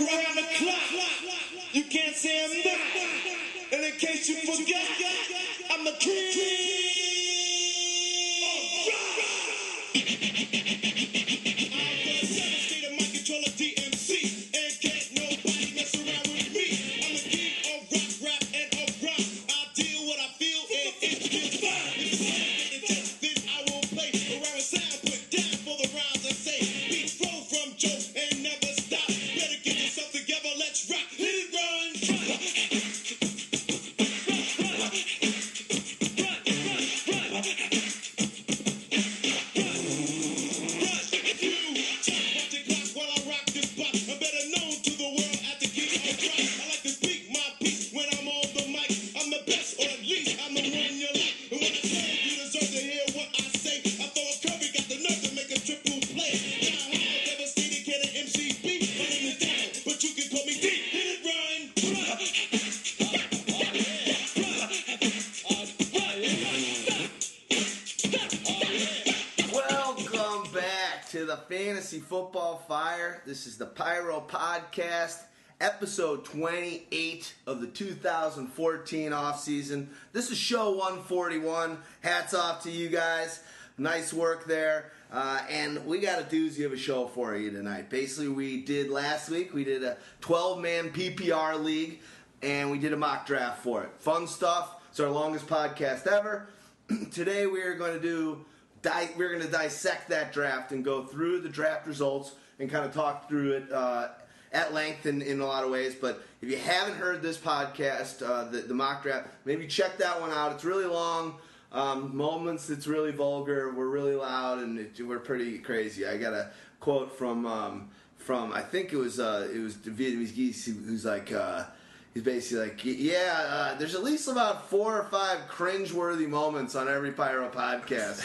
around the clock. You can't say I'm not. And in case you forgot, I'm the king. This is the Pyro Podcast, episode 28 of the 2014 offseason. This is show 141. Hats off to you guys. Nice work there. Uh, and we got a doozy of a show for you tonight. Basically, we did last week, we did a 12 man PPR league, and we did a mock draft for it. Fun stuff. It's our longest podcast ever. Today, we are going to do di- we're going to dissect that draft and go through the draft results and kind of talk through it uh, at length in, in a lot of ways. But if you haven't heard this podcast, uh, the, the mock draft, maybe check that one out. It's really long. Um, moments it's really vulgar. We're really loud and it, we're pretty crazy. I got a quote from um, from I think it was uh, it was Vietnamese geese who's like. He's basically like, yeah, uh, there's at least about four or five cringe-worthy moments on every Pyro podcast.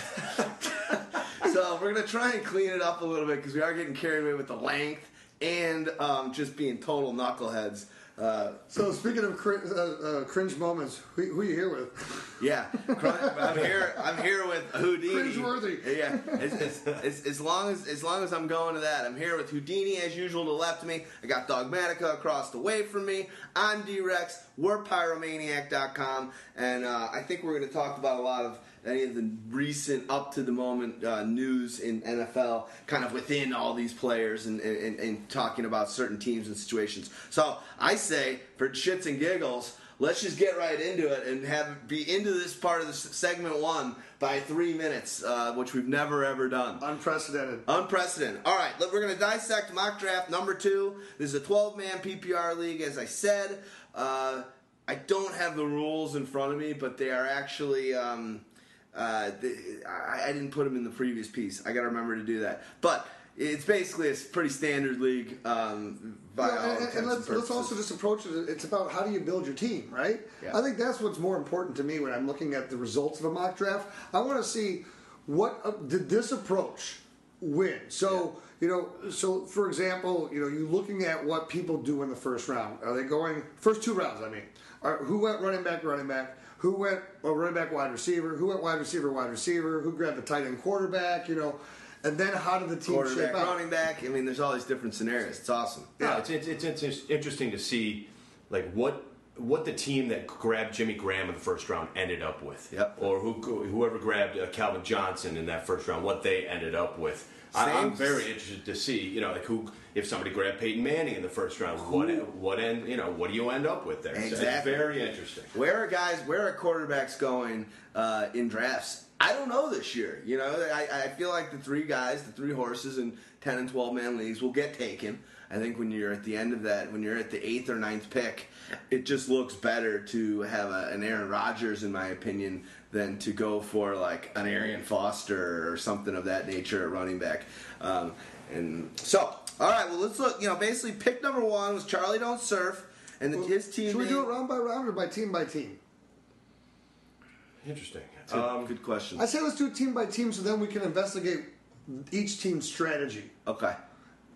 so we're gonna try and clean it up a little bit because we are getting carried away with the length and um, just being total knuckleheads. Uh, so speaking of cr- uh, uh, cringe moments, who, who, are you here with? Yeah, I'm here. I'm here with Houdini. Cringeworthy. Yeah, as, as, as, long as as long as I'm going to that, I'm here with Houdini as usual to the left of me. I got Dogmatica across the way from me. I'm D-Rex. We're Pyromaniac.com, and uh, I think we're going to talk about a lot of any of the recent up to the moment uh, news in NFL, kind of within all these players and, and, and, talking about certain teams and situations. So I say, for shits and giggles, let's just get right into it and have be into this part of the segment one by three minutes, uh, which we've never ever done. Unprecedented. Unprecedented. All right, we're going to dissect mock draft number two. This is a 12 man PPR league, as I said. Uh, I don't have the rules in front of me, but they are actually. Um, uh, the, I, I, didn't put them in the previous piece. I got to remember to do that. But it's basically a pretty standard league. Um, yeah, and, and let's, let's, also just approach it. It's about how do you build your team, right? Yeah. I think that's what's more important to me when I'm looking at the results of a mock draft. I want to see what uh, did this approach win. So. Yeah. You know, so for example, you know, you looking at what people do in the first round. Are they going first two rounds? I mean, are, who went running back, running back? Who went well, running back, wide receiver, who went wide receiver, wide receiver, who grabbed the tight end quarterback, you know, and then how did the team shape out? running back. I mean, there's all these different scenarios. It's awesome. Yeah, it's, it's, it's, it's interesting to see like what what the team that grabbed Jimmy Graham in the first round ended up with, yep. or who whoever grabbed uh, Calvin Johnson in that first round, what they ended up with. I, am very interested to see, you know, like who if somebody grabbed Peyton Manning in the first round, who? what what end, you know, what do you end up with there? Exactly. So it's very interesting. Where are guys? Where are quarterbacks going uh, in drafts? I don't know this year. You know, I, I feel like the three guys, the three horses in ten and twelve man leagues will get taken. I think when you're at the end of that, when you're at the eighth or ninth pick, it just looks better to have a, an Aaron Rodgers, in my opinion, than to go for like an Arian Foster or something of that nature at running back. Um, and so, all right, well, let's look. You know, basically, pick number one was Charlie Don't Surf, and well, his team. Should we do it round by round or by team by team? Interesting. Good, um, good question. I say let's do it team by team, so then we can investigate each team's strategy. Okay.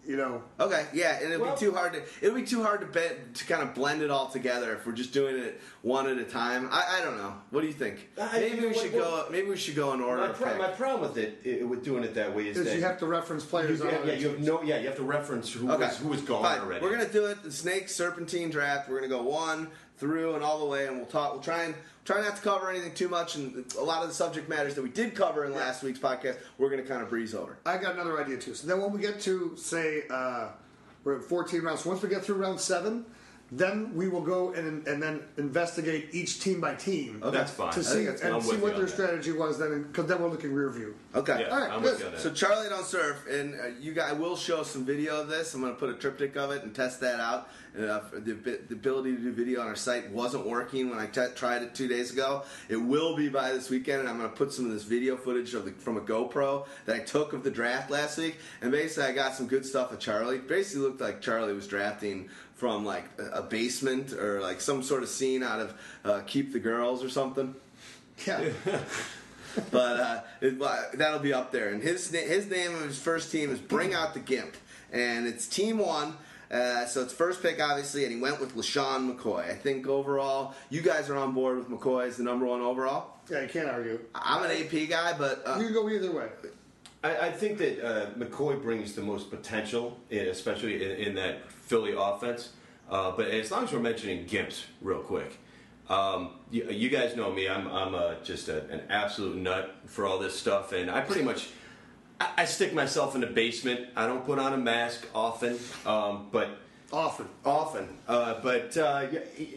You know. Okay, yeah, and it'll Well- be too hard to it'll be too hard to be, to kind of blend it all together if we're just doing it one at a time. I, I don't know. What do you think? I- maybe we what- should what- go. Maybe we should go in order. My, pro- my problem with it, i with doing it that way is Is that you have to reference players. you, on yeah, yeah, you have no, yeah, you have to reference who Okay, was who was gone Fine. already. We're gonna do it the snake serpentine draft. We're gonna go one through and all the way, and we'll talk. We'll try and try not to cover anything too much, and a lot of the subject matters that we did cover in last week's podcast, we're gonna kind of breeze over. I got another idea too. So then when we get to say uh, we're at 14 rounds, so once we get through round seven, then we will go and and then investigate each team by team. Okay. That's fine. To I see think that's- and I'm see with what on their that. strategy was then, because then we're looking rear view. Okay. Yeah, All right, I'm good. with you on that. So Charlie don't surf, and uh, you guys, I will show some video of this. I'm going to put a triptych of it and test that out. Uh, the, the ability to do video on our site wasn't working when I t- tried it two days ago. It will be by this weekend, and I'm going to put some of this video footage of the, from a GoPro that I took of the draft last week. And basically, I got some good stuff of Charlie. Basically, looked like Charlie was drafting from like a, a basement or like some sort of scene out of uh, Keep the Girls or something Yeah. but uh, it, that'll be up there. And his his name of his first team is Bring Out the Gimp, and it's Team One. Uh, so it's first pick, obviously, and he went with LeSean McCoy. I think overall, you guys are on board with McCoy as the number one overall. yeah, you can't argue. I'm an AP guy, but uh, You can go either way. I, I think that uh, McCoy brings the most potential, especially in, in that Philly offense. Uh, but as long as we're mentioning Gimps real quick, um, you, you guys know me. I'm, I'm uh, just a, an absolute nut for all this stuff, and I pretty much I, I stick myself in the basement. I don't put on a mask often, um, but Often. often. Uh, but uh,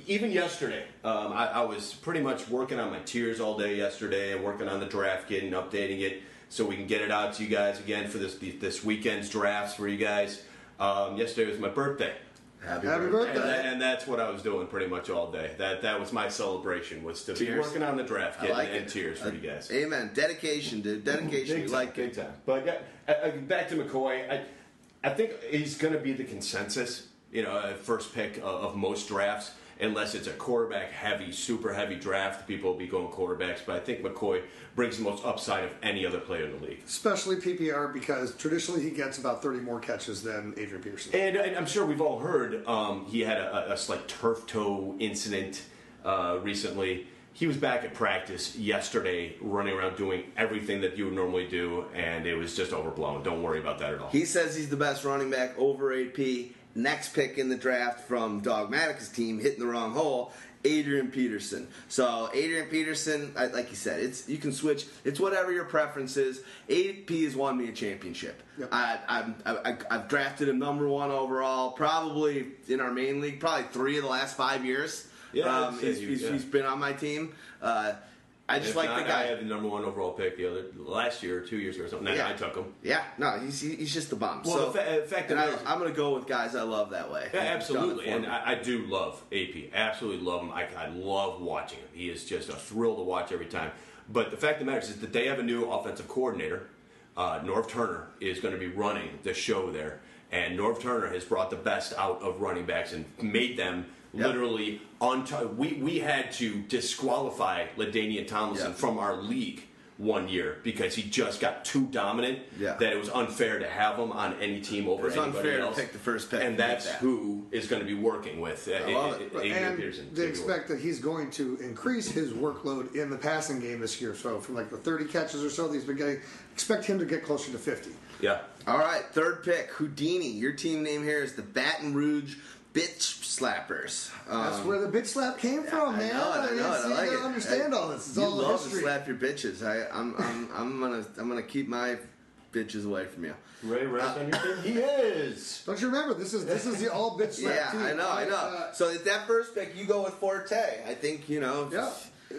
even yesterday, um, I, I was pretty much working on my tiers all day yesterday and working on the draft kit and updating it so we can get it out to you guys again for this this weekend's drafts for you guys. Um, yesterday was my birthday. Happy, Happy birthday. And, that, and that's what I was doing pretty much all day. That that was my celebration was to be working on the draft I kit like and, and tears for Uh, you guys. Amen. Dedication, dude. Dedication. Big time, like big time. But yeah, uh, uh, back to McCoy. I, I think he's going to be the consensus. You know, uh, first pick of, of most drafts, unless it's a quarterback heavy, super heavy draft. People will be going quarterbacks, but I think McCoy brings the most upside of any other player in the league. Especially PPR because traditionally he gets about 30 more catches than Adrian Peterson. And, and I'm sure we've all heard um, he had a, a, a slight turf toe incident uh, recently. He was back at practice yesterday, running around doing everything that you would normally do, and it was just overblown. Don't worry about that at all. He says he's the best running back over AP. Next pick in the draft from Dogmatic's team, hitting the wrong hole. Adrian Peterson. So Adrian Peterson, I- like you said, it's you can switch. It's whatever your preference is. AP has won me a championship. Yep. I, I'm- I, I, I've drafted him number one overall, probably in our main league, probably three of the last five years. Yeah, um, he's, you- he's, yeah. he's been on my team. Uh, I just If like not, the guy. I had the number one overall pick the other last year two years ago or something. Yeah. I took him. Yeah, no, he's he's just the bomb. Well, so, the fa- uh, fact I, I'm going to go with guys I love that way. Yeah, He's done it absolutely, and. I, I do love AP. Absolutely love him. I, I love watching him. He is just a thrill to watch every time. But the fact of the matter is that they have a new offensive coordinator. Uh, Norv Turner is going to be running the show there, and Norv Turner has brought the best out of running backs and made them Yep. literally on. we we had to disqualify Ladainian Tomlinson Yep. from our league one year because he just got too dominant. Yeah. That it was unfair to have him on any team over It's anybody unfair to pick the first pick and and that's that. who is going to be working with uh, I love it. Adrian and Peterson. they expect that he's going to increase his workload in the passing game this year. So from like the 30 catches or so that he's been getting, expect him to get closer to 50. yeah. All right, third pick, Houdini. Your team name here is the Baton Rouge Bitch Slappers. Um, That's where the bitch slap came from, I man. know it, I know it. I like you it. gotta understand I- all this. It's you all love history. to slap your bitches. I, I'm, I'm, I'm gonna, I'm gonna keep my bitches away from you. Ray Rice on your team? He is. Don't you remember? This is this is the all bitch slap Yeah, team. I know, I know. Uh, so if that first pick, you go with Forte. I think you know. Yeah.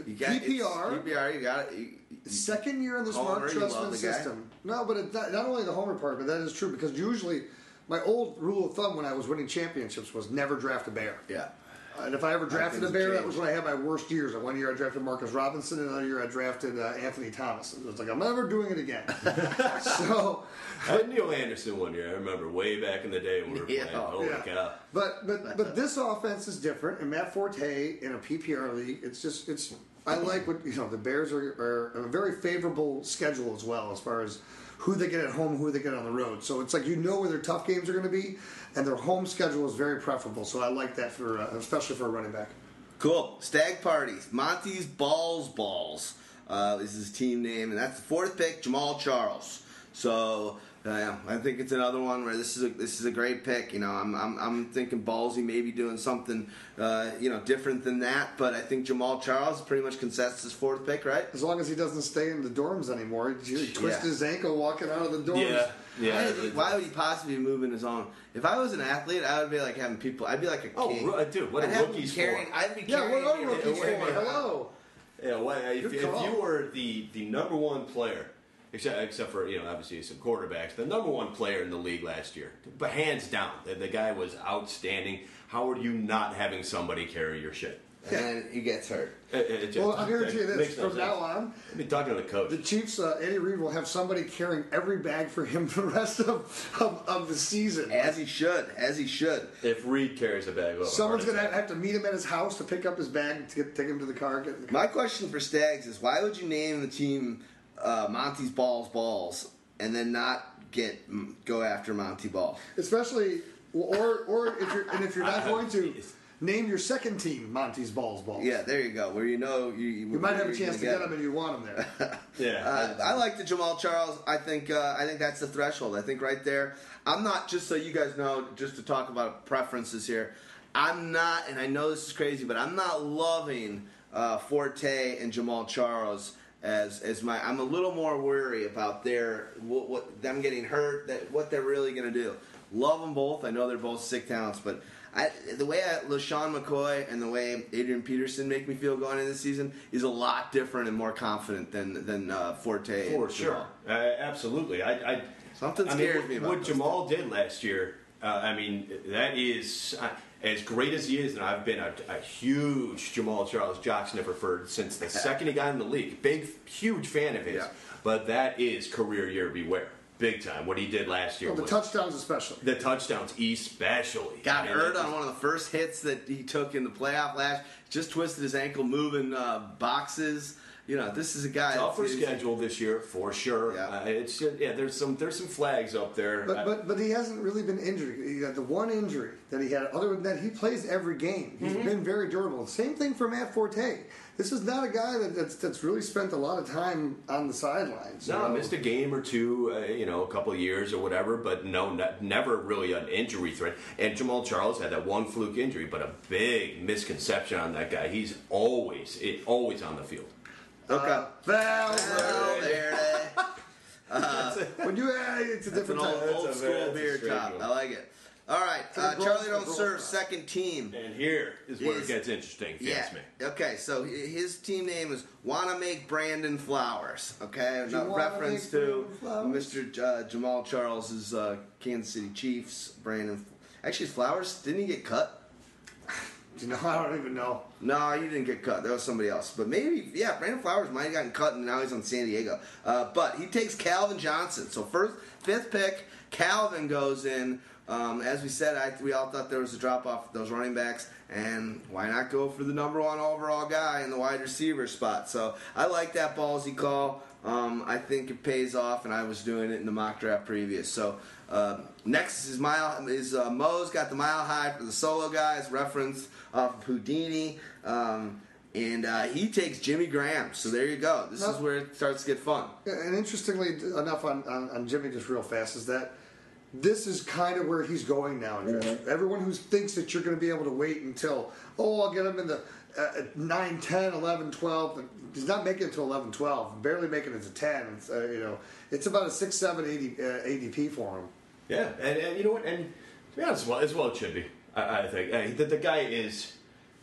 You got PPR. PPR. You got it. You- Second year in the Homer, smart you Trestman the guy. system. No, but it, not not only the homer part, but that is true because usually my old rule of thumb when I was winning championships was never draft a bear. Yeah. And if I ever drafted a bear, that was when I had my worst years. One year I drafted Marcus Robinson, and another year I drafted uh, Anthony Thomas. It was like I'm never doing it again. so, I had Neal Anderson one year. I remember way back in the day when we were Yeah. playing. Holy yeah. cow. but but but this offense is different. And Matt Forte in a PPR league, it's just it's. I like what you know. The Bears are, are a very favorable schedule as well as far as who they get at home, who they get on the road. So it's like you know where their tough games are going to be, and their home schedule is very preferable. So I like that for uh, especially for a running back. Cool. Stag parties. Monty's Balls Balls uh, is his team name, and that's the fourth pick, Jamaal Charles. So uh, I think it's another one where this is a, this is a great pick. You know, I'm I'm, I'm thinking ballsy, maybe doing something uh, you know different than that. But I think Jamaal Charles pretty much contests fourth pick, right? As long as he doesn't stay in the dorms anymore, he, he twisted Yeah. his ankle walking out of the dorms. Yeah, yeah. Why, why would he possibly be moving his own? If I was an athlete, I would be like having people. I'd be like a Oh, king. ru- dude, what I'd a have rookie's carrying, for. I'd be Yeah, what are rookies for? wait, wait, Hello. Yeah, well, if, if you were the, the number one player, except, except for, you know, obviously some quarterbacks, the number one player in the league last year, but hands down, the, the guy was outstanding. How are you not having somebody carry your shit? and he gets hurt. It, it just, Well, I'm guarantee you this: makes no from now on, I've been talking to the coach. the Chiefs, uh, Andy Reid will have somebody carrying every bag for him the rest of, of, of the season. As he should, as he should. if Reid carries a bag, we'll have a Someone's gonna have to meet him at his house to pick up his bag to get, take him to the car. Get the car. My question for Stags is why would you name the team uh, Monty's Balls Balls and then not get go after Montee Ball? Especially, or or if you're and if you're not going to name your second team Monty's Balls Balls. Yeah, there you go. Where you know you, You might have a chance to get them and you want them there. Yeah. Uh, I like the Jamaal Charles. I think uh, I think that's the threshold. I think right there. I'm not just so you guys know, just to talk about preferences here. I'm not, and I know this is crazy, but I'm not loving uh, Forte and Jamaal Charles as as my. I'm a little more worried about their what, what them getting hurt, that what they're really going to do. Love them both. I know they're both sick talents, but I, the way I, LeSean McCoy and the way Adrian Peterson make me feel going into this season is a lot different and more confident than than uh, Forte. For sure, uh, absolutely. I, I Something I mean, scares what, me about what Jamaal did last year. Uh, I mean, that is uh, as great as he is, and I've been a, a huge Jamaal Charles jock sniffer for since the second he got in the league. Big, huge fan of his. Yeah. But that is career year beware, big time. What he did last year Well, the was touchdowns, especially. the touchdowns, especially Got I mean, hurt on one of the first hits that he took in the playoff last. Just twisted his ankle moving uh, boxes. You know, this is a guy. Tougher that's- schedule this year for sure. Yeah. Uh, it's just, yeah. There's some there's some flags up there. But, but but he hasn't really been injured. He got the one injury that he had. Other than that, he plays every game. He's Mm-hmm. been very durable. Same thing for Matt Forte. This is not a guy that, that's that's really spent a lot of time on the sidelines. you No, know? missed a game or two, uh, you know, a couple of years or whatever, but no, ne- never really an injury threat. And Jamaal Charles had that one fluke injury, but a big misconception on that guy. He's always, it, always on the field. Okay. Uh, Val, well, there it is. when you uh, it's a That's an different old, time. That's old a school a beer strange top. one. I like it. All right, uh, Charlie don't serve second team. And here is where Is- it gets interesting, if Yeah. me. Okay, so his team name is Wanna Make Brandon Flowers. Okay, Do you reference make to Mr. J- uh, Jamaal Charles's uh, Kansas City Chiefs. Brandon, actually, Flowers didn't he get cut? You know, I don't even know. No, he didn't get cut. That was somebody else. But maybe, yeah, Brandon Flowers might have gotten cut, and now he's on San Diego. Uh, but he takes Calvin Johnson. So first, fifth pick, Calvin goes in. Um, as we said, I, we all thought there was a drop off of those running backs, and why not go for the number one overall guy in the wide receiver spot? So I like that ballsy call. Um, I think it pays off, and I was doing it in the mock draft previous. So uh, next is mile is uh, Mo's got the mile high for the solo guys, reference off of Houdini, um, and uh, he takes Jimmy Graham. So there you go. This is where it starts to get fun. And interestingly enough, on, on, on Jimmy, just real fast, is that this is kind of where he's going now. Everyone who thinks that you're going to be able to wait until, oh, I'll get him in the uh, 9, 10, 11, 12. He's not making it to 11, 12. Barely making it to 10. It's, uh, you know, it's about a 6, 7 80, uh, ADP for him. Yeah, and, and you know what? And to be honest, well, as well it should be. I, I think the, the guy is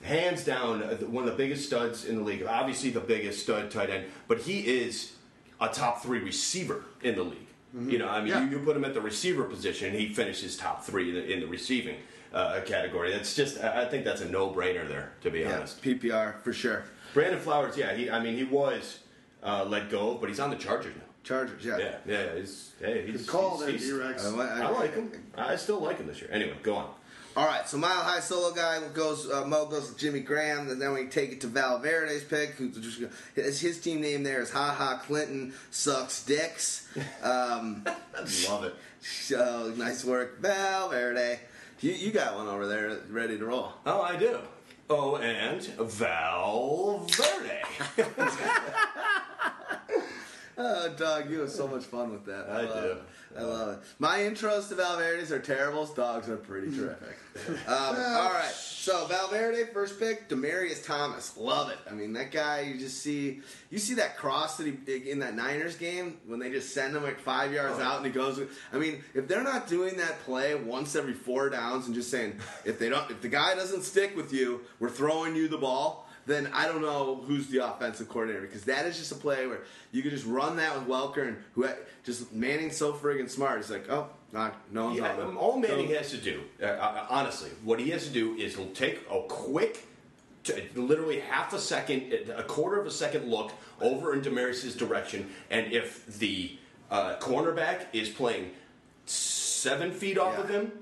hands down one of the biggest studs in the league. Obviously, the biggest stud tight end, but he is a top three receiver in the league. You know, I mean, Yeah. you, you put him at the receiver position, he finishes top three in the, in the receiving uh, category. That's just, I I think that's a no brainer there, to be Yeah, honest. PPR for sure. Brandon Flowers, yeah, he, I mean, he was uh, let go, but he's on the Chargers now. Chargers, yeah. Yeah, yeah, he's, hey, he's, Good call he's, he's- D-Rex. I, I like him. I still like him this year. Anyway, go on. All right, so Mile High solo guy goes. Uh, Mo goes to Jimmy Graham, and then we take it to Valverde's pick. Just, his, his team name there is Ha Ha Clinton sucks dicks. Um, Love it. so nice work, Valverde. You, you got one over there ready to roll. Oh, I do. Oh, and Valverde. Oh, dog, you have so much fun with that. I love do. It. I love it. My intros to Valverde's are terrible. Dogs are pretty terrific. um, all right. So Valverde, first pick, Demaryius Thomas. Love it. I mean, that guy. You just see, you see that cross that he in that Niners game when they just send him like five yards Oh. out and he goes. I mean, if they're not doing that play once every four downs and just saying, if they don't, if the guy doesn't stick with you, we're throwing you the ball then I don't know who's the offensive coordinator because that is just a play where you could just run that with Welker and who just Manning's so friggin' smart. He's like, oh, not, no one's Yeah, on all Manning So- has to do, uh, uh, honestly, what he has to do is he'll take a quick, literally half a second, a quarter of a second look over in Demaryius's direction, and if the uh, cornerback is playing seven feet off of him,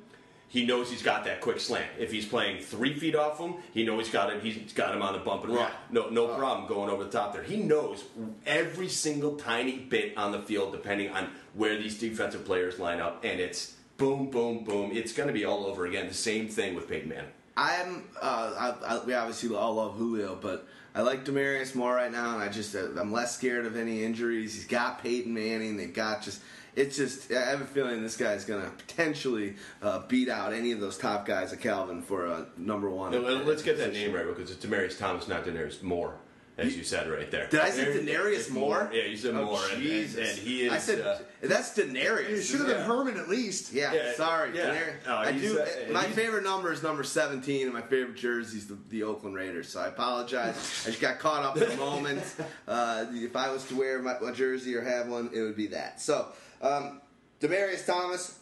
he knows he's got that quick slant. If he's playing three feet off him, he knows he's got him. He's got him on the bump and run. Right. No, no problem going over the top there. He knows every single tiny bit on the field, depending on where these defensive players line up, and it's boom, boom, boom. It's going to be all over again. The same thing with Peyton Manning. I'm, uh, I, I, we obviously all love Julio, but I like Demaryius more right now, and I just, uh, I'm less scared of any injuries. He's got Peyton Manning. They've got just, it's just, I have a feeling this guy's going to potentially uh, beat out any of those top guys at Calvin for a number one. Now, Let's get that name right because it's Demaryius Thomas, not Denarius Moore, as you said right there. Did I say There- Denarius Moore? Yeah, you said Oh, Moore, and- and, Jesus. and he is. I said uh, that's Denarius. It should have been Yeah. Herman at least. Yeah, Yeah, sorry. yeah. Denarius. Oh, I do. uh, my favorite number is number seventeen, and my favorite jersey is the, the Oakland Raiders. So I apologize. I just got caught up in the moment. Uh, if I was to wear my, my jersey or have one, it would be that. So, um, Demaryius Thomas,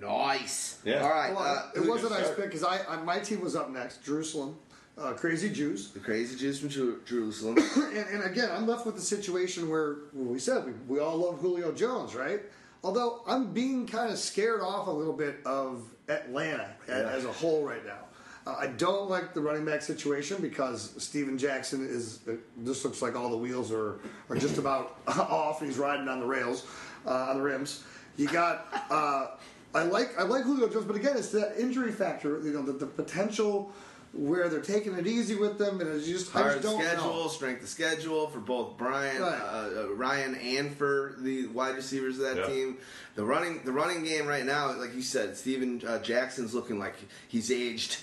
nice. Yeah. All right. Well, Uh, it was a nice start. pick because I, I my team was up next. Jerusalem, uh, Crazy Jews, the crazy Jews from Jeru- Jerusalem. and, and again, I'm left with the situation where well, we said we, we all love Julio Jones, right? Although I'm being kind of scared off a little bit of Atlanta a- Yeah. as a whole right now. Uh, I don't like the running back situation because Steven Jackson is. Uh, this looks like all the wheels are are just about off. And he's riding on the rails, on the rims. You got. Uh, I like I like Julio Jones, but again, it's that injury factor. You know, the, the potential where they're taking it easy with them, and it's just I Hard just don't schedule, know. strength of schedule for both Brian, Right. uh, uh, Ryan, and for the wide receivers of that Yeah. team. The running, the running game right now, like you said, Steven uh, Jackson's looking like he's aged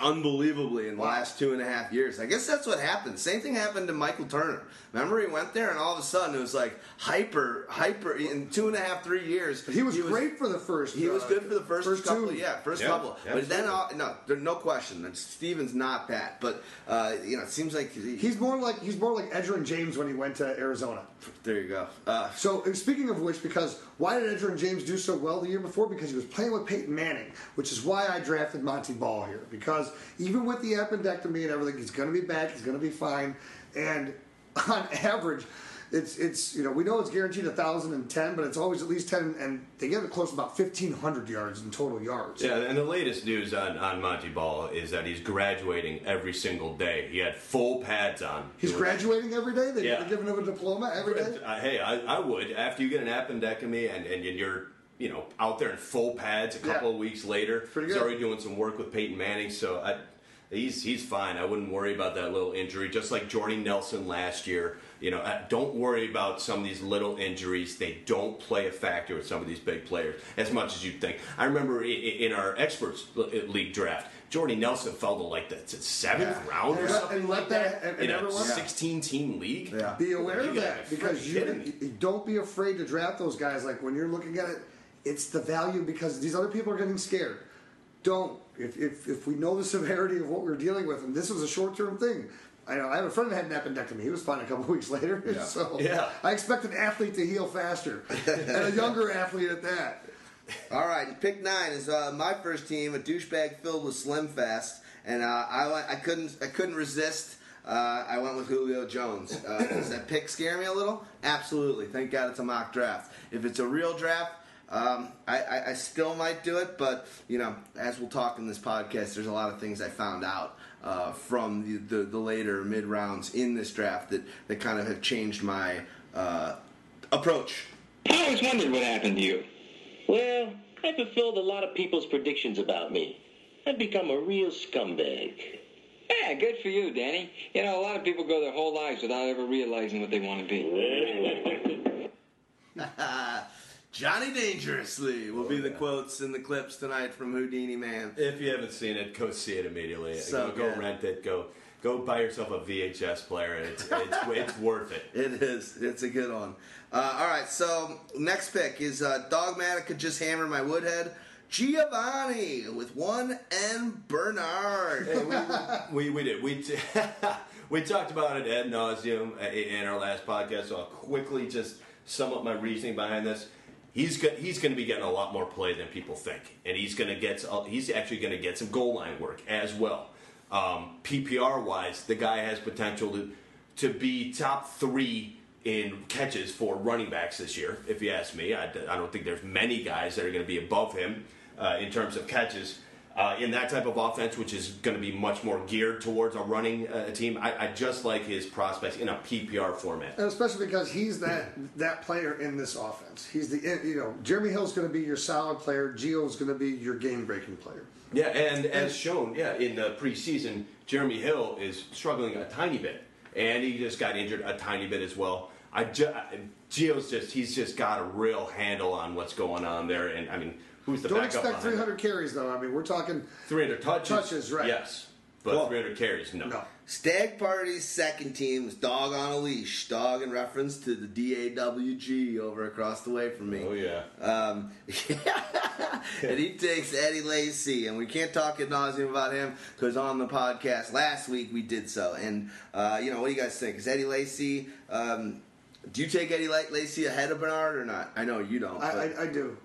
unbelievably in the Wow. last two and a half years. I guess that's what happened. Same thing happened to Michael Turner. Remember, he went there, and all of a sudden it was like hyper, hyper. In two and a half, three years, He was, great for the first. he was uh, good for the first, couple, two. yeah, first Yeah, couple. But then, absolutely. uh, no, there's no question that Steven's not that. But uh, you know, it seems like he- He's more like he's more like Edgerrin James when he went to Arizona. There. You go. Uh, So speaking of which, because why did Edgerrin James do so well the year before? Because he was playing with Peyton Manning, which is why I drafted Montee Ball here. Because even with the appendectomy and everything, he's going to be back. He's going to be fine. And on average, it's it's you know we know it's guaranteed thousand and ten, but it's always at least ten, and they get it close to about fifteen hundred yards in total yards. Yeah, and the latest news on, on Montee Ball is that he's graduating every single day. He had full pads on. He's graduating every day. They, Yeah. They're giving him a diploma every day. Uh, hey, I, I would. After you get an appendectomy and, and you're you know out there in full pads a couple Yeah. of weeks later, Pretty he's already doing some work with Peyton Manning. So I, he's he's fine. I wouldn't worry about that little injury. Just like Jordy Nelson last year. You know, uh, don't worry about some of these little injuries. They don't play a factor with some of these big players as much as you'd think. I remember i- i- in our experts league draft, Jordy Nelson fell to like the seventh Yeah. round or And something and let like that- that, and- in and a 16 team league. Yeah. Be aware You of that because you, you don't be afraid to draft those guys. Like when you're looking at it, it's the value because these other people are getting scared. Don't if if, if we know the severity of what we're dealing with, and this was a short term thing. I know I have a friend that had an appendectomy. He was fine a couple weeks later. So Yeah. I expect an athlete to heal faster and a younger athlete at that. All right, pick nine is uh, my first team, a douchebag filled with Slim Fast, and uh, I went, I couldn't I couldn't resist. Uh, I went with Julio Jones. Uh, does that pick scare me a little? Absolutely. Thank God it's a mock draft. If it's a real draft, Um, I, I, I, still might do it, but you know, as we'll talk in this podcast, there's a lot of things I found out uh, from the, the, the, later mid rounds in this draft that, that kind of have changed my uh, approach. I always wondered what happened to you. Well, I fulfilled a lot of people's predictions about me. I've become a real scumbag. Yeah, good for you, Danny. You know, a lot of people go their whole lives without ever realizing what they want to be. Johnny Dangerously will be the quotes and the clips tonight from Houdini Man. If you haven't seen it, go see it immediately. So go, go rent it. Go go buy yourself a VHS player. It's it's, it's worth it. It is. It's a good one. Uh, all right. So next pick is uh, Dogmatica. Just hammer my woodhead. Giovani with one and Bernard. Hey, we, we, we, did. We, t- we talked about it ad nauseum in our last podcast, so I'll quickly just sum up my reasoning behind this. He's go- he's going to be getting a lot more play than people think, and he's going to get he's actually going to get some goal line work as well. Um, PPR wise, the guy has potential to to be top three in catches for running backs this year. If you ask me, I, I don't think there's many guys that are going to be above him uh, in terms of catches. Uh, in that type of offense, which is going to be much more geared towards a running uh, team, I, I, just like his prospects in a PPR format, and especially because he's that that player in this offense. He's the you know Jeremy Hill's going to be your solid player. Gio's going to be your game breaking player. Yeah, and as shown, yeah, in the preseason, Jeremy Hill is struggling a tiny bit, and he just got injured a tiny bit as well. I just, Gio's just he's just got a real handle on what's going on there, and I mean Who's the Don't backup expect 300 him? carries though. I mean, we're talking 300 touches. Touches, right? Yes, but Well- 300 carries, no. no. Stag Party's second team was Dog on a Leash. Dog in reference to the DAWG over across the way from me. Oh yeah. Um, and he takes Eddie Lacy, and we can't talk ad nauseum about him because on the podcast last week we did so. And uh, you know, what do you guys think? Is Eddie Lacy? Um, do you take Eddie La- Lacy ahead of Bernard or not? I know you don't. I, I, I do.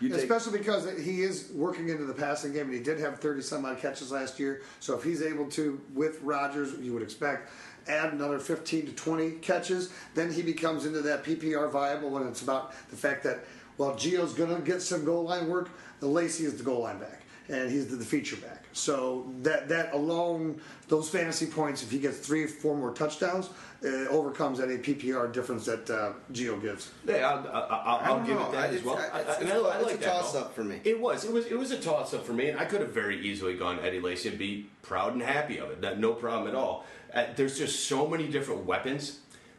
You take, Especially because he is working into the passing game, and he did have 30 some odd catches last year. So if he's able to, with Rodgers, you would expect, add another 15 to 20 catches, then he becomes into that PPR viable. And it's about the fact that, while Gio's going to get some goal line work, the Lacy is the goal line back, and he's the feature back. So that that alone, those fantasy points, if he gets three or four more touchdowns, uh, overcomes any PPR difference that uh, Gio gives. Yeah, I'll, I'll, I'll don't give know. it that I- as well. it's- I- it's- I- and it's I- a- I it's a that, toss-up for me. It was. It was. It was a toss up for me, and I could have very easily gone Eddie Lacy and be proud and happy of it. That- No problem at all. Uh, there's just so many different weapons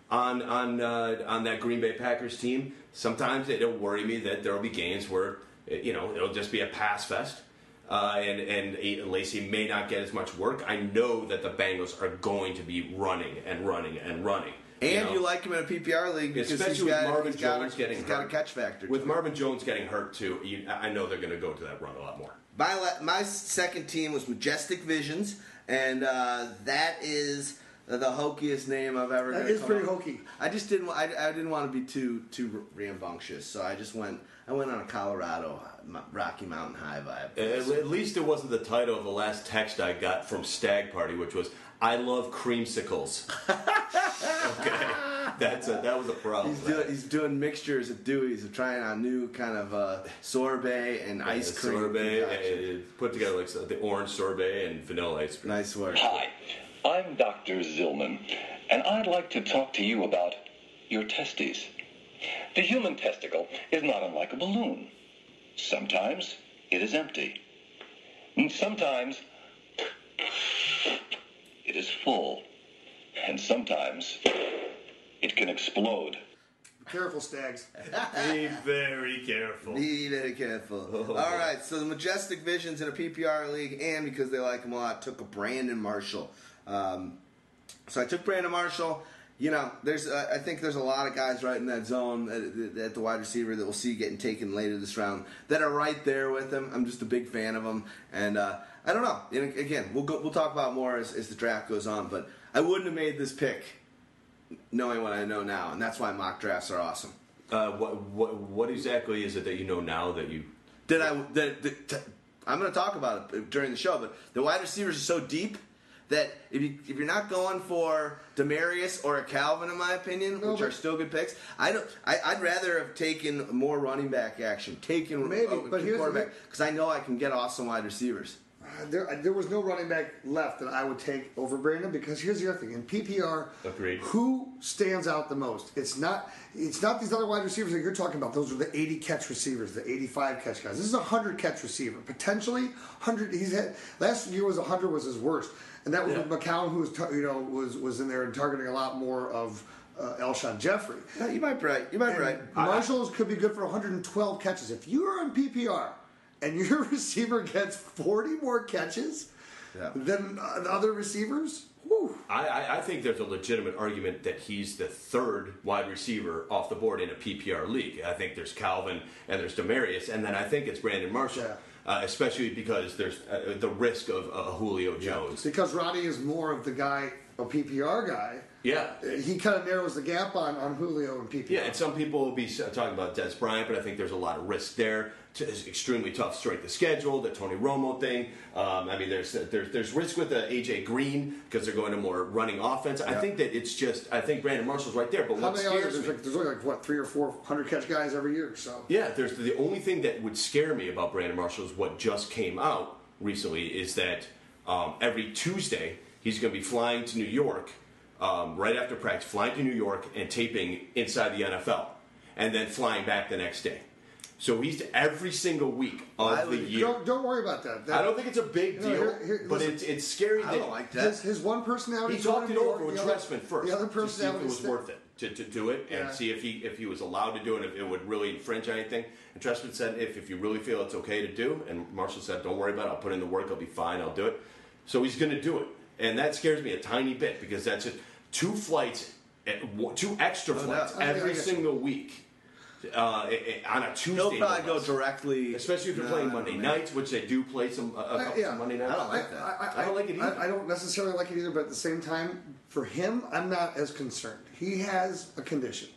on on uh, on that Green Bay Packers team. Sometimes it'll worry me that there'll be games where you know it'll just be a pass fest. Uh, and and Lacy may not get as much work. I know that the Bengals are going to be running and running and running. and know? you like him in a PPR league because Especially he's with got, Marvin he's got Jones a, getting he's got a hurt. catch factor. With to. Marvin Jones getting hurt too, you, I know they're going to go to that run a lot more. My la- my second team was Majestic Visions, and uh, that is the hokiest name I've ever. That gonna is come pretty up- hokey. I just didn't. I, I didn't want to be too too rambunctious, so I just went. I went on a Colorado Rocky Mountain High vibe. At, at least it wasn't the title of the last text I got from Stag Party, which was "I love creamsicles." okay, that's a, that was a problem. He's doing, he's doing mixtures of Dewey's, of trying out new kind of uh, sorbet and ice Uh, cream. sorbet, concoction. uh, put together like the orange sorbet and vanilla ice cream. Nice work. Hi, I'm Dr. Zillman, and I'd like to talk to you about your testes. The human testicle is not unlike a balloon. Sometimes it is empty. And sometimes it is full. And sometimes it can explode. Careful, Stags. Be very careful. Be very careful. Oh, All right, so the Majestic Visions in a PPR league, and because they like him a lot, took a Brandon Marshall. Um, so I took Brandon Marshall. You know, there's uh, I think there's a lot of guys right in that zone at, at the wide receiver that we'll see getting taken later this round that are right there with him. I'm just a big fan of them, and uh, I don't know. And again, we'll go, we'll talk about more as, as the draft goes on, but I wouldn't have made this pick knowing what I know now, and that's why mock drafts are awesome. Uh, what, what what exactly is it that you know now that you? That I that, that- t- I'm going to talk about it during the show, but the wide receivers are so deep that if you if you're not going for Demaryius or a Calvin, in my opinion, No, which are still good picks, I don't. I, I'd rather have taken more running back action, taken Maybe, uh, but here's quarterback because I know I can get awesome wide receivers. Uh, There, there was no running back left that I would take over Brandon because here's the other thing in PPR. Agreed. Who stands out the most? It's not. It's not these other wide receivers that you're talking about. Those are the 80 catch receivers, the 85 catch guys. This is a 100 catch receiver, potentially 100. He's had last year was 100 was his worst, and that was Yeah. McCown, who was you know was was in there and targeting a lot more of uh, Alshon Jeffery. Yeah, you might be right. You might be right. And Marshalls could be good for 112 catches. If you are in PPR and your receiver gets 40 more catches Yeah. than uh, the other receivers, I, I, I think there's a legitimate argument that he's the third wide receiver off the board in a PPR league. I think there's Calvin and there's Demaryius, and then I think it's Brandon Marshall, Yeah. Uh, especially because there's uh, the risk of uh, Julio Jones. because Roddy is more of the guy, a PPR guy. Yeah. He kind of narrows the gap on, on Julio and PPR. Yeah, and some people will be talking about Dez Bryant, but I think there's a lot of risk there. T- It's extremely tough strength of schedule, the Tony Romo thing. Um, I mean, there's there's there's risk with the AJ Green because they're going to more running offense. I think that it's just I think Brandon Marshall's right there. But How many scares There's, like, there's only like what three or four hundred catch guys every year. So yeah, there's the only thing that would scare me about Brandon Marshall is what just came out recently is that um, every Tuesday he's going to be flying to New York um, right after practice, flying to New York and taping inside the NFL, and then flying back the next day. So he's every single week of I the year. don't don't worry about that. That- I don't think it's a big deal, here- here- but listen. it's it's scary. I don't like that. his, his one personality. he talked it over with Trestman first The other to see if personality it was worth it to, to do it and Yeah. see if he if he was allowed to do it, if it would really infringe anything. And Trestman said, if if you really feel it's okay to do, and Marshall said, don't worry about it. I'll put in the work. I'll be fine. I'll do it. So he's going to do it, and that scares me a tiny bit because that's just two flights, eh, two extra No flights. I- I every single week. Uh, eh, eh, on a Tuesday, He'll no probably go less. directly, especially if you're No, playing Monday no. nights, which they do play some a, a couple yeah. Monday nights. I don't like that. I, I don't like it either. I, I don't necessarily like it either, but at the same time, for him, I'm not as concerned. He has a condition.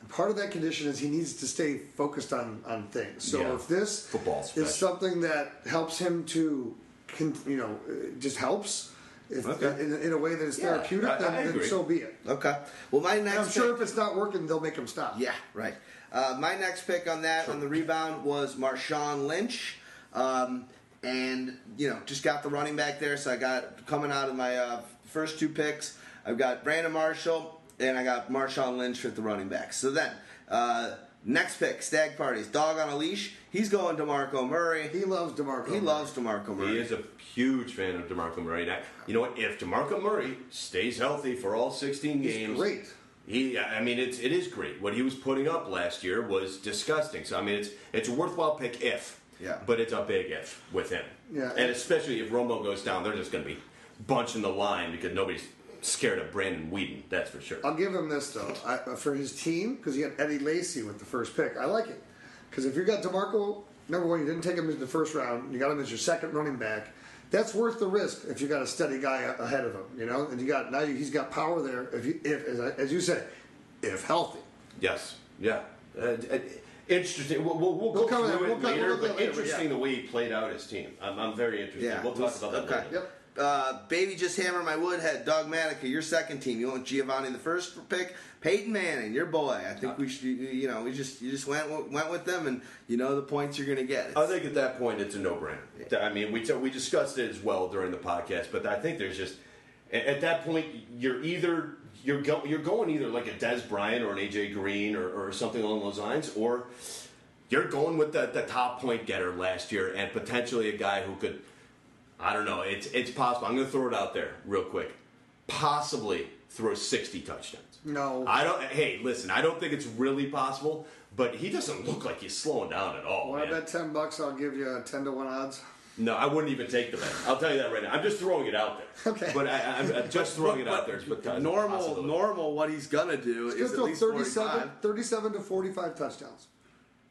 And part of that condition is he needs to stay focused on, on things. So Yeah. if this Football is special. something that helps him to, con, you know, uh, just helps if, Okay. in, in a way that is Yeah, therapeutic, I- then, I then agree. so be it. Okay. Well, my next. And I'm sure if it's not working, they'll make him stop. Yeah, right. Uh, my next pick on that on the rebound was Marshawn Lynch, um, and you know just got the running back there. So I got coming out of my uh, first two picks. I've got Brandon Marshall and I got Marshawn Lynch with the running back. So then uh, next pick, Stag Parties, Dog on a Leash. He's going to Marco Murray. He loves DeMarco. He Murray. loves DeMarco Murray. He is a huge fan of DeMarco Murray. Now, you know what? If DeMarco Murray stays healthy for all 16 He's games, great. He, I mean, it's it is great. What he was putting up last year was disgusting. So I mean, it's it's a worthwhile pick if, Yeah. but it's a big if with him. Yeah. and especially if Romo goes down, they're just going to be bunching the line because nobody's scared of Brandon Weeden. That's for sure. I'll give him this though I, for his team because he had Eddie Lacy with the first pick. I like it because if you got Demarco, number one, you didn't take him in the first round. You got him as your second running back. That's worth the risk if you got a steady guy ahead of him. You know, and you got now he's got power there. If you, if as, I- as you said, if healthy. Yes. Yeah. Uh, uh, interesting. We'll, we'll, we'll We'll go through that. it We'll later, we'll but look at it later, interesting yeah. the way he played out his team. I'm, I'm very interested. Yeah, we'll talk about that okay. later. Yep. Uh, Baby just Hammer my wood head. Dogmatica, your second team. You want Giovani the first pick. Peyton Manning, your boy. I think we should. You, you know, we just you just went went with them, and you know the points you're going to get. I think at that point it's a no-brainer. I mean, we t- we discussed it as well during the podcast, but I think there's just at that point you're either you're go- you're going either like a Dez Bryant or an AJ Green or, or something along those lines, or you're going with the, the top point getter last year and potentially a guy who could. I don't know. It's it's possible. I'm going to throw it out there real quick. Possibly throw 60 touchdowns. No. I don't. Hey, listen. I don't think it's really possible, but he doesn't look like he's slowing down at all. When I bet ten bucks, I'll give you a ten to one odds. No, I wouldn't even take the bet. I'll tell you that right now. I'm just throwing it out there. Okay. But I, I'm I'm just throwing it out there. But normal, normal. What he's gonna do He's is at going least to throw 37, 45. 37 to 45 touchdowns.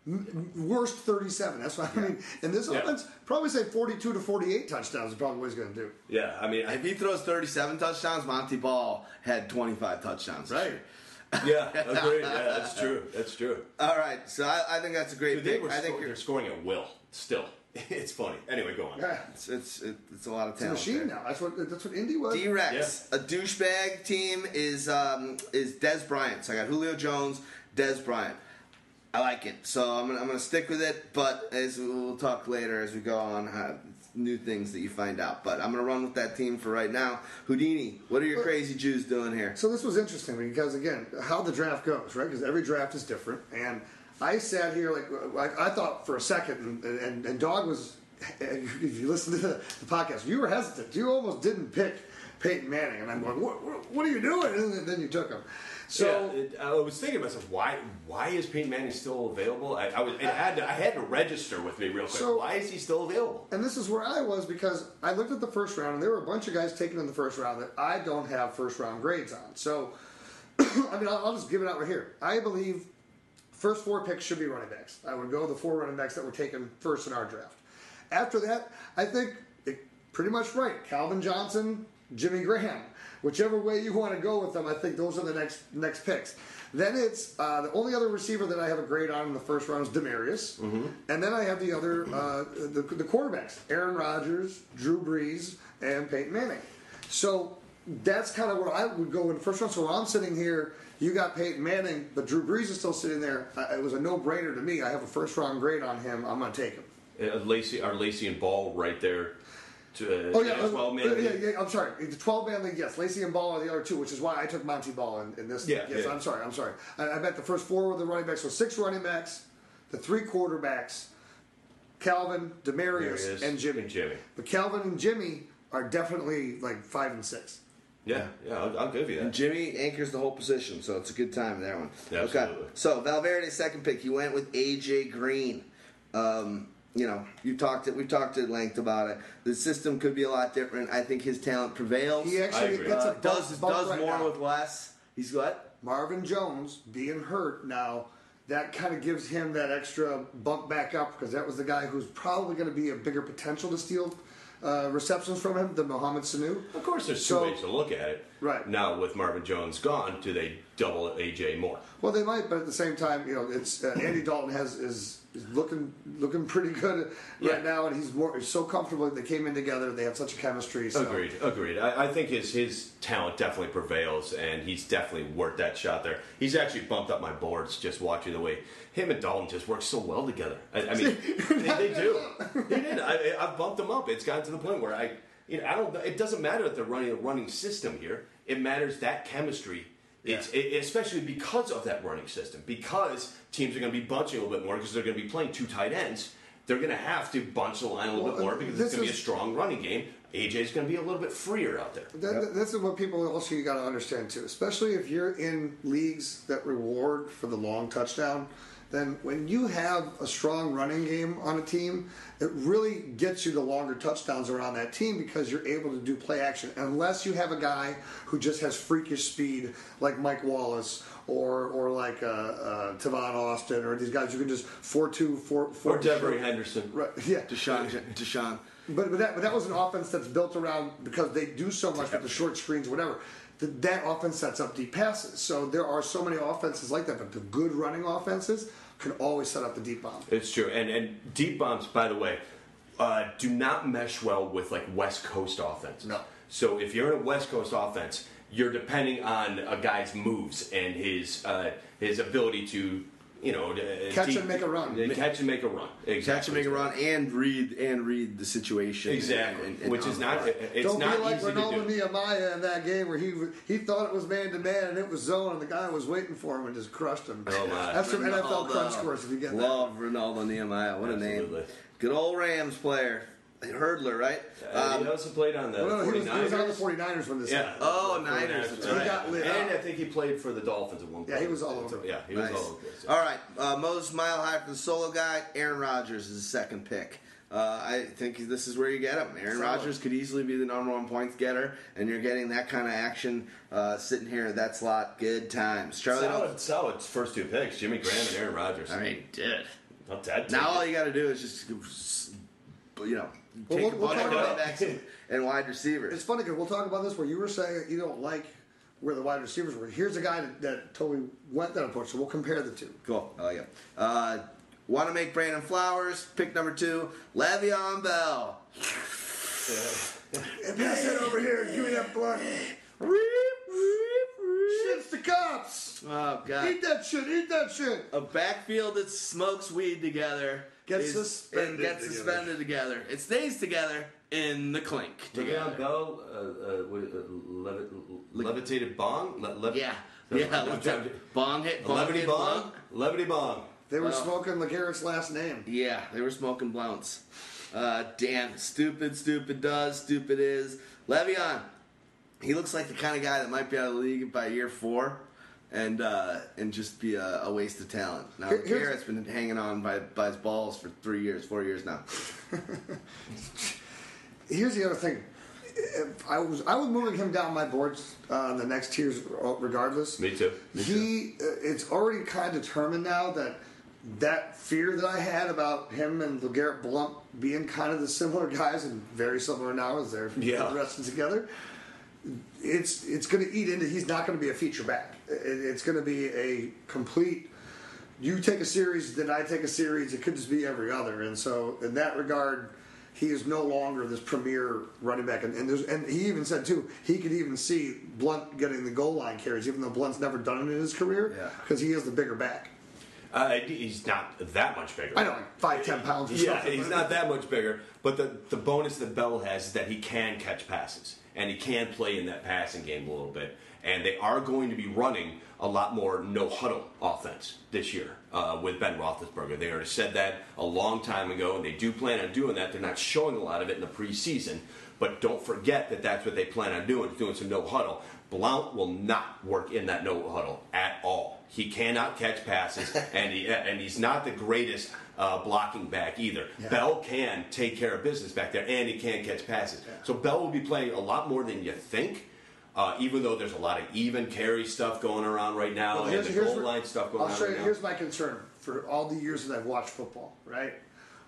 M- worst 37. That's what I mean. And this Yeah. offense, probably say 42 to 48 touchdowns is probably what he's going to do. Yeah, I mean, If he throws 37 touchdowns, Montee Ball had 25 touchdowns. Right. yeah, agreed. Yeah, that's true. That's true. All right. So I, I think that's a great Dude, they pick. were I think sco- you're scoring at will still. It's funny. Anyway, go on. Yeah. It's it's, it's a lot of It's a machine there. now. That's what that's what Indy was. D Rex, a douchebag team is um, is Dez Bryant. So I got Julio Jones, Dez Bryant. I like it, so I'm gonna, I'm gonna stick with it. But as we'll talk later as we go on, uh, new things that you find out. But I'm gonna run with that team for right now. Houdini, what are your crazy Jews doing here? So this was interesting because again, how the draft goes, right? Because every draft is different, and I sat here like, like I thought for a second, and, and, and Dog was. If you listen to the, the podcast, you were hesitant. You almost didn't pick Peyton Manning, and I'm going, "What, what, what are you doing?" And then you took him. So yeah, it, I was thinking to myself, why why is Peyton Manning still available? I, I was it had to, I had to register with me real quick. So- why is he still available? And this is where I was because I looked at the first round, and there were a bunch of guys taken in the first round that I don't have first round grades on. So, I mean, I'll, I'll just give it out right here. I believe first four picks should be running backs. I would go the four running backs that were taken first in our draft. After that, I think it, pretty much right. Calvin Johnson, Jimmy Graham, whichever way you want to go with them. I think those are the next next picks. Then it's uh, the only other receiver that I have a grade on in the first round is Demaryius, and then I have the other uh, the, the quarterbacks: Aaron Rodgers, Drew Brees, and Peyton Manning. So that's kind of where I would go in the first round. So I'm sitting here, you got Peyton Manning, but Drew Brees is still sitting there. Uh, It was a no-brainer to me. I have a first-round grade on him. I'm going to take him. Uh, Lacy, our Lacy and Ball right there. To, uh, Oh yeah, as well, uh, man. yeah, yeah. I'm sorry. The 12 man league, yes. Lacy and Ball are the other two, which is why I took Montee Ball in, in this. Yeah, yes, yeah. I'm sorry. I'm sorry. I, I bet the first four were the running backs. So six running backs, the three quarterbacks, Calvin, Demaryius, Demaryius and Jimmy. and Jimmy. But Calvin and Jimmy are definitely like five and six. Yeah, yeah, I'll, I'll give you And. Jimmy anchors the whole position, so it's a good time there one. Yeah, okay, absolutely. so Valverde's second pick, he went with AJ Green. Um, you know, you talked it. We've talked at length about it. The system could be a lot different. I think his talent prevails. He actually agree. gets a Uh, bump, does bump does right more now. with less. He's what? Marvin Jones being hurt now, that kind of gives him that extra bump back up because that was the guy who's probably going to be a bigger potential to steal uh, receptions from him than Mohamed Sanu. Of course, there's two So- ways to look at it. Right. Now, with Marvin Jones gone, do they double AJ more? Well, they might, but at the same time, you know, it's uh, Andy Dalton has is, is looking looking pretty good Yeah. right now, and he's more he's so comfortable. They came in together. They have such a chemistry. So. Agreed, agreed. I, I think his his talent definitely prevails, and he's definitely worth that shot there. He's actually bumped up my boards just watching the way him and Dalton just work so well together. I, I mean, they, they do. He did. I, I've bumped them up. It's gotten to the point where I, you know, I don't. It doesn't matter that they're running a running system here. It matters that chemistry. It's it, especially because of that running system. Because teams are going to be bunching a little bit more because they're going to be playing two tight ends. They're going to have to bunch the line a little Well, bit more because it's going to be a strong running game. AJ's going to be a little bit freer out there. That, This is what people also you got to understand too, especially if you're in leagues that reward for the long touchdown. Then when you have a strong running game on a team, it really gets you the longer touchdowns around that team because you're able to do play action. Unless you have a guy who just has freakish speed like Mike Wallace or or like uh, uh, Tavon Austin or these guys you can just four two four four Or Devery Henderson. Right, yeah. DeSean. DeSean. But, but that but that was an offense that's built around because they do so much with the short screens, whatever. That that offense sets up deep passes. So there are so many offenses like that, but the good running offenses can always set up the deep bomb. It's true. And and deep bombs, by the way, uh, do not mesh well with like West Coast offense. No. So if you're in a West Coast offense, you're depending on a guy's moves and his uh, his ability to. You know, uh, Catch and make a run. Catch and make a run. Exactly. Catch and make a run and read and read the situation. Exactly. and- and- Which is not. fly. It's Don't not be like easy Renaldo do. Nehemiah in that game where he he thought it was man to man and it was zone and the guy was waiting for him and just crushed him. Oh, my. That's some NFL Renaldo. crunch scores if you get that. Love Renaldo Nehemiah. What a name. Good old Rams player. Hurdler, right? Uh, Um, he also played on the Well, no, he, was, he was on the 49ers. 49ers when this Yeah. happened. Oh, Niners, that's He got lit And up. I think he played for the Dolphins at one point. Yeah, he was all over. Yeah, he was all over. the place. All right, uh, Moses Mile High for the solo guy. Aaron Rodgers is the second pick. Uh, I think this is where you get him. Aaron Rodgers could easily be the number one points getter, and you're getting that kind of action uh, sitting here in that slot. Good times. Charlie, Solid, solid first two picks: Jimmy Graham and Aaron Rodgers. I mean, dude. Not that. Now all you got to do is just, you know, Well, we'll- we'll talk about- backs and, wide receivers. It's funny because we'll talk about this where you were saying you don't like where the wide receivers were. Here's a guy that, that totally went that approach, so we'll compare the two. Cool. I like it. Uh, Want to make Brandon Flowers. Pick number two, Le'Veon Bell. And pass it over here. Give me that blunt. Shit's the cops. Oh God! Eat that shit. Eat that shit. A backfield that smokes weed together Gets is- suspended and gets together. suspended together. It stays together in the clink together. Le'Veon Bell, uh, uh, what, uh, levi- levitated bong? Le- lev- Yeah, No, yeah. no, let's no, have bong hit. Bong Levity hit bong? blunt. Levity bong. They were Well- smoking LeGarrette's last name. Yeah, they were smoking blunts. Uh, damn, stupid, stupid does, stupid is. Le'Veon, he looks like the kind of guy that might be out of the league by year four, and uh, and just be a, a waste of talent. Now Here- Garrett's been hanging on by by his balls for three years, four years now. Here's the other thing. If I was I was moving him down my boards uh, on the next tiers regardless. Me too. he uh, it's already kind of determined now that that fear that I had about him and Garrett Blount being kind of the similar guys and very similar now as they're Yeah. progressing together. It's it's going to eat into. He's not going to be a feature back. It, it's going to be a complete. You take a series, then I take a series. It could just be every other, and so in that regard, he is no longer this premier running back. And, and, there's, and he even said too, he could even see Blount getting the goal line carries, even though Blount's never done it in his career, Yeah. because he is the bigger back. Uh, he's not that much bigger. I know, like five, ten pounds. Or Yeah, something, he's not that much bigger. But the, the bonus that Bell has is that he can catch passes and he can play in that passing game a little bit. And they are going to be running a lot more no huddle offense this year uh, with Ben Roethlisberger. They already said that a long time ago, and they do plan on doing that. They're not showing a lot of it in the preseason, but don't forget that that's what they plan on doing, doing some no huddle. Blount will not work in that no huddle at all. He cannot catch passes, and he and he's not the greatest uh, blocking back either. Bell can take care of business back there, and he can catch passes. So Bell will be playing a lot more than you think. Uh, even though there's a lot of even carry stuff going around right now, Well, and the goal line stuff going around. I'll on show you. now. Here's my concern for all the years that I've watched football. Right,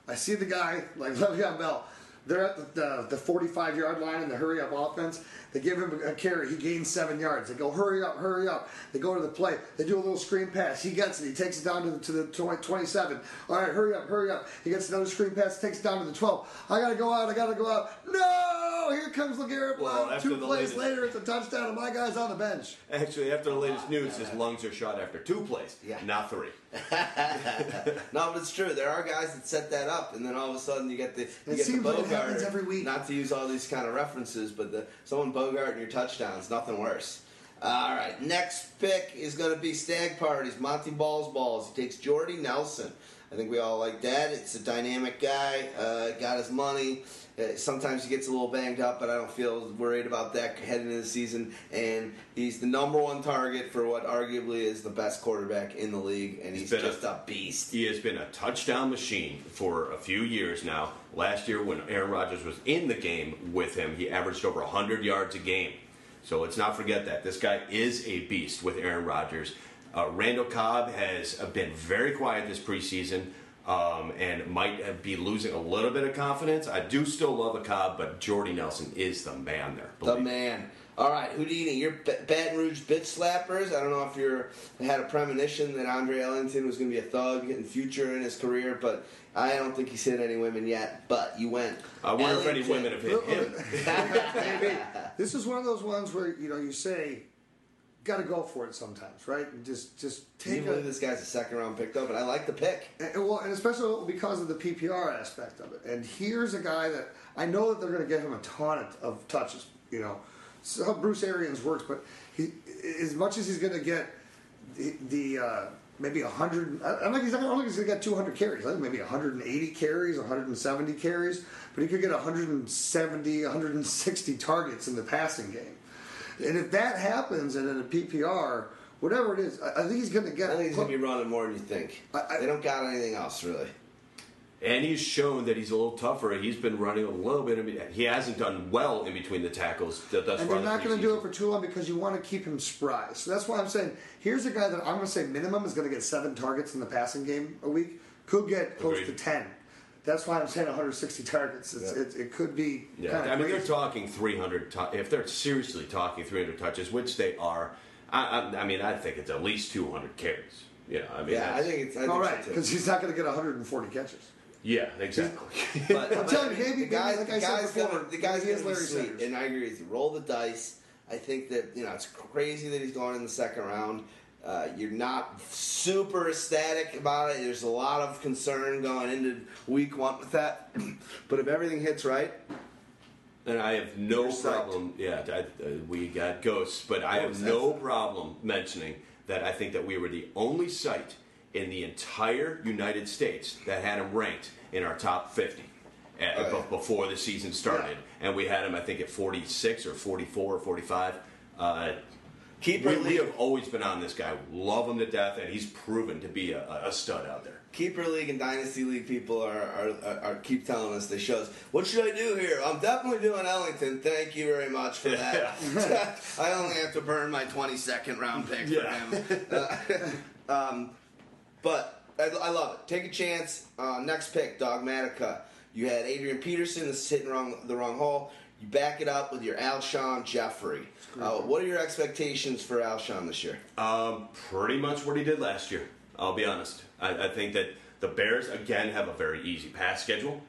I see the guy like Le'Veon Bell. They're at the, the, the 45 yard line in the hurry up offense. They give him a carry. He gains seven yards. They go, hurry up, hurry up. They go to the play. They do a little screen pass. He gets it. He takes it down to the, to the 20, 27. All right, hurry up, hurry up. He gets another screen pass, takes it down to the 12. I got to go out. I got to go out. No! Here comes LeGarrette Well, Blount. after Two plays latest- later, it's a touchdown, and my guy's on the bench. Actually, after the oh, latest news, his lungs are shot after two plays, Yeah. not three. no, but it's true. There are guys that set that up, and then all of a sudden you get the you It get seems the like it Bogart. happens every week. Not to use all these kind of references, but the someone Bogart in your touchdowns, nothing worse. All right, next pick is going to be Stag Parties. Monty Balls Balls. He takes Jordy Nelson. I think we all like that. It's a dynamic guy. Uh, got his money. Uh, sometimes he gets a little banged up, but I don't feel worried about that heading into the season. And he's the number one target for what arguably is the best quarterback in the league, and he's a- just a beast. He has been a touchdown machine for a few years now. Last year, when Aaron Rodgers was in the game with him, he averaged over 100 yards a game. So let's not forget that. This guy is a beast with Aaron Rodgers. Uh, Randall Cobb has been very quiet this preseason um, and might be losing a little bit of confidence. I do still love a Cobb, but Jordy Nelson is the man there. The man. All right, who do you think? You're Baton Rouge bit slappers. I don't know if you're had a premonition that Andre Ellington was going to be a thug in future in his career, but I don't think he's hit any women yet. But you went. I wonder if any women have hit him. Maybe. This is one of those ones where you know you say, got to go for it sometimes, right? And just just Can you take believe a, this guy's a second round pick though? But I like the pick. and, well, and especially because of the PPR aspect of it. And here's a guy that I know that they're going to give him a ton of, of touches. You know, so how Bruce Arians works, but he as much as he's going to get the, the uh, maybe hundred. I don't think he's. I don't think he's going to get 200 carries. I think maybe 180 carries, 170 carries, but he could get 170, 160 targets in the passing game. And if that happens, and in a PPR, whatever it is, I I think he's going to get. I think he's going to be running more than you think. I- I- they don't got anything else really. And he's shown that he's a little tougher. He's been running a little bit. In, be- he hasn't done well in between the tackles th- thus And far. you're not going to do it for too long because you want to keep him spry. So that's why I'm saying here's a guy that I'm going to say minimum is going to get seven targets in the passing game a week. Could get close Agreed. to ten. That's why I'm saying 160 targets. It's, Yeah. it, it could be. Yeah, kinda I mean they're talking 300. tou- if they're seriously talking 300 touches, which they are, I, I, I mean I think it's at least 200 carries. You know, I mean, Yeah, I think it's. I All so right, because he's not going to get 140 catches. Yeah, exactly. But, I'm but telling you, maybe- the maybe, guy, like the I said guy's before, gonna, the guy's maybe he gonna has be Larry sweet, and I agree with you. Roll the dice. I think that you know it's crazy that he's going in the second round. Uh, you're not super ecstatic about it. There's a lot of concern going into week one with that. but if everything hits right, And I have no You're psyched. problem. Yeah, I, uh, we got ghosts, but I Oh, have no problem mentioning that I think that we were the only site in the entire United States that had him ranked in our top 50 uh, Oh, yeah. be- before the season started, and we had him, I think, at 46 or 44 or 45. Uh, keeper we, we league, have always been on this guy, love him to death, and he's proven to be a, a stud out there. keeper league and dynasty league people are, are, are, are keep telling us they shows. What should I do here? I'm definitely doing Ellington. Thank you very much for that. I only have to burn my 22nd round pick Yeah. for him. Uh, um, but I, I love it. Take a chance. Uh, next pick, Dogmatica. You had Adrian Peterson. This is hitting wrong, the wrong hole. You back it up with your Alshon Jeffery. Uh, what are your expectations for Alshon this year? Um, pretty much what he did last year. I'll be honest. I, I think that the Bears again have a very easy pass schedule.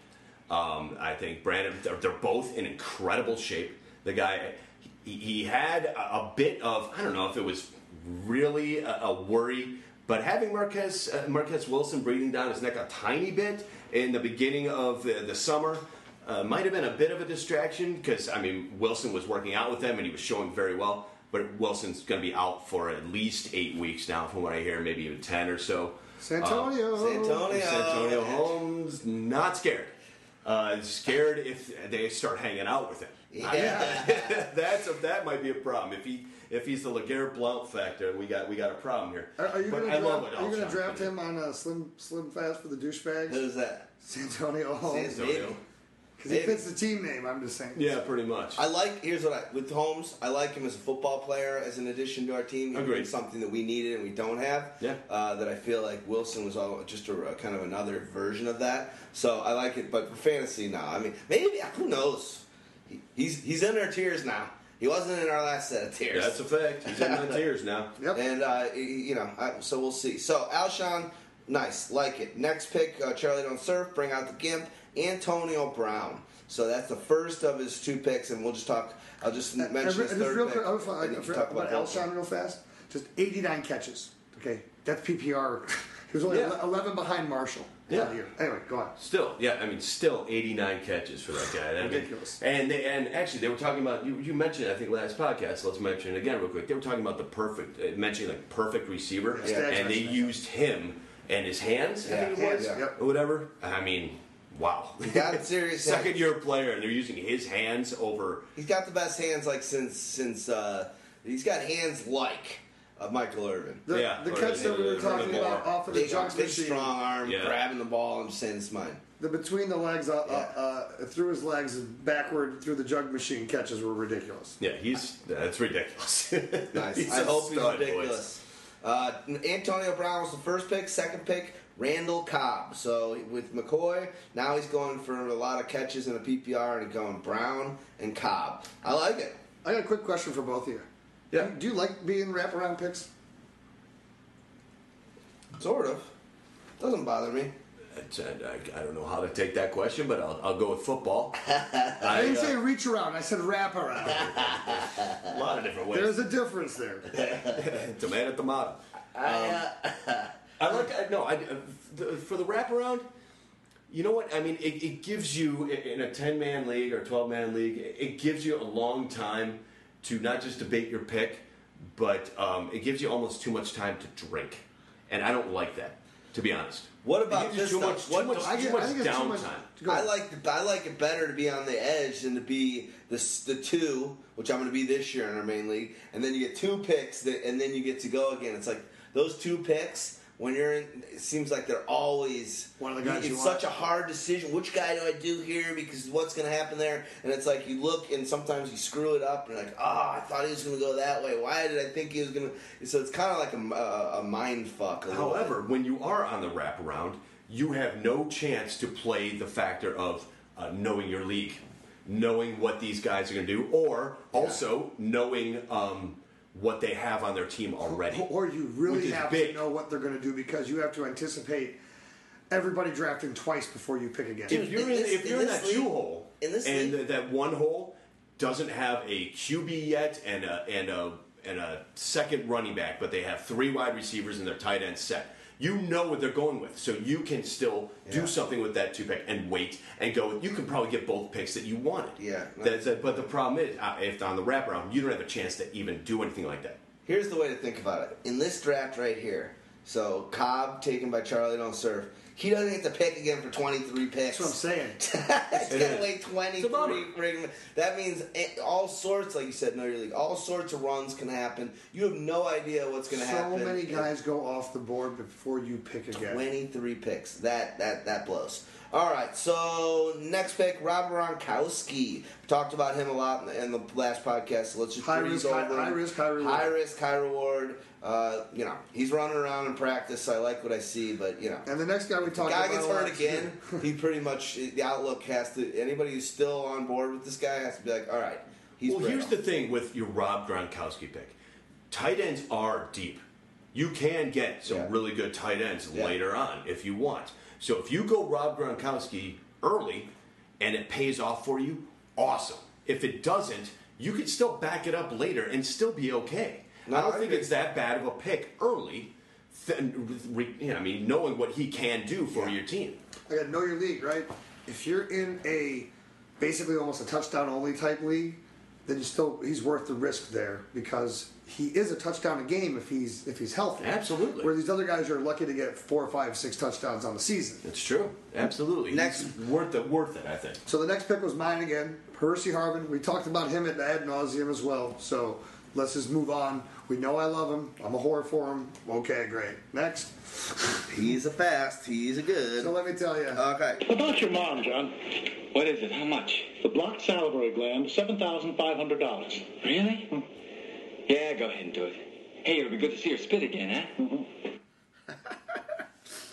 Um, I think Brandon. They're, they're both in incredible shape. The guy, he, he had a, a bit of I don't know if it was really a, a worry, but having Marquess uh, Marquess Wilson breathing down his neck a tiny bit in the beginning of the, the summer. Uh, might have been a bit of a distraction because I mean Wilson was working out with them and he was showing very well. But Wilson's going to be out for at least eight weeks now, from what I hear, maybe even ten or so. Santonio. Santonio. Santonio Holmes not scared. Uh, scared if they start hanging out with him. Yeah. That's a, that might be a problem. If he if he's the LeGarrette Blount factor, we got we got a problem here. Are, are you going I to love draft, what are you gonna draft him on a slim slim fast for the douchebags? Who's that? Santonio Holmes. Maybe. Because he fits the team name, I'm just saying. Yeah, pretty much. I like. Here's what I with Holmes. I like him as a football player, as an addition to our team. He Agreed. Something that we needed and we don't have. Yeah. Uh, that I feel like Wilson was all just a, a kind of another version of that. So I like it. But for fantasy now, I mean, maybe who knows? He, he's he's in our tiers now. He wasn't in our last set of tears. That's a fact. He's in my tears now. Yep. And uh, you know, I, so we'll see. So Alshon, nice, like it. Next pick, uh, Charlie Don't Surf, bring out the Gimp, Antonio Brown. So that's the first of his two picks, and we'll just talk. I'll just mention and his just third real pick. quick, I was- I- and you I can talk about about Alshon real fast. Just 89 catches. Okay, that's PPR. he was only Yeah. 11 behind Marshall. Yeah. year. Anyway, go on. Still, yeah, I mean, still 89 catches for that guy. I mean, Ridiculous. and they, and actually, they were talking about you. You mentioned, I think, last podcast. Let's mention it again real quick. They were talking about the perfect, uh, mentioning like perfect receiver, Yeah, and they used him and his hands. I think it hands, was, yep. or whatever. I mean, wow. He got serious second year player, and they're using his hands over. He's got the best hands, like since since uh, he's got hands like of Michael Irvin. The, Yeah, the or catch that we were the- talking the about off of the Big, junk big machine, strong arm, Yeah. grabbing the ball. I'm just saying it's mine. the between the legs, uh, Yeah. uh, uh, through his legs, and backward through the jug machine catches were ridiculous. Yeah, he's that's ridiculous. Nice. He's I a hope he's ridiculous. Uh, Antonio Brown was the first pick. Second pick, Randall Cobb. So with McCoy, now he's going for a lot of catches in a PPR, and he's going Brown and Cobb. I like it. I got a quick question for both of you. Yeah. Do you like being wraparound picks? Sort of. Doesn't bother me. It's, uh, I, I don't know how to take that question, but I'll, I'll go with football. I I, didn't uh, say reach around. I said wrap around. a lot of different ways. There's a difference there. tomato, tomato. I, I like. I, no, I, uh, the, for the wraparound. You know what? I mean, it, it gives you in a ten man league or twelve man league. It gives you a long time to not just debate your pick, but um, it gives you almost too much time to drink, and I don't like that. To be honest, What It about gives you this too stuff? much, What too much, do- I too get- much I think it's too much- downtime. I like I like it better to be on the edge than to be the the two, which I'm going to be this year in our main league, and then you get two picks, that, and then you get to go again. It's like those two picks when you're in. It seems like they're always One of the guys It's such want. a hard decision. Which guy do I do here? Because what's going to happen there? And it's like you look, and sometimes you screw it up, and you're like, oh, I thought he was going to go that way. Why did I think he was going to? So it's kind of like a, a, a mind fuck. A. However, when you are on the wraparound, you have no chance to play the factor of uh, knowing your league, knowing what these guys are going to do, or also knowing um, what they have on their team already. Or you really have big. to know what they're going to do because you have to anticipate everybody drafting twice before you pick again. if you're in, in this- if you're in in, this that two hole in this and league- that one hole doesn't have a QB yet and a and a and a second running back, but they have three wide receivers and their tight end set. You know what they're going with, so you can still do something with that two pick and wait and go. You can probably get both picks that you wanted. Yeah. That's it. But the problem is, uh, if on the wraparound, you don't have a chance to even do anything like that. Here's the way to think about it. In this draft right here, so Cobb taken by Charlie Don't Surf, he doesn't get to pick again for 23 picks. That's what I'm saying. He's gonna is. wait 23 bummer. That means all sorts, like you said, know your league. All sorts of runs can happen. You have no idea what's gonna so happen. So many guys go off the board before you pick again. 23 picks. That that that blows. All right, so next pick, Rob Gronkowski. Talked about him a lot in the, in the last podcast. So let's just High risk, high- over. high him. risk, high reward. High risk, high reward. Uh, you know, he's running around in practice. So I like what I see, but you know, And the next guy we talk guy about gets hurt again. he pretty much the outlook has to. Anybody who's still on board with this guy has to be like, all right, he's. well, here's brittle. the thing with your Rob Gronkowski pick. Tight ends are deep. You can get some Yeah. really good tight ends Yeah. later on if you want. So if you go Rob Gronkowski early and it pays off for you, awesome. If it doesn't, you could still back it up later and still be okay. No, I don't I think it's that bad of a pick early. Th- re- you know, I mean, knowing what he can do for your team. I got to know your league, right? If you're in a basically almost a touchdown only type league, then you still he's worth the risk there because he is a touchdown a game if he's if he's healthy. Absolutely. Where these other guys are lucky to get four, five, six touchdowns on the season. It's true. Absolutely. Next- He's worth it. Worth it. I think. So the next pick was mine again, Percy Harvin. We talked about him at the ad nauseum as well. So let's just move on. We know I love him. I'm a whore for him. Okay, great. Next. He's a fast. He's a good. So let me tell you. okay. About your mom, John. What is it? How much? The blocked salivary gland, seven thousand five hundred dollars. Really? Yeah, go ahead and do it. Hey, it'll be good to see her spit again, huh?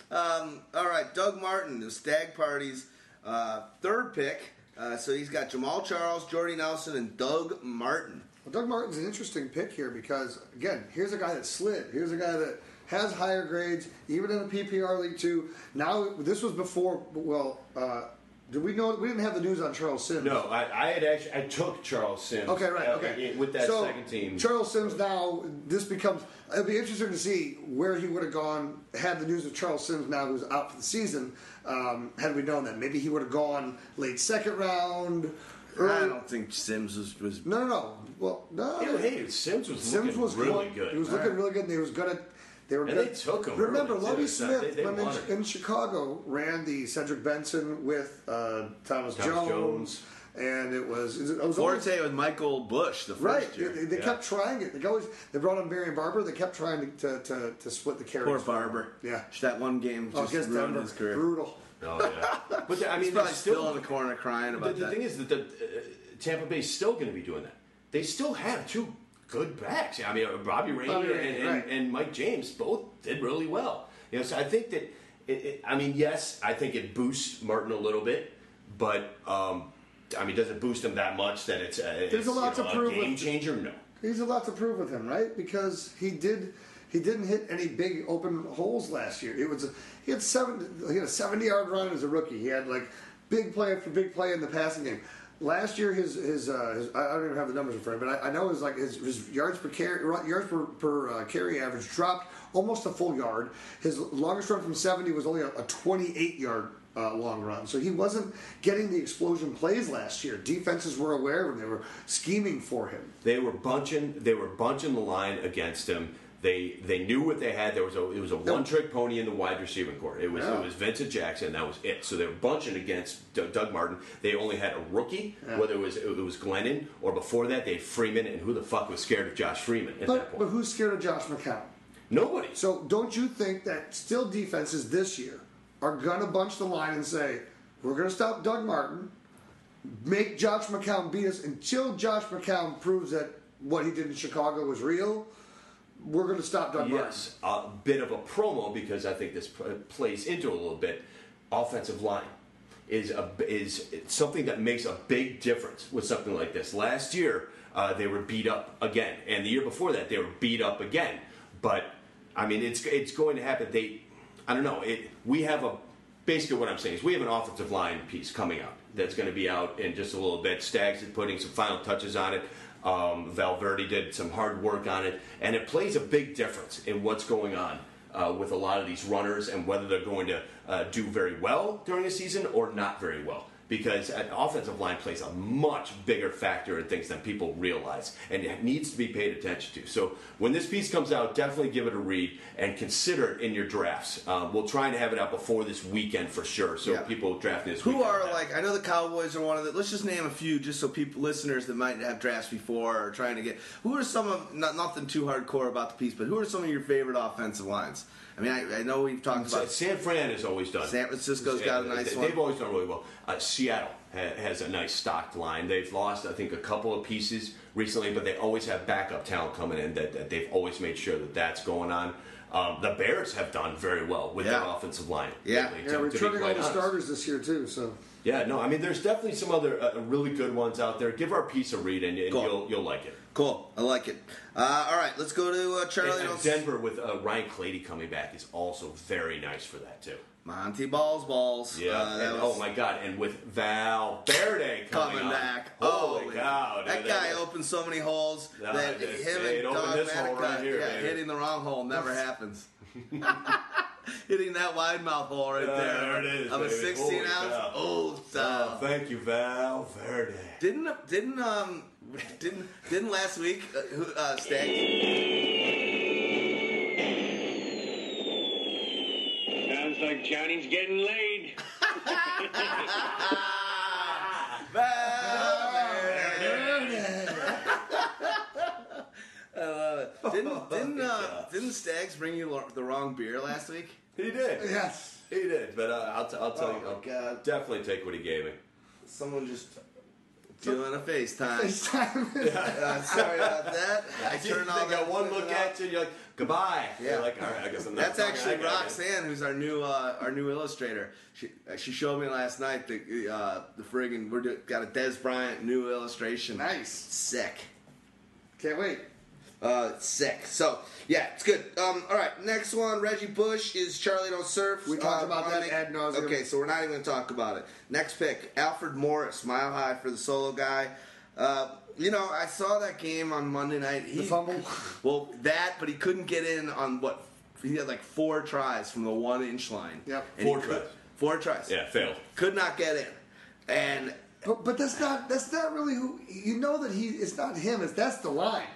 Um, all right, Doug Martin, the Stag Party's uh, third pick. Uh, so he's got Jamaal Charles, Jordy Nelson, and Doug Martin. Well, Doug Martin's an interesting pick here because, again, here's a guy that slid. Here's a guy that has higher grades, even in a PPR league too. Now, this was before. Well, uh, did we know? We didn't have the news on Charles Sims. No, I, I had actually I took Charles Sims. Okay, right. uh, Okay. with that so, second team. Charles Sims now. This becomes. It'll be interesting to see where he would have gone had the news of Charles Sims now who's out for the season. Um, had we known that, maybe he would have gone late second round. I Early, don't think Sims was. was no, no, no. Well, no. Hey, hey, Sims was Sims looking was really going- good. He was looking really good. and He was gonna. They were And good. they took him Remember, early, too. Lovie It's not- Smith they- they when in, wanted in Chicago ran the Cedric Benson with uh, Thomas, Thomas Jones, Jones. and it was it was always- Forte with Michael Bush the first Right, year. they, they Yeah. kept trying it. They always they brought on Barry Barber. They kept trying to to, to, to split the carries. Poor. Barber. Yeah, That one game oh, just against ruined Denver, his career. brutal. Oh yeah, but the- I mean, He's probably there's still in the corner crying about the that. The thing is that the, uh, Tampa Bay's still going to be doing that. They still have two good backs. I mean, uh, Bobby Rainey Bobby and, Rainey, and, right. and Mike James both did really well. You know, so I think that. It, it, I mean, yes, I think it boosts Martin a little bit, but um, I mean, does it boost him that much that it's, uh, it's a lot you know, to prove a game with- changer? No. He's a lot to prove with him, right? Because he did he didn't hit any big open holes last year. It was he had seven he had a seventy yard run as a rookie. He had like big play after big play in the passing game. Last year, his his, uh, his I don't even have the numbers in front but I, I know his like his, his yards per carry yards per, per uh, carry average dropped almost a full yard. His longest run from seventy was only a, a twenty eight yard uh, long run. So he wasn't getting the explosion plays last year. Defenses were aware of him. They were scheming for him. They were bunching. They were bunching the line against him. They they knew what they had. There was a it was a one trick pony in the wide receiving court. It was Yeah. it was Vincent Jackson. That was it. So they were bunching against Doug, Doug Martin. They only had a rookie, whether it was it was Glennon or before that they had Freeman. And who the fuck was scared of Josh Freeman at that point? but who's scared of Josh McCown? Nobody. So don't you think that still defenses this year are going to bunch the line and say, we're going to stop Doug Martin, make Josh McCown beat us until Josh McCown proves that what he did in Chicago was real? We're going to stop Doug Yes, a bit of a promo because I think this plays into a little bit. Offensive line. is a, is something that makes a big difference with something like this. Last year, uh, they were beat up again, and the year before that, they were beat up again. But I mean, it's it's going to happen. They, I don't know. It we have a basically what I'm saying is we have an offensive line piece coming out that's going to be out in just a little bit. Stags is putting some final touches on it. Um, Valverde did some hard work on it, and it plays a big difference in what's going on uh, with a lot of these runners and whether they're going to uh, do very well during the season or not very well because an offensive line plays a much bigger factor in things than people realize, and it needs to be paid attention to. So when this piece comes out, definitely give it a read and consider it in your drafts. Um, we'll try and have it out before this weekend for sure, so Yeah. people drafting this. Who are like? I know the Cowboys are one of the. Let's just name a few, just so people, listeners that might have drafts before or trying to get. Who are some of not nothing too hardcore about the piece, but who are some of your favorite offensive lines? I mean, I, I know we've talked about San Fran has always done. San Francisco's got a nice they, one. They've always done really well. Uh, Seattle ha- has a nice stocked line. They've lost, I think, a couple of pieces recently, but they always have backup talent coming in. That, that they've always made sure that that's going on. Um, the Bears have done very well with their offensive line. Yeah. lately, Yeah, to- to be returning all the honest. starters this year too. So Yeah, no, I mean, there's definitely some other uh, really good ones out there. Give our piece a read, and, and you'll you'll like it. Cool, I like it. Uh, all right, let's go to uh, Charlie. and Don't- Denver with uh, Ryan Clady coming back is also very nice for that too. Monty Balls Balls. Yeah, uh, and, was oh my God, and with Val Verde coming, coming back. Holy oh, cow! That dude, guy opened so many holes Nah, that it- him and Dog this hole right here, yeah, hitting the wrong hole never happens. hitting that wide mouth hole right Yeah, there. there it is, Of a 16 Holy ounce. Oh, Oh, style. thank you, Val Verde. Didn't didn't um didn't didn't last week uh, uh, Stag Sounds like Johnny's getting laid. I love it. Didn't didn't uh, didn't Stags bring you the wrong beer last week? He did. yes, He did. But uh, I'll, t- I'll tell Oh, you, my I'll God. definitely take what he gave me. Someone just doing a FaceTime. this time. Uh, sorry about that. I turned all they got one look at you, you're like, goodbye. Yeah. You're like, all right, I guess I'm not That's actually. Roxanne, who's our new uh, our new illustrator. She uh, she showed me last night the uh, the friggin' we're do, got a Dez Bryant new illustration. Nice. sick. Can't wait. Uh, sick. So yeah, it's good. Um, all right, next one. Reggie Bush is Charlie Don't Surf. We talked Uh, about wanna that ad nauseam. Okay, so we're not even going to talk about it. Next pick, Alfred Morris, Mile High for the solo guy. Uh, you know, I saw that game on Monday night. He, The fumble. Well, that, but he couldn't get in on what he had like four tries from the one inch line. Yep. And Four he could- tries. Four tries. Yeah, failed. Could not get in, and But but that's not that's not really who you know that he it's not him. It's that's the line.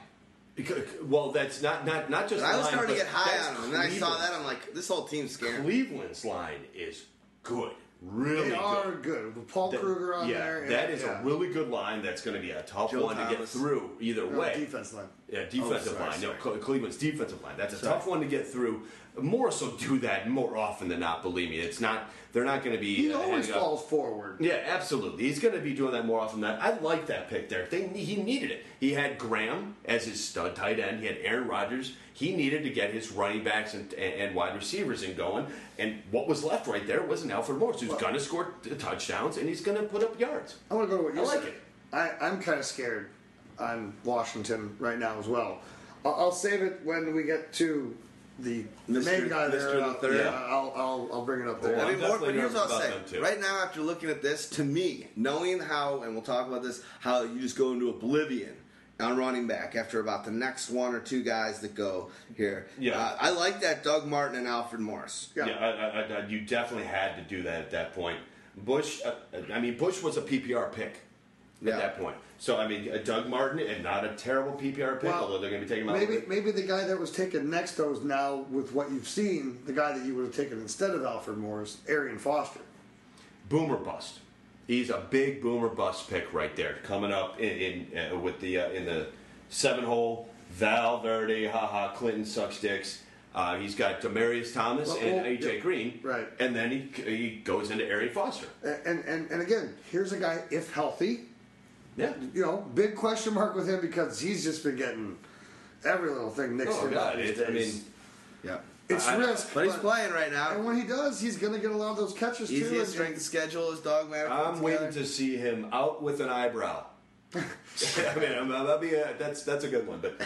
Because, well, that's not not not just. I was line, starting to get high on him, and then I saw that I'm like, this whole team's scared. Cleveland's line is good, really good. They are good. With Paul That- Kruger on yeah, there. that is yeah. a really good line. That's going to be a tough Joe one to get through either No, way. defense line. Yeah, defensive Oh, sorry, line. No, sorry. Cle- Cleveland's defensive line. That's a Sorry. tough one to get through. Morris will do that more often than not. Believe me, it's not. They're not going to be. He uh, always handing up- falls forward. Yeah, absolutely. He's going to be doing that more often than that. I like that pick there. They, he needed it. He had Graham as his stud tight end. He had Aaron Rodgers. He needed to get his running backs and, and, and wide receivers in going. And what was left right there was an Alfred Morris who's going to score t- touchdowns and he's going to put up yards. I want to go to what you I like said. it. I, I'm kind of scared on Washington right now as well. I'll, I'll save it when we get to the, the Mr. main guy there. Mr. the I'll- third. yeah, I'll, I'll, I'll bring it up there. Well, I I'm mean, more, but definitely here's what I'll about say. them, too. Right now, after looking at this, to me, knowing how, and we'll talk about this, how you just go into oblivion on running back after about the next one or two guys that go here. Yeah. Uh, I like that Doug Martin and Alfred Morris. Yeah. I, I, I, you definitely had to do that at that point. Bush, uh, I mean, Bush was a PPR pick Yeah. at that point. So, I mean, uh, Doug Martin, and not a terrible PPR pick, Well, although they're going to be taking him out. Maybe maybe the guy that was taken next though is now with what you've seen, the guy that you would have taken instead of Alfred Morris, Arian Foster. boomer bust. He's a big boomer bust pick right there, coming up in, in uh, with the uh, in the seven hole. Val Verde, haha, Clinton sucks dicks. Uh, he's got Demaryius Thomas Well, and well, AJ yeah, Green, right. And then he he goes into Arian Foster. And, and and again, here's a guy if healthy, Yeah. you know, big question mark with him because he's just been getting every little thing mixed Oh in God! these It, I mean, Yeah. It's I- risk, But he's playing right now. And when he does, he's going to get a lot of those catches too. Easiest strength of schedule is dogmatic. I'm waiting to see him out with an eyebrow. I mean, I'm, I'll be a, that's that's a good one. But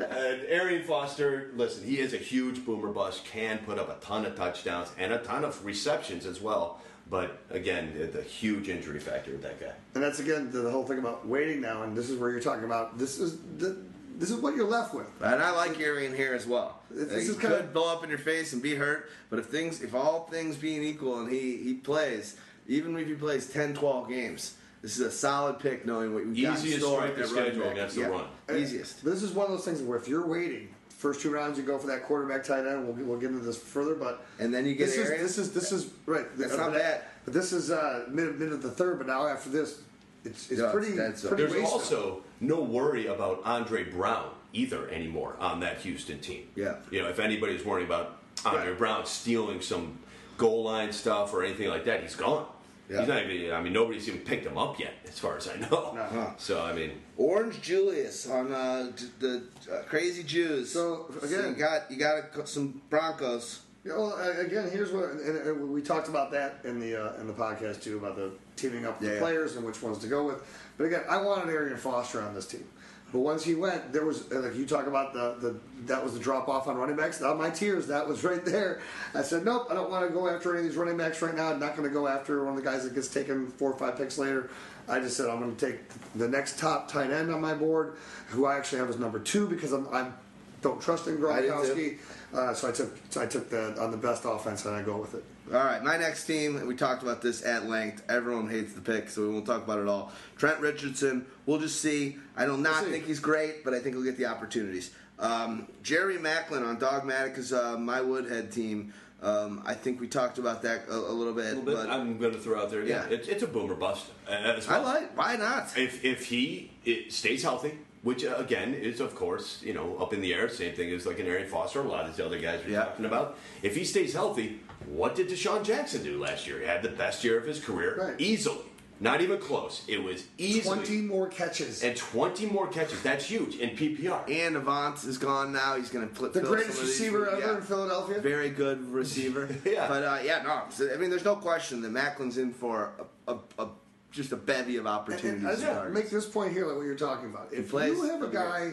uh, Arian Foster, listen, he is a huge boomer bust. Can put up a ton of touchdowns and a ton of receptions as well. But again, the, the huge injury factor with that guy. And that's again the, the whole thing about waiting now, and this is where you're talking about. This is the, this is what you're left with. And I like Arian here as well. This he is could kinda- blow up in your face and be hurt, but if things, if all things being equal, and he he plays, even if he plays 10, 12 games, this is a solid pick, knowing what we got in Easiest store strength of at running schedule back. against the Yeah, run. Easiest. This is one of those things where if you're waiting, first two rounds you go for that quarterback tight end. We'll, we'll get into this further, but And then you get this is this is this is right. That's but- not bad. But this is uh, mid mid of the third. But now after this, it's it's Yeah, pretty that's pretty There's wasted. also no worry about Andre Brown either anymore on that Houston team. Yeah. You know, if anybody's worrying about Andre Right. Brown stealing some goal line stuff or anything like that, he's gone. Yeah. He's not even. I mean, nobody's even picked him up yet, as far as I know. No. So I mean, Orange Julius on uh, the uh, crazy Jews. So, again- you got you got some Broncos. Yeah, well, again, here's what, and, and we talked about that in the uh, in the podcast too about the teaming up with Yeah, the yeah. players and which ones to go with. But again, I wanted Arian Foster on this team, but once he went, there was like you talk about the, the that was the drop off on running backs. Not my tears, that was right there. I said, nope, I don't want to go after any of these running backs right now. I'm not going to go after one of the guys that gets taken four or five picks later. I just said I'm going to take the next top tight end on my board, who I actually have as number two because I'm, I'm don't trust in I. Gronkowski. Uh, so I took so I took the on the best offense and I go with it. All right, my next team. We talked about this at length. Everyone hates the pick, so we won't talk about it all. Trent Richardson. We'll just see. I do not see. think he's great, but I think he'll get the opportunities. Um, Jerry Maclin on Dogmatica's uh, My Woodhead team. Um, I think we talked about that a, a little bit. a little bit. but I'm going to throw out there. Yeah, Yeah. It's, it's a boomer bust. uh, as I like. Why not? If if he stays healthy, which uh, again is of course you know up in the air, same thing as like an Arian Foster, a lot of these other guys we're Yeah. talking about. If he stays healthy, what did DeSean Jackson do last year? He had the best year of his career, Right. easily, not even close. It was easily Twenty more catches. and twenty more catches. That's huge in PPR. And Avant is gone now. He's going to flip. the greatest some of these- receiver ever yeah. in Philadelphia. Very good receiver. Yeah. But uh, yeah, no. So, I mean, there's no question that Maclin's in for a, a, a just a bevy of opportunities. and I to just make this point here, like what you're talking about. If plays, you have a that'd be great. guy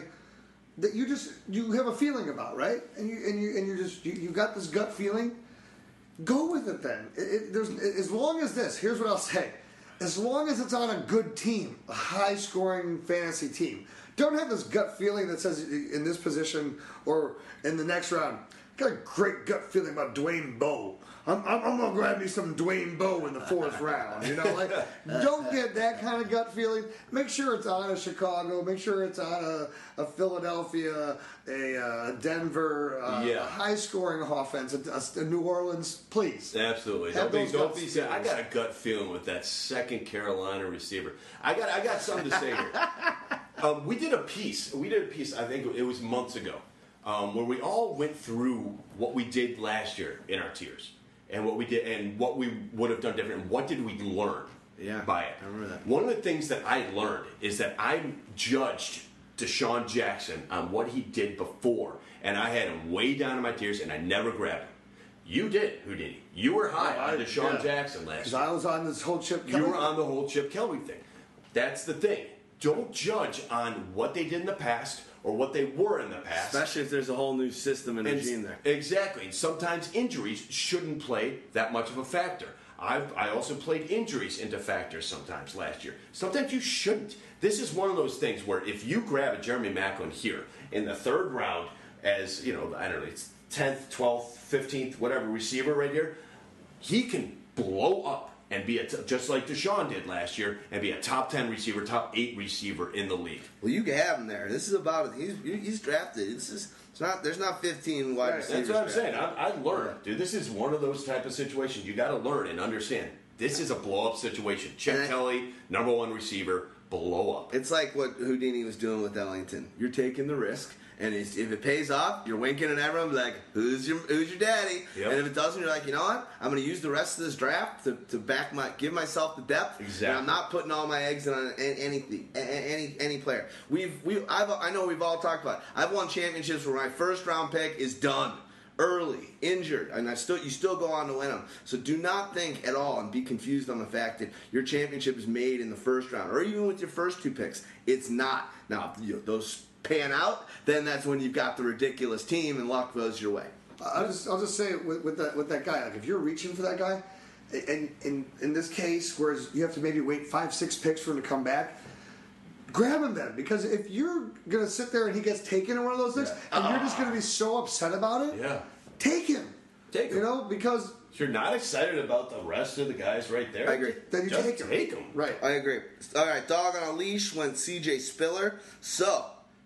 that you just you have a feeling about, right? And you and you and you just you, you got this gut feeling. Go with it then. It, it, as long as this. Here's what I'll say. As long as it's on a good team, a high-scoring fantasy team, don't have this gut feeling that says in this position or in the next round. Got a great gut feeling about Dwayne Bowe. I'm, I'm, I'm gonna grab me some Dwayne Bowe in the fourth round. You know, like don't get that kind of gut feeling. Make sure it's out of Chicago. Make sure it's out of, a Philadelphia, a uh, Denver, uh, Yeah. a high-scoring offense, a, a New Orleans. Please, Absolutely. Have Don't be, don't be I got a gut feeling with that second Carolina receiver. I got I got something to say here. um, we did a piece. We did a piece. I think it was months ago, um, where we all went through what we did last year in our tiers, and what we did, and what we would have done different. And what did we learn? Yeah, by it. I remember that. One of the things that I learned is that I judged DeSean Jackson on what he did before, and I had him way down in my tears, and I never grabbed him. You did, Houdini. You were high Yeah, on I- DeSean yeah. Jackson last because year. I was on this whole chip. You were on the whole Chip Kelly thing. That's the thing. Don't judge on what they did in the past or what they were in the past. Especially if there's a whole new system and And- regime there. Exactly. And sometimes injuries shouldn't play that much of a factor. I've, I also played injuries into factors sometimes last year. Sometimes you shouldn't. This is one of those things where if you grab a Jeremy Maclin here in the third round as, you know, I don't know, it's 10th, 12th, 15th, whatever receiver right here, he can blow up and be a t- just like DeSean did last year and be a top 10 receiver, top 8 receiver in the league. Well, you can have him there. This is about he's he's drafted. This is it's not. There's not 15 wide Right. receivers. That's what I'm drafted. saying. I, I learned, dude. This is one of those type of situations you got to learn and understand. This is a blow up situation. And I- Kelly, number one receiver, blow up. It's like what Houdini was doing with Ellington. You're taking the risk, and if it pays off, you're winking at everyone like, "Who's your Who's your daddy?" Yep. And if it doesn't, you're like, "You know what? I'm going to use the rest of this draft to, to back my give myself the depth. Exactly. And I'm not putting all my eggs in on any any any, any player. We've we I've I know we've all talked about. It. I've won championships where my first round pick is done. early, injured, and I still you still go on to win them. So do not think at all and be confused on the fact that your championship is made in the first round or even with your first two picks. It's not. Now you know, those pan out, then that's when you've got the ridiculous team and luck goes your way. I'll just I'll just say with, with that with that guy, like if you're reaching for that guy, and in in this case, whereas you have to maybe wait five six picks for him to come back. Grab him then, because if you're gonna sit there and he gets taken in one of those things, Yeah. and you're just gonna be so upset about it, Yeah. take him. Take him. You know, because If you're not excited about the rest of the guys right there, I agree. then you just take him. take them. Right. I agree. All right, dog on a leash went C.J. Spiller. So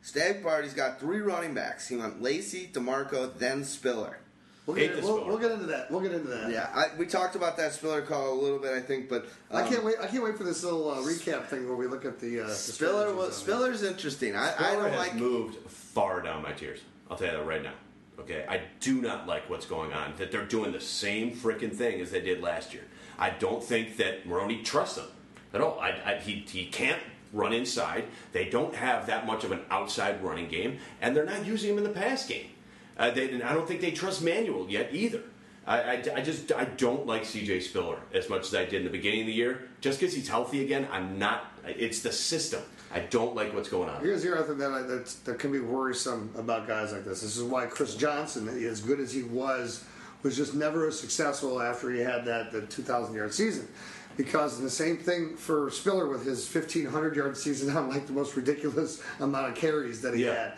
Stag Party's got three running backs. He went Lacy, Demarco, then Spiller. We'll get, this we'll, we'll get into that. We'll get into that. Yeah, I, we talked about that Spiller call a little bit, I think, but um, I can't wait. I can't wait for this little uh, recap thing where we look at the uh, the Spiller strategies was Spiller's interesting. I, I don't has like. moved far down my tiers. I'll tell you that right now. Okay, I do not like what's going on. That they're doing the same freaking thing as they did last year. I don't think that Maroney trusts them at all. I, I, he he can't run inside. They don't have that much of an outside running game, and they're not using him in the pass game. Uh, they, I don't think they trust Manuel yet either. I, I, I just I don't like C.J. Spiller as much as I did in the beginning of the year. Just because he's healthy again, I'm not. It's the system. I don't like what's going on. Here's the other thing that, that that can be worrisome about guys like this. This is why Chris Johnson, as good as he was, was just never as successful after he had that the 2,000 yard season. Because the same thing for Spiller with his 1,500 yard season on like the most ridiculous amount of carries that he Yeah. had,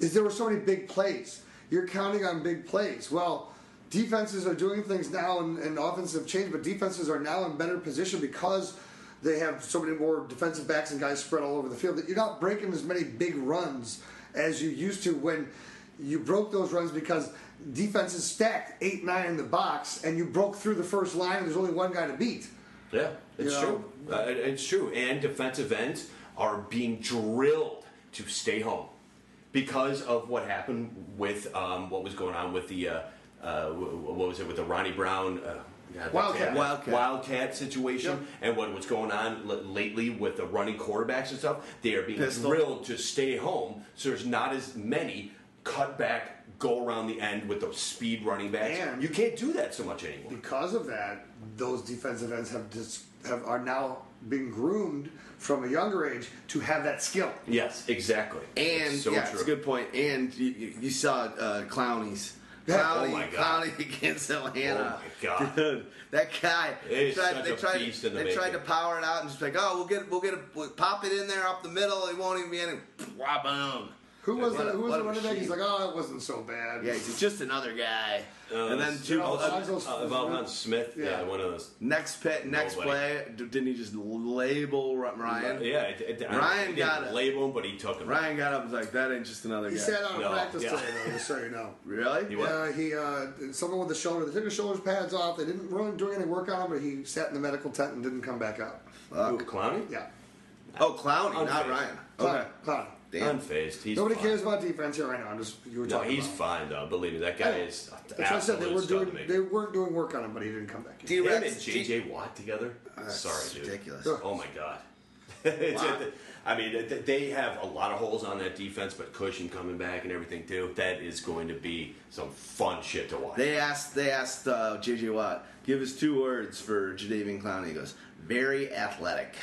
is there were so many big plays. You're counting on big plays. Well, defenses are doing things now, and, and offenses have changed, but defenses are now in better position because they have so many more defensive backs and guys spread all over the field that you're not breaking as many big runs as you used to when you broke those runs because defenses stacked eight nine in the box and you broke through the first line and there's only one guy to beat. Yeah, it's You true. Uh, it- it's true. And defensive ends are being drilled to stay home because of what happened with um, what was going on with the uh, uh, wh- wh- what was it with the Ronnie Brown. Uh, God, Wildcat. Wildcat. Wildcat situation, Yep. and what was going on l- lately with the running quarterbacks and stuff. They are being Pistol. drilled to stay home, so there's not as many cut back, go around the end with those speed running backs. And- you can't do that so much anymore. Because of that, those defensive ends have just have are now being groomed from a younger age to have that skill. Yes, exactly. And so yeah, true. it's a good point. And you, you, you saw uh, Clowney's. Clowney, Oh my God. Clowney against Atlanta. Oh my God. Dude, that guy. It is tried, they tried, beast in the they tried to power it out and just like, oh, we'll get, we'll get, a, we'll pop it in there up the middle. It won't even be any. Wah, boom. Who was What the, a- who was what the a running back? He's like, oh, it wasn't so bad. Yeah, he's just another guy. Uh, and then it's- two, uh, Lonzo's- Uh, Valhan Smith, yeah. Yeah. one of those. next pet, next Nobody. play. d- Didn't he just label Ryan? Yeah, it, it, I- Ryan he didn't got it. label him, but he took him. Ryan got up and was like, "That ain't just another He guy." He sat out of No, practice yeah. today, though, just so you know. really? He what? Yeah, he uh, someone with the shoulder. They took his shoulder pads off. They didn't really do any work on him, but he sat in the medical tent and didn't come back out. Who, Clowney? Yeah, Oh, Clowney, not Ryan. Okay. Clown. Damn. Unfazed. He's Nobody fine. cares about defense here right now. I'm just you were No, talking he's about. fine though. Believe me, that guy Yeah. is. That's what I said. They were doing. They weren't doing work on him, but he didn't come back. D Him Rex, and JJ Watt together. That's Sorry, dude. ridiculous. Oh my god. It's- Wow. I mean, th- they have a lot of holes on that defense, but Cushing coming back and everything too. That is going to be some fun shit to watch. They asked. They asked uh, JJ Watt. Give us two words for Jadeveon Clowney. He goes, "Very athletic."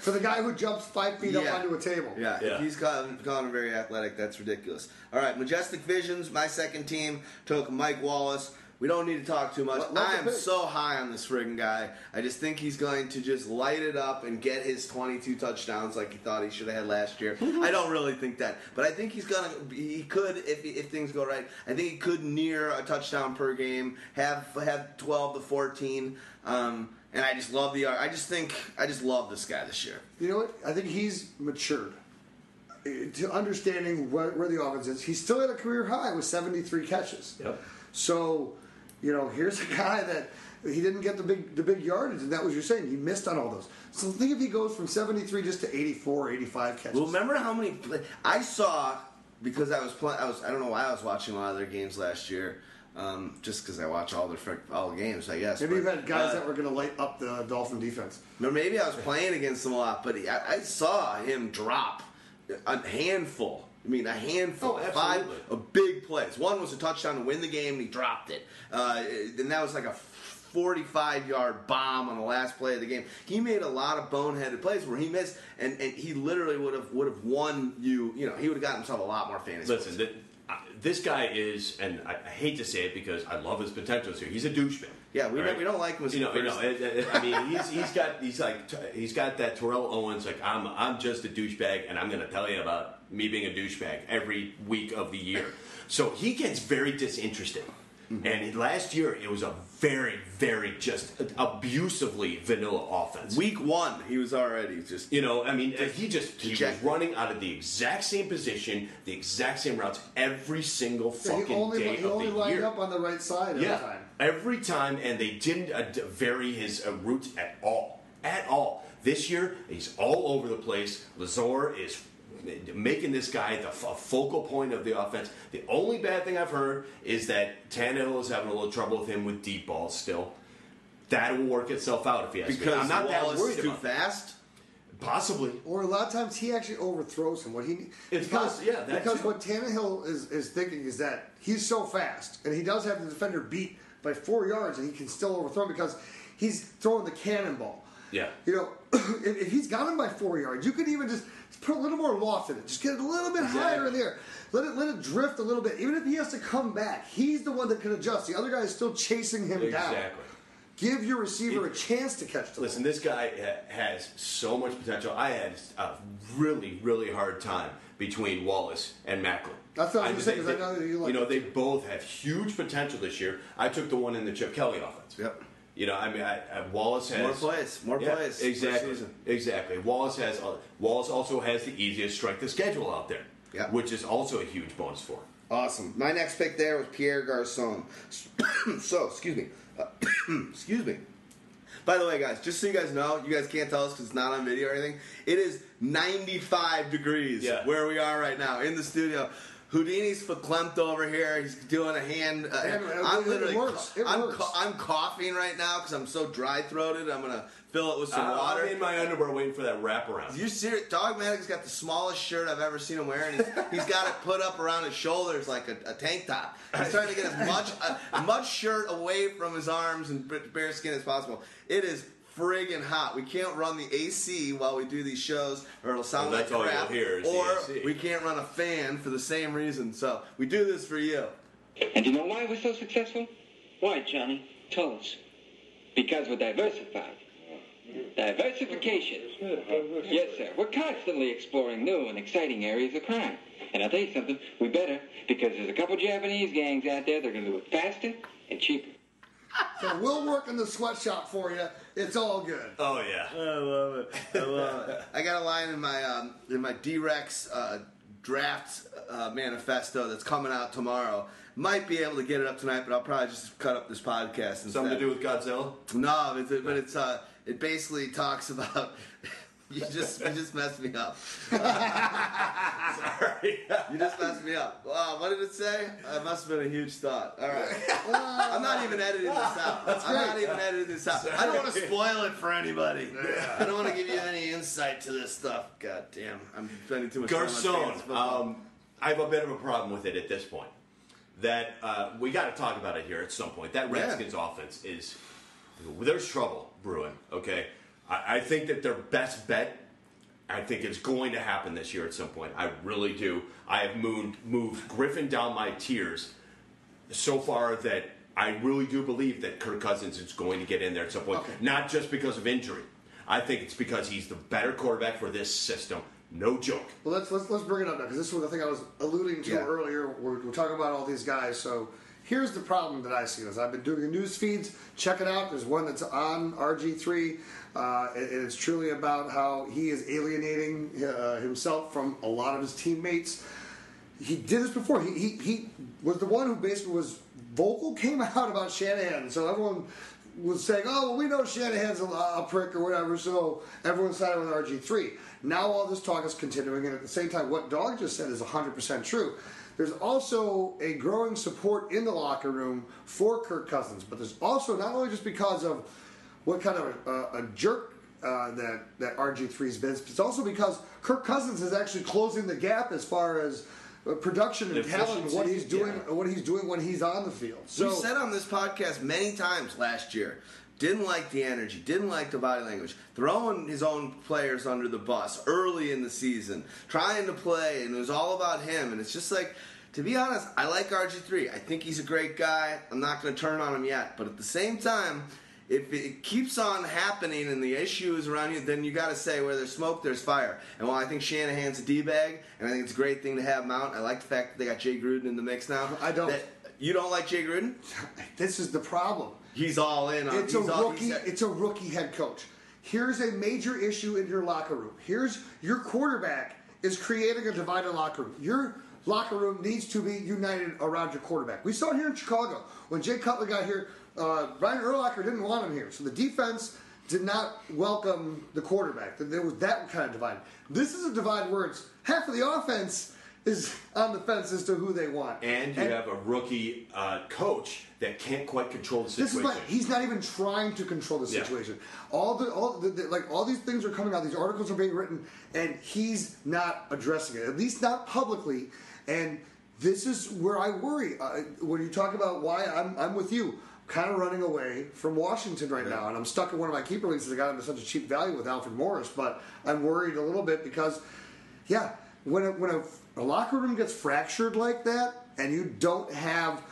For the guy who jumps five feet up onto a table. Yeah, Yeah. if he's calling, calling him very athletic, that's ridiculous. All right, Majestic Visions, my second team, took Mike Wallace. We don't need to talk too much. Let- let I am pick. so high on this friggin' guy. I just think he's going to just light it up and get his 22 touchdowns like he thought he should have had last year. I don't really think that, but I think he's gonna. He could if if things go right. I think he could near a touchdown per game, have have 12 to 14. Um, and I just love the. art. I just think I just love this guy this year. You know what? I think he's matured uh, to understanding where, where the offense is. He's still at a career high with 73 catches. Yep. So, you know, here's a guy that he didn't get the big the big yardage, and that was you're saying he missed on all those. So think if he goes from 73 just to 84, 85 catches. Well, remember how many play- I saw because I was playing. I was I don't know why I was watching a lot of their games last year. Um, just because I watch all their frick- all the games, I guess. Maybe but, you've had guys uh, that were going to light up the Dolphin defense. No, maybe I was playing against them a lot, but he, I, I saw him drop a handful I mean, a handful, Oh, five absolutely. of big plays. One was a touchdown to win the game, and he dropped it. Uh, and that was like a 45 yard bomb on the last play of the game. He made a lot of boneheaded plays where he missed, and, and he literally would have would have won you. You know, he would have gotten himself a lot more fantasy. Listen, th- this guy is, and I, hate to say it because I love his potentials here. He's a douchebag. Yeah, we All don't- we don't like him as you know. You know, person. it- it- I mean, he's he's got he's like he's got that Terrell Owens like I'm I'm just a douchebag, and I'm going to tell you about me being a douchebag every week of the year. So he gets very disinterested. Mm-hmm. And last year, it was a very, very just abusively vanilla offense. Week one, he was already just. You know, I mean, he just he was Dejected. running out of the exact same position, the exact same routes every single Yeah, fucking he only, day he of only the lined year. up on the right side every yeah, time. every time, and they didn't uh, vary his uh, routes at all, at all. This year, he's all over the place. Lazor is making this guy the f- focal point of the offense. The only bad thing I've heard is that Tannehill is having a little trouble with him with deep balls still. That will work itself out if he has me. Because I'm not Wallace that worried is too about that. fast. Possibly. Or a lot of times he actually overthrows him. What he It's because poss- yeah, that because too. what Tannehill is is thinking is that he's so fast and he does have the defender beat by four yards and he can still overthrow him because he's throwing the cannonball. Yeah. You know, if, if he's got him by four yards, you could even just put a little more loft in it. Just get it a little bit higher in there. Let it let it drift a little bit. Even if he has to come back, he's the one that can adjust. The other guy is still chasing him down. Exactly. Give your receiver a chance to catch the Listen, ball. this guy ha- has so much potential. I had a really, really hard time between Wallace and Maclin. That's what I was gonna say, they- 'cause I know that you like You know, they both have huge potential this year. I took the one in the Chip Kelly offense. Yep. You know, I mean, I, I, Wallace has More plays, more Yeah, plays Exactly, season. exactly. Wallace has uh, Wallace also has the easiest strength of schedule out there, Yeah. which is also a huge bonus for him. Awesome. My next pick there was Pierre Garcon. so, excuse me. Uh, excuse me. By the way, guys, just so you guys know, you guys can't tell us because it's not on video or anything. It is 95 degrees Yeah. where we are right now in the studio. Houdini's verklempt over here. He's doing a hand. Uh, it- I'm it literally. works. It I'm, works. I'm coughing right now because I'm so dry throated. I'm gonna fill it with some I- water. I'm in my underwear waiting for that wraparound. You serious? Dogmatic's got the smallest shirt I've ever seen him wearing. He's, he's got it put up around his shoulders like a, a tank top. He's trying to get as much uh, much shirt away from his arms and bare skin as possible. It is friggin' hot. We can't run the AC while we do these shows, or it'll sound Well, that's like all crap. you'll hear is the or AC. we can't run a fan for the same reason. So we do this for you. And do you know why we're so successful? Why, Johnny? Tell us. Because we're diversified. Diversification. Yes, sir. We're constantly exploring new and exciting areas of crime. And I'll tell you something, we better, because there's a couple Japanese gangs out there that are going to do it faster and cheaper. So we'll work in the sweatshop for you. It's all good. Oh yeah. I love it. I love it. I got a line in my um, in my D-Rex uh, draft uh, manifesto that's coming out tomorrow. Might be able to get it up tonight, but I'll probably just cut up this podcast. Instead. Something to do with Godzilla? No, it's, but it's uh, it basically talks about. You just you just messed me up. Sorry. You just messed me up. Wow, what did it say? It must have been a huge thought. All right, I'm not even editing this out. I'm not even editing this out. I don't want to spoil it for anybody. I don't want to give you any insight to this stuff. God damn, I'm spending too much time on Garcon, fantasy football. um, I have a bit of a problem with it at this point. That uh, we got to talk about it here at some point. That Yeah. Redskins offense is there's trouble brewing. Okay, I, I think that their best bet. I think it's going to happen this year at some point. I really do. I have moved moved Griffin down my tiers so far that I really do believe that Kirk Cousins is going to get in there at some point. Okay. Not just because of injury. I think it's because he's the better quarterback for this system. No joke. Well, let's let's, let's bring it up now because this was the thing I was alluding to Yeah. earlier. We're, we're talking about all these guys. So here's the problem that I see: is I've been doing the news feeds. Check it out. There's one that's on RG3. Uh, and it's truly about how he is alienating uh, himself from a lot of his teammates. He did this before. He, he he was the one who basically was vocal, came out about Shanahan. So everyone was saying, "Oh, well, we know Shanahan's a, a prick or whatever." So everyone sided with RG three. Now all this talk is continuing, and at the same time, what Dog just said is 100% true. There's also a growing support in the locker room for Kirk Cousins, but there's also not only just because of what kind of a, a jerk uh, that that RG3's been. It's also because Kirk Cousins is actually closing the gap as far as uh, production and talent, what he's doing, yeah. what he's doing when he's on the field. So we said on this podcast many times last year. Didn't like the energy, didn't like the body language, throwing his own players under the bus early in the season, trying to play, and it was all about him. And it's just like, to be honest, I like RG3. I think he's a great guy. I'm not going to turn on him yet. But at the same time, if it keeps on happening and the issue is around you, then you got to say where there's smoke, there's fire. And while I think Shanahan's a d-bag, and I think it's a great thing to have him out, I like the fact that they got Jay Gruden in the mix now. I don't. That- you don't like Jay Gruden? this is the problem. He's all in on. It's a all- rookie. It's a rookie head coach. Here's a major issue in your locker room. Here's your quarterback is creating a divided locker room. Your locker room needs to be united around your quarterback. We saw it here in Chicago when Jay Cutler got here. Uh, Brian Urlacher didn't want him here, so the defense did not welcome the quarterback. There was that kind of divide. This is a divide where it's half of the offense is on the fence as to who they want, And you have a rookie uh, coach that can't quite control the This situation. is like he's not even trying to control the Yeah. situation. All the all the, the- like all these things are coming out. These articles are being written, and he's not addressing it. At least not publicly. And this is where I worry uh, when you talk about why I'm I'm with you. Kind of running away from Washington right now, and I'm stuck in one of my keeper leagues. I got him at such a cheap value with Alfred Morris, but I'm worried a little bit because, yeah, when a, when a, a locker room gets fractured like that, and you don't have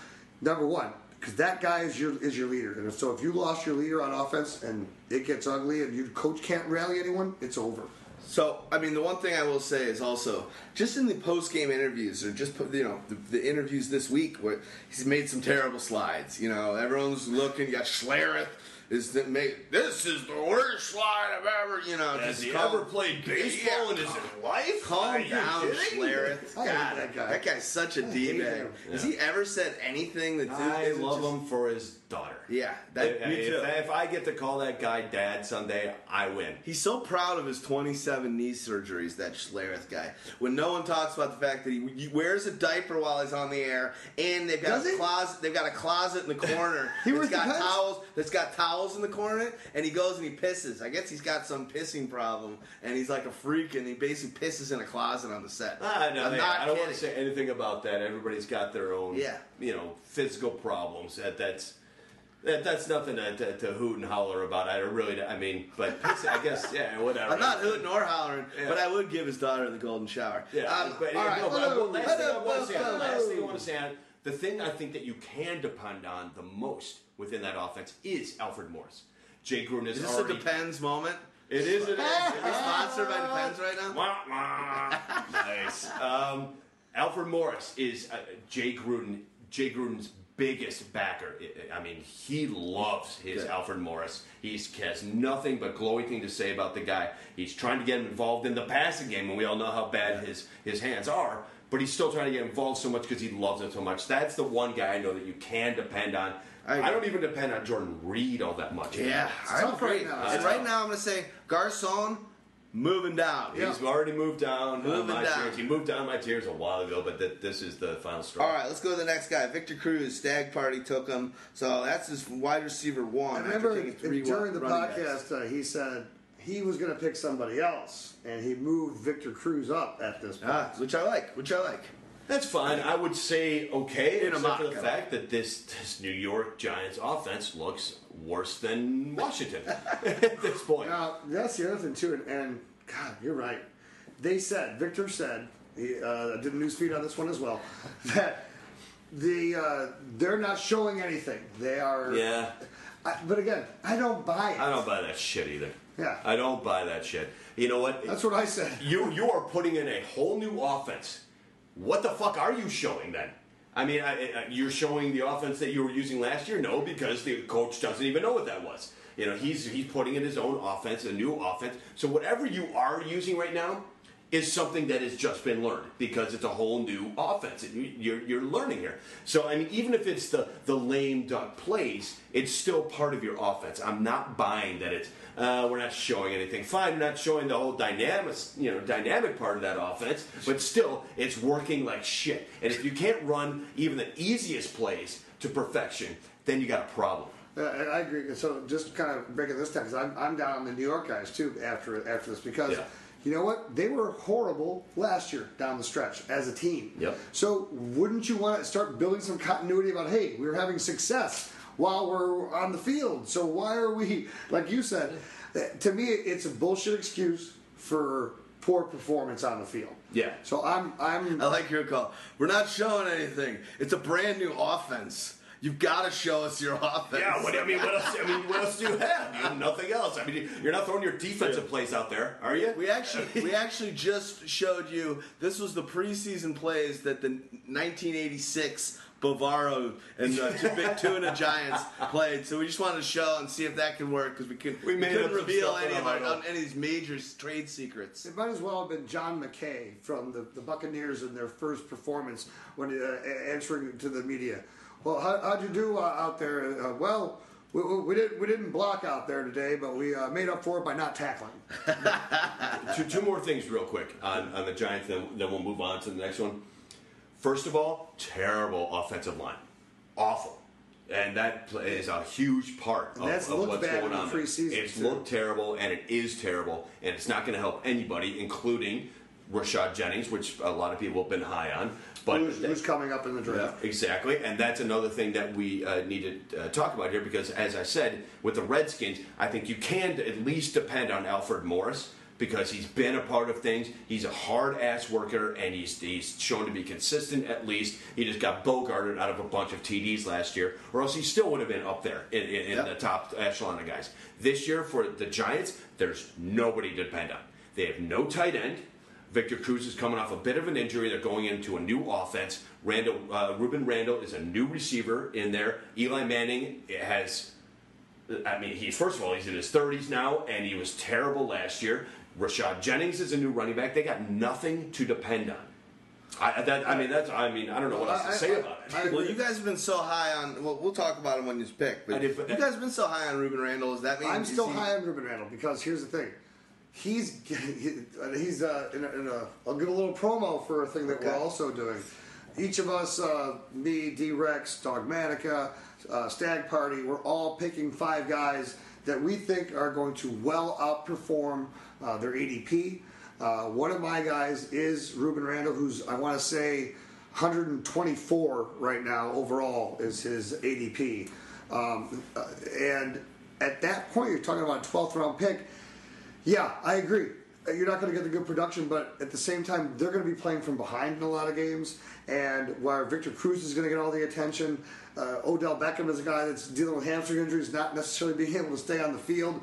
number one, because that guy is your is your leader, and so if you lost your leader on offense and it gets ugly, and your coach can't rally anyone, it's over. So, I mean, the one thing I will say is also just in the post game interviews, or just put, you know the, the interviews this week, where he's made some terrible slides. You know, everyone's looking. You got Schlereth is the made. This is the worst slide I've ever. You know, Has he calm- ever played baseball Yeah, in his life? Calm down? Schlereth. Oh, hate God, that guy. that guy's such a d bag. Has he ever said anything that I love just- him for his daughter. Yeah, that, if, me if- too. if I get to call that guy dad someday, I win. He's so proud of his 27 knee surgeries, that Schlereth guy. When no one talks about the fact that he, he wears a diaper while he's on the air, and they've got Does a he? closet. They've got a closet in the corner. He that's wears got towels. That's got towels in the corner, and he goes and he pisses. I guess he's got some pissing problem, and he's like a freak, and he basically pisses in a closet on the set. Ah, no, I'm hey, not I don't want to say anything about that. Everybody's got their own, Yeah. you know, physical problems. That that's that, that's nothing to, to, to hoot and holler about. I don't really, I mean, but I guess, yeah, whatever. I'm not hooting or hollering, Yeah. but I would give his daughter the golden shower. Yeah, Um, but, all right. no, but well, last thing I want to say, last thing I want to say, on, the thing I think that you can depend on the most within that offense is Alfred Morris. Jay Gruden is, Is this already. a Depends moment? It is. It is. Sponsored by Depends right now? Wah, wah. nice. Um, Alfred Morris is uh, Jay Gruden. Jay Gruden's biggest backer. I- mean, he loves his. Alfred Morris. He has nothing but glowing thing to say about the guy. He's trying to get him involved in the passing game, and we all know how bad his his hands are. But he's still trying to get involved so much because he loves it so much. That's the one guy I know that you can depend on. I I, don't even depend on Jordan Reed all that much. Yeah, I tough right now. And right now, I'm going to say Garcon moving down. He's already moved down Moving uh, my down. tiers. He moved down my tiers a while ago, but th- this is the final straw. All right, let's go to the next guy. Victor Cruz, Stag Party took him. So that's his wide receiver one. I remember taking three during the podcast, uh, he said he was going to pick somebody else, and he moved Victor Cruz up at this point. Ah, which I like. Which I like. That's fine. I would say okay, In except for the fact that this, this New York Giants offense looks worse than Washington at this point. Now that's the other thing too, and, and God, you're right. They said Victor said he uh, I did a news feed on this one as well that the uh, they're not showing anything. They are. Yeah, I, but again, I don't buy it. I don't buy that shit either. Yeah. I don't buy that shit. You know what? That's what I said. you you are putting in a whole new offense. What the fuck are you showing then? I mean, I, I, you're showing the offense that you were using last year. No, because the coach doesn't even know what that was. You know, he's he's putting in his own offense, a new offense. So whatever you are using right now is something that has just been learned because it's a whole new offense. You're, you're learning here. So I mean, even if it's the the lame duck plays, it's still part of your offense. I'm not buying that it's uh, we're not showing anything. Fine, we're not showing the whole dynamic, you know, dynamic part of that offense, but still, it's working like shit. And if you can't run even the easiest plays to perfection, then you got a problem. Uh, I agree. So just kind of breaking this down because I'm, I'm down on the New York guys too after after this because Yeah. you know what they were horrible last year down the stretch as a team. Yep. So wouldn't you want to start building some continuity about hey we're having success while we're on the field so why are we like you said to me it's a bullshit excuse for poor performance on the field. Yeah. So I'm I'm I like your call. We're not showing anything. It's a brand new offense. You've got to show us your offense. Yeah, what, I mean, what else? I mean, what else do you have? You have nothing else. I mean, you're not throwing your defensive plays out there, are you? We actually we actually just showed you this was the preseason plays that the 1986 Bavaro and the two big tuna Giants played. So we just wanted to show and see if that could work because we, could, we, we couldn't reveal any of our, huddle. on any of these major trade secrets. It might as well have been John McKay from the, the Buccaneers in their first performance when uh, answering to the media. Well, how, how'd you do uh, out there? Uh, well, we, we, we didn't we didn't block out there today, but we uh, made up for it by not tackling. two, two more things real quick on, on the Giants, then, then we'll move on to the next one. First of all, terrible offensive line. Awful. And that is a huge part of, that's of what's bad going in the on. preseason, It's too. looked terrible, and it is terrible, and it's not going to help anybody, including Rashad Jennings, which a lot of people have been high on. But Who's, who's coming up in the draft? Exactly, and that's another thing that we uh, need to uh, talk about here because, as I said, with the Redskins, I think you can at least depend on Alfred Morris because he's been a part of things. He's a hard ass worker, and he's he's shown to be consistent. At least he just got bogarted out of a bunch of TDs last year, or else he still would have been up there in, in, in Yep. the top echelon of guys. This year for the Giants, there's nobody to depend on. They have no tight end. Victor Cruz is coming off a bit of an injury. They're going into a new offense. Randle, uh, Rueben Randle is a new receiver in there. Eli Manning has, I mean, he first of all he's in his 30s now, and he was terrible last year. Rashad Jennings is a new running back. They got nothing to depend on. I, that, I mean, that's. I mean, I don't know what else to say I- about it. I- Well, you guys have been so high on. Well, we'll talk about him when he's picked. But did, but you guys have been so high on Rueben Randle. Is that mean I'm still he- high on Rueben Randle because here's the thing. He's he- he's uh, in, a, in a. I'll give a little promo for a thing that we're also doing. Each of us, uh, me, D Rex, Dogmatica, uh, Stag Party, we're all picking five guys that we think are going to well outperform uh, their ADP. Uh, one of my guys is Rueben Randle, who's I want to say 124 right now overall is his ADP. Um, uh, and at that point, you're talking about a 12th round pick. Yeah, I agree. You're not going to get the good production, but at the same time, they're going to be playing from behind in a lot of games. And while Victor Cruz is going to get all the attention, uh, Odell Beckham is a guy that's dealing with hamstring injuries, not necessarily being able to stay on the field.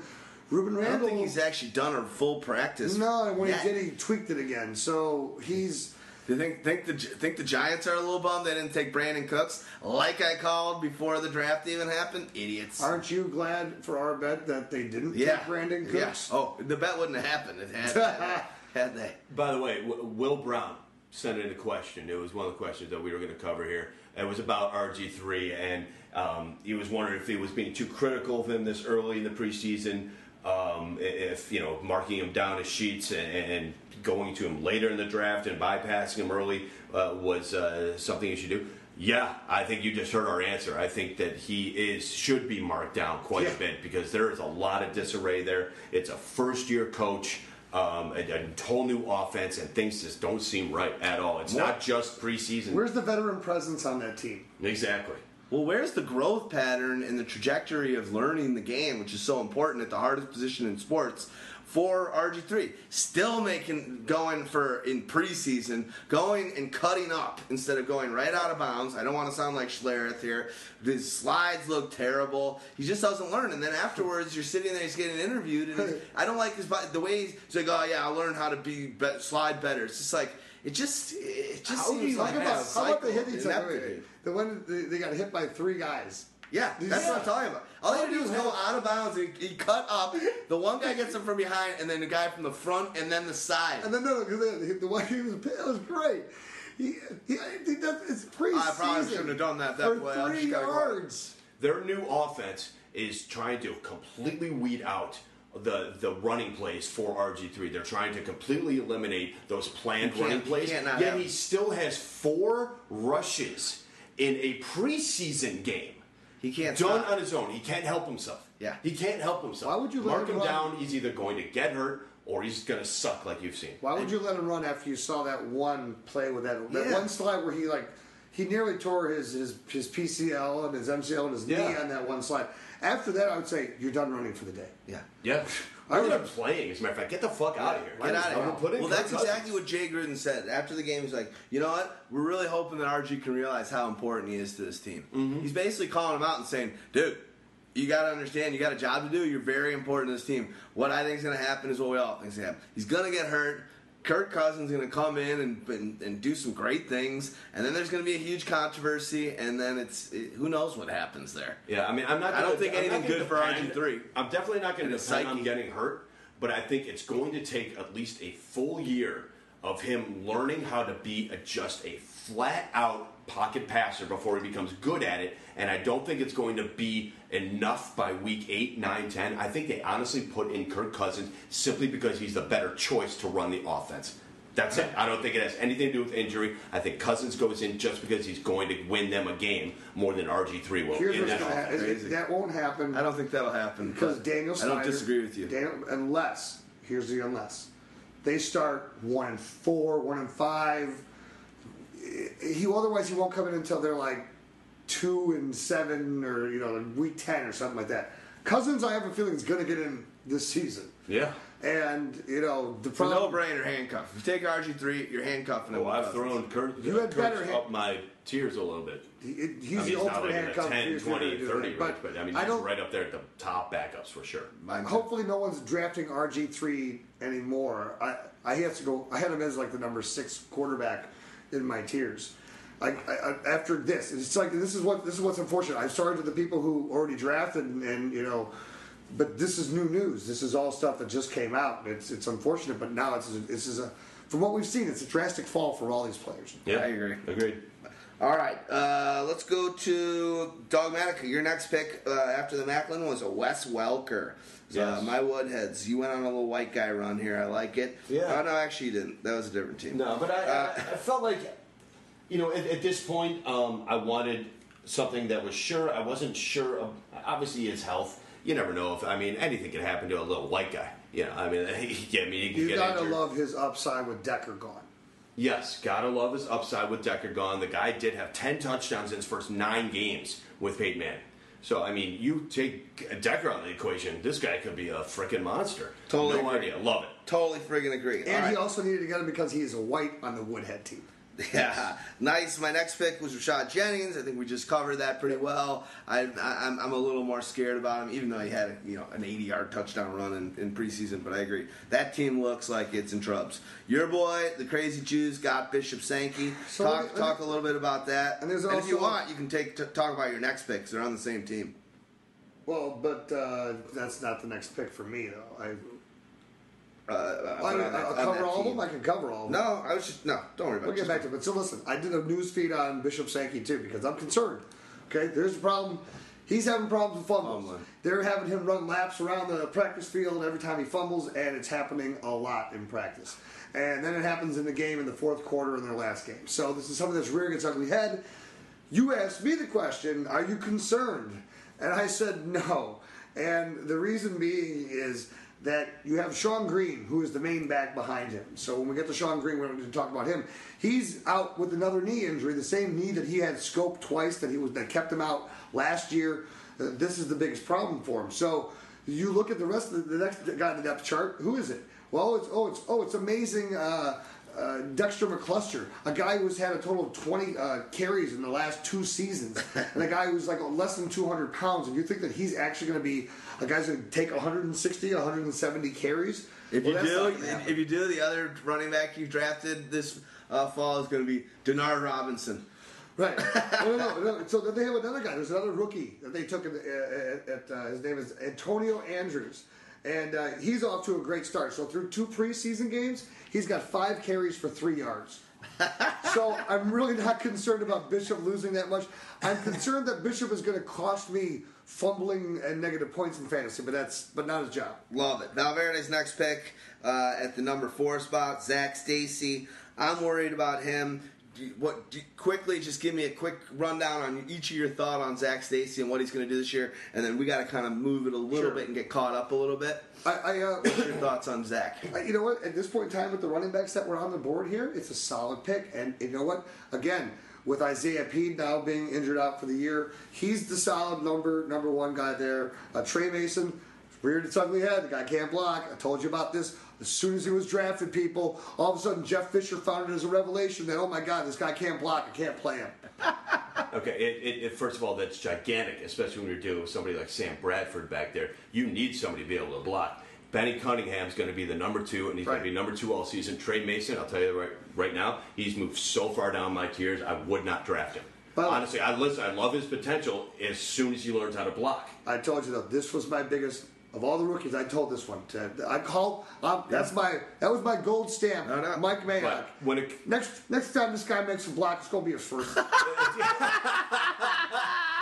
Rueben Randle. I don't think he's actually done a full practice. no, when yet. he did, he tweaked it again. So he's. Do you think think the think the Giants are a little bummed they didn't take Brandin Cooks like I called before the draft even happened? Idiots. Aren't you glad for our bet that they didn't yeah, take Brandin Yeah. Cooks? Oh, the bet wouldn't have happened. It had had, had they. By the way, Will Brown sent in a question. It was one of the questions that we were going to cover here. It was about RG3, and um, he was wondering if he was being too critical of him this early in the preseason. Um, if you know, marking him down as sheets and, and going to him later in the draft and bypassing him early uh, was uh, something you should do. Yeah, I think you just heard our answer. I think that he is should be marked down quite Yeah. a bit because there is a lot of disarray there. It's a first year coach, um, a, a whole new offense, and things just don't seem right at all. It's not just preseason. Where's the veteran presence on that team? exactly. Well, where's the growth pattern and the trajectory of learning the game, which is so important at the hardest position in sports for RG3? Still making going for in preseason, going and cutting up instead of going right out of bounds. I don't want to sound like Schlereth here. The slides look terrible. He just doesn't learn, and then afterwards you're sitting there, he's getting interviewed, and he's- I don't like his the way he's, he's like, oh yeah, I'll learn how to be, be slide better. It's just like. It just, it just How, do seems you, like about, how about the cycle hit of each other? ineptitude. The one they, they got hit by three guys. Yeah, that's see what I'm talking about. All he How had to do was go out of bounds. He, he cut up. The one guy gets him from behind, and then the guy from the front, and then the side. And then no, because the, the one he was it was great. He, he, he does it's preseason. I probably shouldn't have done that that for way. Three gotta go. yards. Their new offense is trying to completely weed out the the running plays for RG3. They're trying to completely eliminate those planned running plays. you can't not Yet have he still has four rushes in a preseason game. He can't done stop. on his own. He can't help himself. Yeah. he can't help himself. Why would you let mark him him down? He's either going to get hurt or he's going to suck like you've seen. Why would you let him run after you saw that one play with that that Yeah. one slide where he like he nearly tore his his, his PCL and his MCL and his knee on that one slide. After that, I would say you're done running for the day. Yeah. Yeah, I was- playing. As a matter of fact, get the fuck out of here. Get out of here. Well, that's exactly what Jay Gruden said after the game. He's like, you know what? We're really hoping that RG can realize how important he is to this team. Mm-hmm. He's basically calling him out and saying, dude, you got to understand, you got a job to do. You're very important to this team. What I think is going to happen is what we all think is going to happen. He's going to get hurt. Kirk Cousins is going to come in and, and, and do some great things, and then there's going to be a huge controversy, and then it's it, who knows what happens there. Yeah, I mean, I'm not. I don't gonna- think I'm anything gonna good for depend- RG3. I'm definitely not going to depend on getting hurt, but I think it's going to take at least a full year of him learning how to be a, just a flat out pocket passer before he becomes good at it. And I don't think it's going to be enough by week 8, 9, 10. I think they honestly put in Kirk Cousins simply because he's the better choice to run the offense. That's it. I don't think it has anything to do with injury. I think Cousins goes in just because he's going to win them a game more than RG3 will. Here's in what's that going to offense. happen. Crazy. That won't happen. I don't think that'll happen Because but Daniel I don't disagree with you. Daniel, unless here's the unless they start one and four, one and five. He otherwise he won't come in until they're like two and seven or you know week ten or something like that. Cousins, I have a feeling is going to get in this season. Yeah. And you know the problem. no-brainer handcuff. If you take RG three, you're handcuffing oh, him. Well, I've with thrown Kurt, You had Kurt's better hit- up my tiers a little bit. He, he's I mean, the he's not ultimate like in the handcuff. 10, 20, 30 that. range, but I mean, I he's don't. right up there at the top backups for sure. Mine too. Hopefully, no one's drafting RG three anymore. I I have to go. I had him as like the number six quarterback in my tiers. Like I, I, after this, it's like this is what this is what's unfortunate. I'm sorry to the people who already drafted and, and you know, but this is new news. This is all stuff that just came out. It's it's unfortunate, but now it's this is a from what we've seen, it's a drastic fall for all these players. Yeah, I agree. Agreed. All right, uh, let's go to Dogmatica. Your next pick uh, after the Maclin was a Wes Welker. So, Yes. uh, my Woodheads. You went on a little white guy run here. I like it. Yeah. Oh no, actually you didn't. That was a different team. No, but I, Uh, I, I felt like, you know, at, at this point, um, I wanted something that was sure. I wasn't sure of, obviously, his health. You never know if, I mean, anything could happen to a little white guy. You know, I mean, he, I mean, he could You get gotta injured. love his upside with Decker gone. Yes, gotta love his upside with Decker gone. The guy did have ten touchdowns in his first nine games with Peyton Manning. So I mean, you take Decker out of the equation, this guy could be a freaking monster. Totally no agree. idea. Love it. Totally friggin' agree. And All he right. also needed to get him because he is a white on the Woodhead team. Yeah, nice. My next pick was Rashad Jennings. I think we just covered that pretty well. I, I, I'm, I'm a little more scared about him, even though he had a, you know an 80 yard touchdown run in, in preseason. But I agree, that team looks like it's in trubs. Your boy, the Crazy Jews, got Bishop Sankey. So talk talk a little bit about that. And there's if you want, you can take t- talk about your next pick 'cause they're on the same team. Well, but uh, that's not the next pick for me, though. I, Uh, uh, I, on will cover all of them. I can cover all of them. No, I was just no. Don't worry about it. We'll it. get back to it. But so listen, I did a news feed on Bishop Sankey too because I'm concerned. Okay, there's a problem. He's having problems with fumbles. Fumbling. They're having him run laps around the practice field every time he fumbles, and it's happening a lot in practice. And then it happens in the game in the fourth quarter in their last game. So this is something that's rearing its ugly head. You asked me the question, are you concerned? And I said no. And the reason being is that you have Shonn Greene, who is the main back behind him. So when we get to Shonn Greene, we're going to talk about him. He's out with another knee injury, the same knee that he had scoped twice that he was that kept him out last year. Uh, this is the biggest problem for him. So you look at the rest of the, the next guy in the depth chart. Who is it? Well, it's oh, it's oh, it's amazing. Uh, uh, Dexter McCluster, a guy who's had a total of 20 uh, carries in the last two seasons, and a guy who's like less than 200 pounds, and you think that he's actually going to be a guy's going to take 160, 170 carries? If Well, you do, if you do, the other running back you drafted this uh, fall is going to be Denard Robinson. Right. no, no, no, no. So then they have another guy. There's another rookie that they took in the, uh, at, uh, his name is Antonio Andrews. And uh, he's off to a great start. So through two preseason games, he's got five carries for three yards. so I'm really not concerned about Bishop losing that much. I'm concerned that Bishop is going to cost me fumbling and negative points in fantasy, but that's but not his job. Love it. Valverde's next pick uh, at the number four spot, Zac Stacy. I'm worried about him. what do, quickly just give me a quick rundown on each of your thought on Zac Stacy and what he's going to do this year, and then we got to kind of move it a little Sure. bit and get caught up a little bit. I, I uh, What's your thoughts on Zac? You know what? At this point in time, with the running backs that were on the board here, it's a solid pick. And you know what? Again, with Isaiah Pead now being injured out for the year, he's the solid number number one guy there. Uh, Tre Mason, reared its ugly head. The guy can't block. I told you about this. As soon as he was drafted, people, all of a sudden Jeff Fisher found it as a revelation that oh my God, this guy can't block. I can't play him. Okay, it, it, it, first of all, that's gigantic, especially when you're dealing with somebody like Sam Bradford back there. You need somebody to be able to block. Benny Cunningham's going to be the number two, and he's going to be number two all season. Trey Mason, I'll tell you the right, right now, he's moved so far down my tiers, I would not draft him. Well- Honestly, I listen. I love his potential as soon as he learns how to block. I told you though, this was my biggest of all the rookies. I told this one. To, I called. Um, that's my. That was my gold stamp. No, no. Mike Mayock. But when it, Next next time this guy makes a block, it's gonna be his first.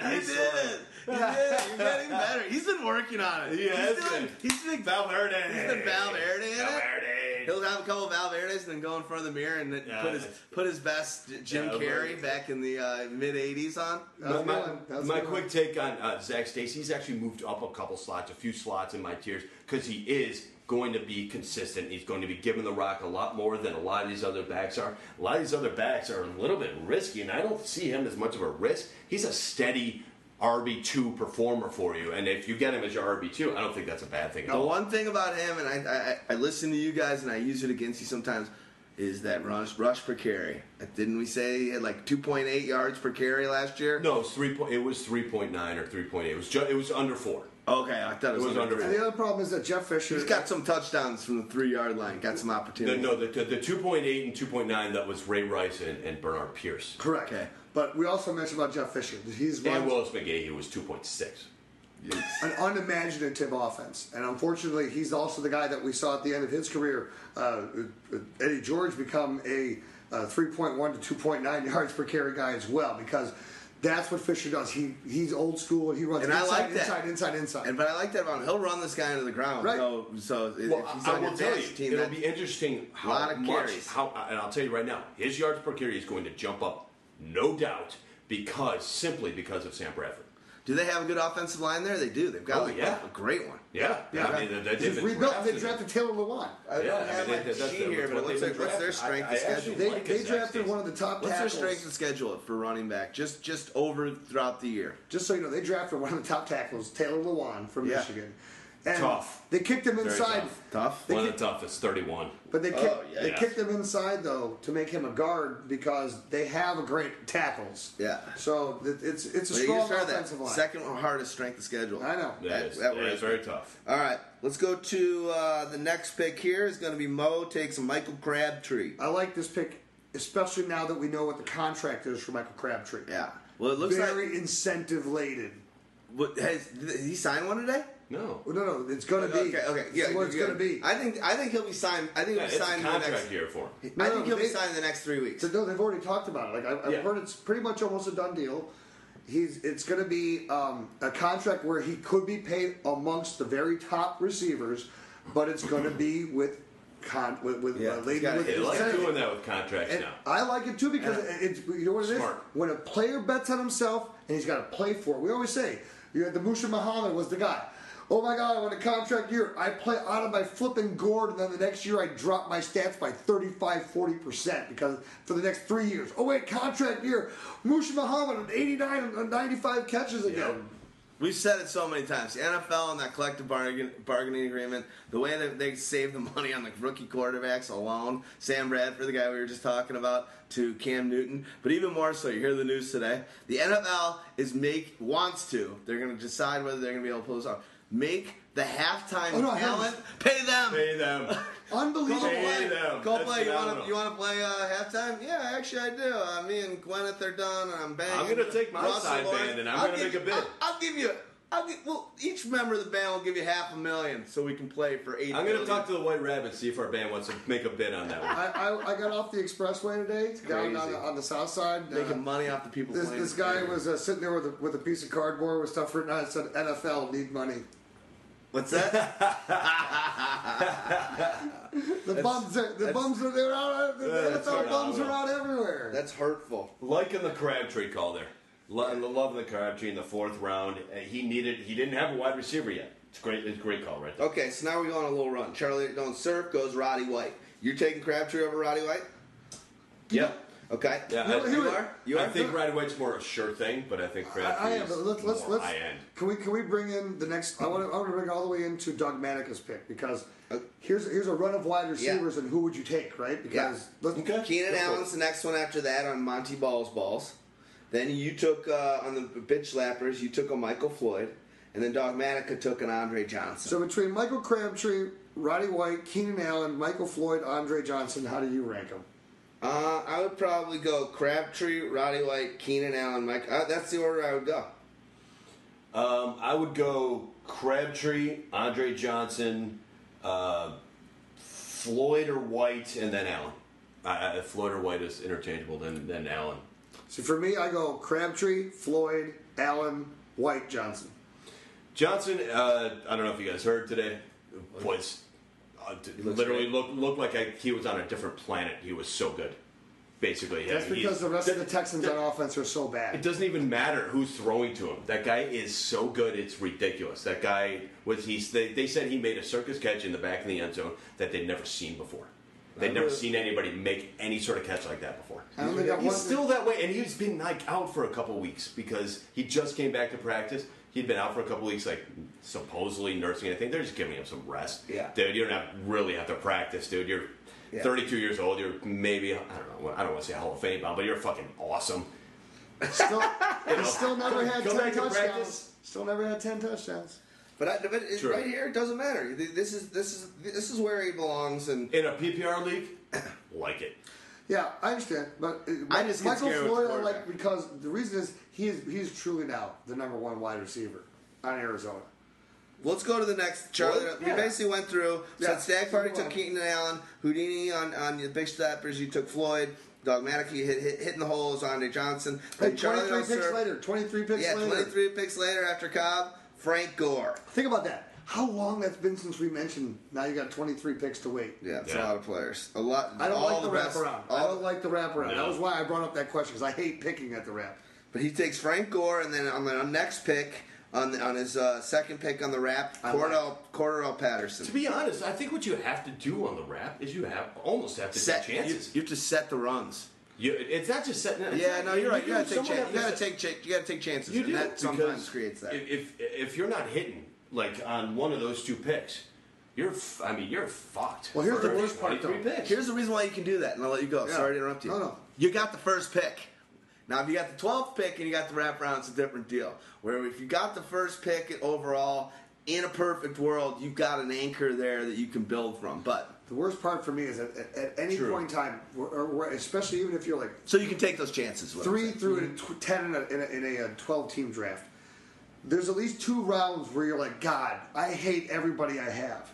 Did it. He did it. He's getting better. He's been working on it. He has he's doing, been. He's been Valverde, He's been Valverde in it. Valverde. He'll have a couple of Valverdes and then go in front of the mirror and Yeah. put his put his best Jim Yeah, Carrey back in the uh, mid '80s on. That was my good one. That was my quick one. take on uh, Zac Stacy, he's actually moved up a couple slots, a few slots in my tiers, because he is going to be consistent. He's going to be giving the rock a lot more than a lot of these other backs are. A lot of these other backs are a little bit risky, and I don't see him as much of a risk. He's a steady RB2 performer for you, and if you get him as your RB2, I don't think that's a bad thing at The all. one thing about him, and I, I I listen to you guys and I use it against you sometimes, is that rush rush per carry. Didn't we say he had like 2.8 yards per carry last year? No, it was three. point- It was three point nine or three point eight. It was ju- it was under four. Okay, I thought it was, It was under And the other problem is that Jeff Fisher. He's got some touchdowns from the three yard line. Got some The, opportunity. no, the, the, the two point eight and two point nine that was Ray Rice and, and Bernard Pierce. correct. Okay. But we also mentioned about Jeff Fisher. He's And run Willis McGahee was two point six. an unimaginative offense, and unfortunately, he's also the guy that we saw at the end of his career. Uh, Eddie George become a uh, 3.1 to 2.9 yards per carry guy as well because. That's what Fisher does. He he's old school he runs And I inside, like that. inside, inside, inside. And but I like that about him. He'll run this guy into the ground. Right. So, so if he's I, on I will tell you, team, it'll be interesting how Lot of much. carries. How, and I'll tell you right now, his yards per carry is going to jump up, no doubt, because simply because of Sam Bradford. Do they have a good offensive line there? They do. They've got Oh, like yeah. a great one. Yeah, yeah. I mean, they, they, They've rebuilt. They drafted- Taylor Lewan. I don't Yeah, I have mean, they- that's sheet here, but it looks like what's their strength I- of I schedule? They, like they drafted one of the top What's their strength of schedule for running back? Just just over throughout the year. Just so you know, they drafted one of the top tackles, Taylor Lewan from Yeah. Michigan. And Tough. They kicked him Very inside, tough. Tough. They One of kicked- the toughest, thirty-one. but they kicked, Oh, yeah. they Yeah. kicked him inside though to make him a guard because they have a great tackles. Yeah. So it- it's it's a Well, strong offensive that line. second hardest strength of schedule. I know. That That- is, that that was- very tough. All right, let's go to uh, the next pick. Here is going to be Mo takes Michael Crabtree. I like this pick, especially now that we know what the contract is for Michael Crabtree. Yeah. Well, it looks Very like incentive laden. what, has did he signed one today? No, Well, no, no, it's gonna be. Okay, okay, yeah. is what it's yeah. gonna be. I think I think he'll be signed. I think yeah, he'll it's be signed in the contract next. year for him. I No, think he'll be signed in the next three weeks. So no, they've already talked about it. Like I, I've Yeah. heard, it's pretty much almost a done deal. He's it's going to be um, a contract where he could be paid amongst the very top receivers, but it's going to be with con with, with Yeah, uh, he's with hit They like doing that with contracts And now. I like it too because it's you know what it is. Smart. When a player bets on himself and he's got to play for it, we always say you had the Muhsin Muhammad was the guy. Oh my God! I want a contract year. I play out of my flipping gourd, and then the next year I drop my stats by 35, 40 percent because for the next three years. Oh wait, contract year. Muhsin Muhammad, 89 and 95 catches again. We've said it so many times. The NFL and that collective bargain, bargaining agreement, the way that they save the money on the rookie quarterbacks alone, Sam Bradford, the guy we were just talking about, to Cam Newton, but even more so, you hear the news today. The NFL is make wants to. They're going to decide whether they're going to be able to pull this off. Make the halftime Oh, no, I talent pay them. Pay them. Unbelievable. Pay them. Coldplay, That's you want to you want to play uh, halftime? Yeah, actually I do. Uh, me and Gwyneth are done, and I'm banging. I'm gonna take my Russell side Lawrence. band and I'm I'll gonna give make a you- bid. I'll, I'll give you. I'll give, well, each member of the band will give you half a million, so we can play for eight. I'm going to talk to the White Rabbit see if our band wants to make a bid on that one. I, I, I got off the expressway today, down on crazy. the, on the south side. uh, making money off the people. This, playing this guy was uh, sitting there with a, with a piece of cardboard with stuff written on it. Said NFL need money. What's that? The bums, are, the bums are they're out. The That's NFL bums are out everywhere. That's hurtful. Like in the Crabtree call there. Lo- the love of the Crabtree in the fourth round. Uh, He needed. He didn't have a wide receiver yet. It's great. It's a great call right there. Okay, so now we're going on a little run. Charlie don't surf goes Roddy White. You're taking Crabtree over Roddy White? Yeah. Okay. Yeah, No, I, he You was- are? You I are? think Roddy White's more a sure thing, but I think I, Crabtree I am. is But let's let's more let's. high end. Can we can we bring in the next? I want to I want to bring all the way into Dogmatica's pick because Uh, here's here's a run of wide receivers and who would you take right? Because let's, Okay. Keenan Go for Allen's the next one after that on Montee Ball's balls. Then you took uh, on the bitch lappers. You took a Michael Floyd, and then Dogmatica took an Andre Johnson. So between Michael Crabtree, Roddy White, Keenan Allen, Michael Floyd, Andre Johnson, how do you rank them? Uh, I would probably go Crabtree, Roddy White, Keenan Allen, Mike. Uh, that's the order I would go. Um, I would go Crabtree, Andre Johnson, uh, Floyd or White, and then Allen. I, I, Floyd or White is interchangeable. Then then Allen. So for me, I go Crabtree, Floyd, Allen, White, Johnson. Johnson, uh, I don't know if you guys heard today, was uh, literally looked looked like I, he was on a different planet. He was so good, basically. That's Yeah, he- because the rest of the Texans that- on offense are so bad. It doesn't even matter who's throwing to him. That guy is so good, it's ridiculous. That guy was he's they, they said he made a circus catch in the back of the end zone that they'd never seen before. They'd never seen anybody make any sort of catch like that before. I don't think I He's still that way, and he's been like out for a couple weeks because he just came back to practice. He'd been out for a couple weeks, like supposedly nursing. I think they're just giving him some rest. Yeah. dude, you don't have really have to practice, dude. You're Yeah. 32 years old. You're maybe I don't know. I don't want to say Hall of Fame bound, but you're fucking awesome. Still, You know, still never had go ten back to touchdowns. practice. Still never had ten touchdowns. But, I, but it, True. right here, it doesn't matter. This is this is this is where he belongs. And In a PPR league, like it. Yeah, I understand, but uh, I just get Michael scared with Floyd, I like quarterback. because the reason is he is he's truly now the number one wide receiver on Arizona. Let's go to the next. Charlie, Well, we yeah. basically went through. Yeah. Stag Party took on. Keenan and Allen. Houdini on, on the Big Steppers. You took Floyd. Dogmatic, you hit, hit hitting the holes. Andre Johnson. Hey, Charlie twenty three picks later, twenty three picks Yeah, later. 23 picks later after Cobb. Frank Gore. Think about that. How long that's been since we mentioned? Now you got twenty three picks to wait. Yeah, it's a lot of players. A lot. I don't all like the, best- wraparound. I don't like the wraparound. No. That was why I brought up that question because I hate picking at the wrap. But he takes Frank Gore, and then on the next pick, on the, on his uh, second pick on the wrap, I Cordell Cordell Patterson. To be honest, I think what you have to do on the wrap is you have almost have to set take chances. You, you have to set the runs. You, it's not just setting. it's Yeah, not- no, you're right. You do- gotta take someone chances. You gotta take cha- you gotta take chances. You and do that sometimes creates that. If, if if you're not hitting like on one of those two picks, you're. f- I mean, you're fucked. Well, here's for the worst part, 23 though. Picks. Here's the reason why you can do that, and I'll let you go. Yeah. Sorry to interrupt you. No, no. You got the first pick. Now, if you got the 12th pick and you got the wraparound, it's a different deal. Where if you got the first pick overall, in a perfect world, you've got an anchor there that you can build from. But The worst part for me is that at, at any True. point in time, or, or especially even if you're like so you can take those chances. is what I'm three saying. through to tw- ten in a, in a, in a, uh, twelve team draft. There's at least two rounds where you're like, God, I hate everybody I have.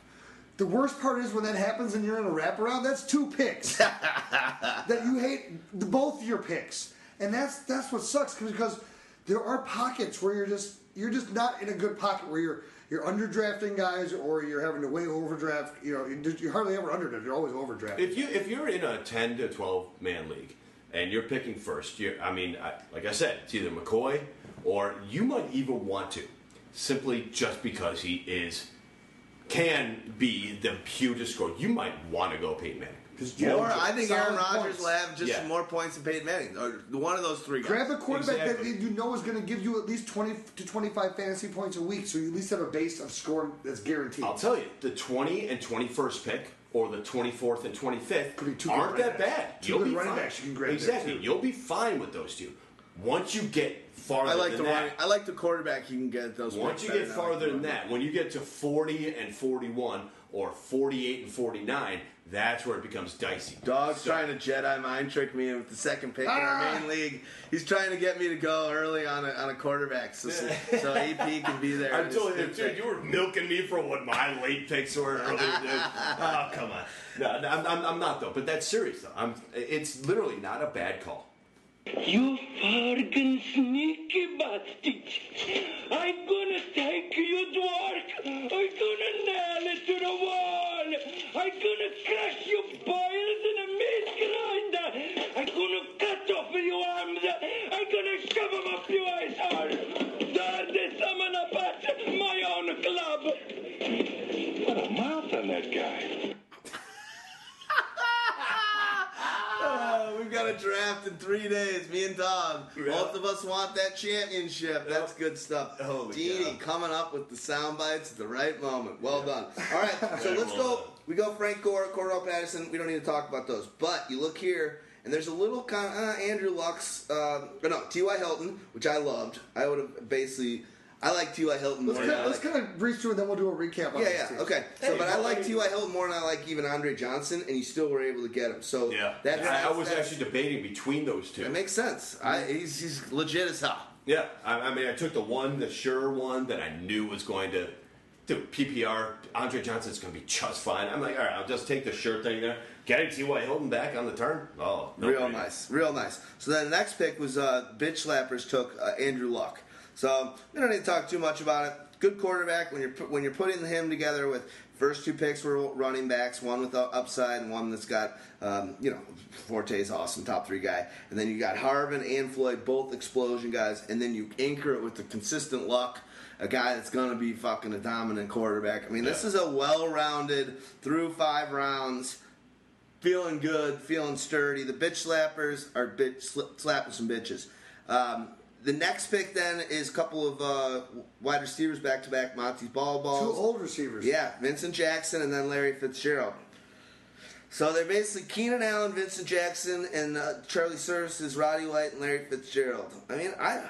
The worst part is when that happens and you're in a wraparound. That's two picks that you hate both your picks, and that's that's what sucks because there are pockets where you're just you're just not in a good pocket where you're you're underdrafting guys or you're having to way overdraft. You know, you're, hardly ever underdraft. You're always overdrafting. If you if you're in a ten to twelve man league and you're picking first, you I mean, I, like I said, it's either McCoy or you might even want to simply just because he is can be the hugest scorer. You might want to go Peyton Manning. you Or know, I think Aaron Rodgers points. will have just Yeah. more points than Peyton Manning. Or one of those three guys. Grab a quarterback Exactly. that you know is going to give you at least 20 to 25 fantasy points a week, so you at least have a base of scoring that's guaranteed. I'll tell you, the 20 and 21st pick or the 24th and 25th Could be two aren't good that running bad. Two You'll good be running fine. backs you can grab exactly. You'll be fine with those two. Once you get farther I like the that, I like the quarterback you can get those. once you get than I like farther the than that, when you get to 40 and 41 or 48 and 49, that's where it becomes dicey. Dog's So- trying to Jedi mind trick me with the second pick in our Ah! main league. He's trying to get me to go early on a, on a quarterback, so, so, so AP can be there. I'm telling you, dude, pick. you were milking me for what my late picks were earlier, dude. Oh, come on. No, no, I'm, I'm, I'm not though. But that's serious though. I'm. It's literally not a bad call. You fucking sneaky bastard! I'm gonna take your work! I'm gonna nail it to the wall! I'm gonna crush your boils in a meat grinder! I'm gonna cut off your arms! I'm gonna shove them up your asshole! There, this I'm gonna bat my own club! What a mouth on that guy! Uh, we've got a draft in three days. Me and Tom. Both of us want that championship. That's good stuff. Holy Dini cow. coming up with the sound bites at the right moment. Well done. All right, so let's go. We go Frank Gore, Cordell Patterson. We don't need to talk about those. But you look here, and there's a little kind of uh, Andrew Luck's. Uh, no, T.Y. Hilton, which I loved. I would have basically. I like T.Y. Hilton more. Let's, than kind of, let's like- kind of breeze through and then we'll do a recap. On yeah, yeah, teams. okay. So, but I well, like I- T.Y. Hilton more than I like even Andre Johnson, and you still were able to get him. So Yeah, that's, I, I was that's- actually debating between those two. That makes sense. I, he's, he's legit as hell. Yeah, I, I mean, I took the one, the sure one that I knew was going to do PPR. Andre Johnson's going to be just fine. I'm like, all right, I'll just take the sure thing there. Getting T.Y. Hilton back on the turn. Oh, no real brainer. nice, real nice. So then the next pick was uh, bitch slappers took uh, Andrew Luck. So we don't need to talk too much about it. Good quarterback when you're when you're putting him together with first two picks were running backs, one with the upside and one that's got um, you know Forte's awesome top three guy, and then you got Harvin and Floyd both explosion guys, and then you anchor it with the consistent Luck. A guy that's going to be fucking a dominant quarterback. I mean, this is a well-rounded through five rounds feeling good, feeling sturdy. The bitch slappers are bitch sl- slapping some bitches. Um, the next pick then is a couple of uh, wide receivers back to back. Monty's ball Two balls. old receivers. Yeah, Vincent Jackson and then Larry Fitzgerald. So they're basically Keenan Allen, Vincent Jackson, and uh, Charlie Services, Roddy White, and Larry Fitzgerald. I mean, I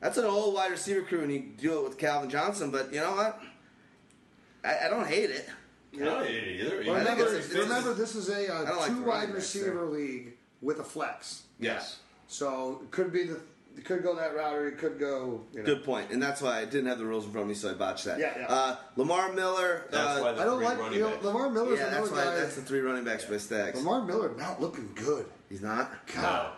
that's an old wide receiver crew, and you do it with Calvin Johnson. But you know what? I, I don't hate it. I don't hate it either. I think Remember, it's a- it's- remember, this is a I uh, don't like two-wide receiver league with a flex. yes. So it could be the it could go that route or it could go. You know. Good point, and that's why I didn't have the rules in front of me, so I botched that. Yeah, yeah. Uh, Lamar Miller. That's uh, why the I don't three like running you know backs. Lamar Miller's yeah, that's why guy. that's the three running backs by Stacks. Lamar Miller not looking good. He's not. No.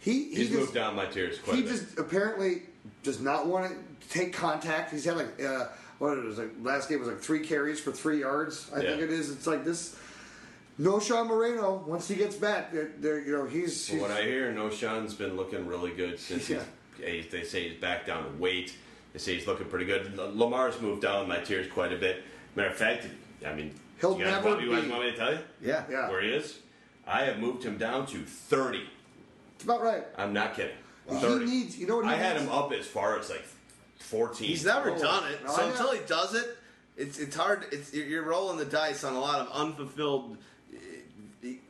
He he He's just moved down my tiers quite he a bit. just apparently does not want to take contact. He's had like uh, what it was like last game was like three carries for three yards. I think it is. It's like this. Knowshon Moreno. Once he gets back, they're, they're, you know he's, From he's what I hear, Knowshon's been looking really good since Yeah. he's, they say he's back down in weight. They say he's looking pretty good. Lamar's moved down my tiers quite a bit. Matter of fact, I mean, He'll you guys, never want, you guys be- want me to tell you Yeah. Yeah. where he is? I have moved him down to 30. it's about right. I'm not kidding. He 30. needs. You know what he I had him up as far as like 14. He's never Oh, done it. no, so I until know. he does it, it's it's hard. It's you're you're rolling the dice on a lot of unfulfilled.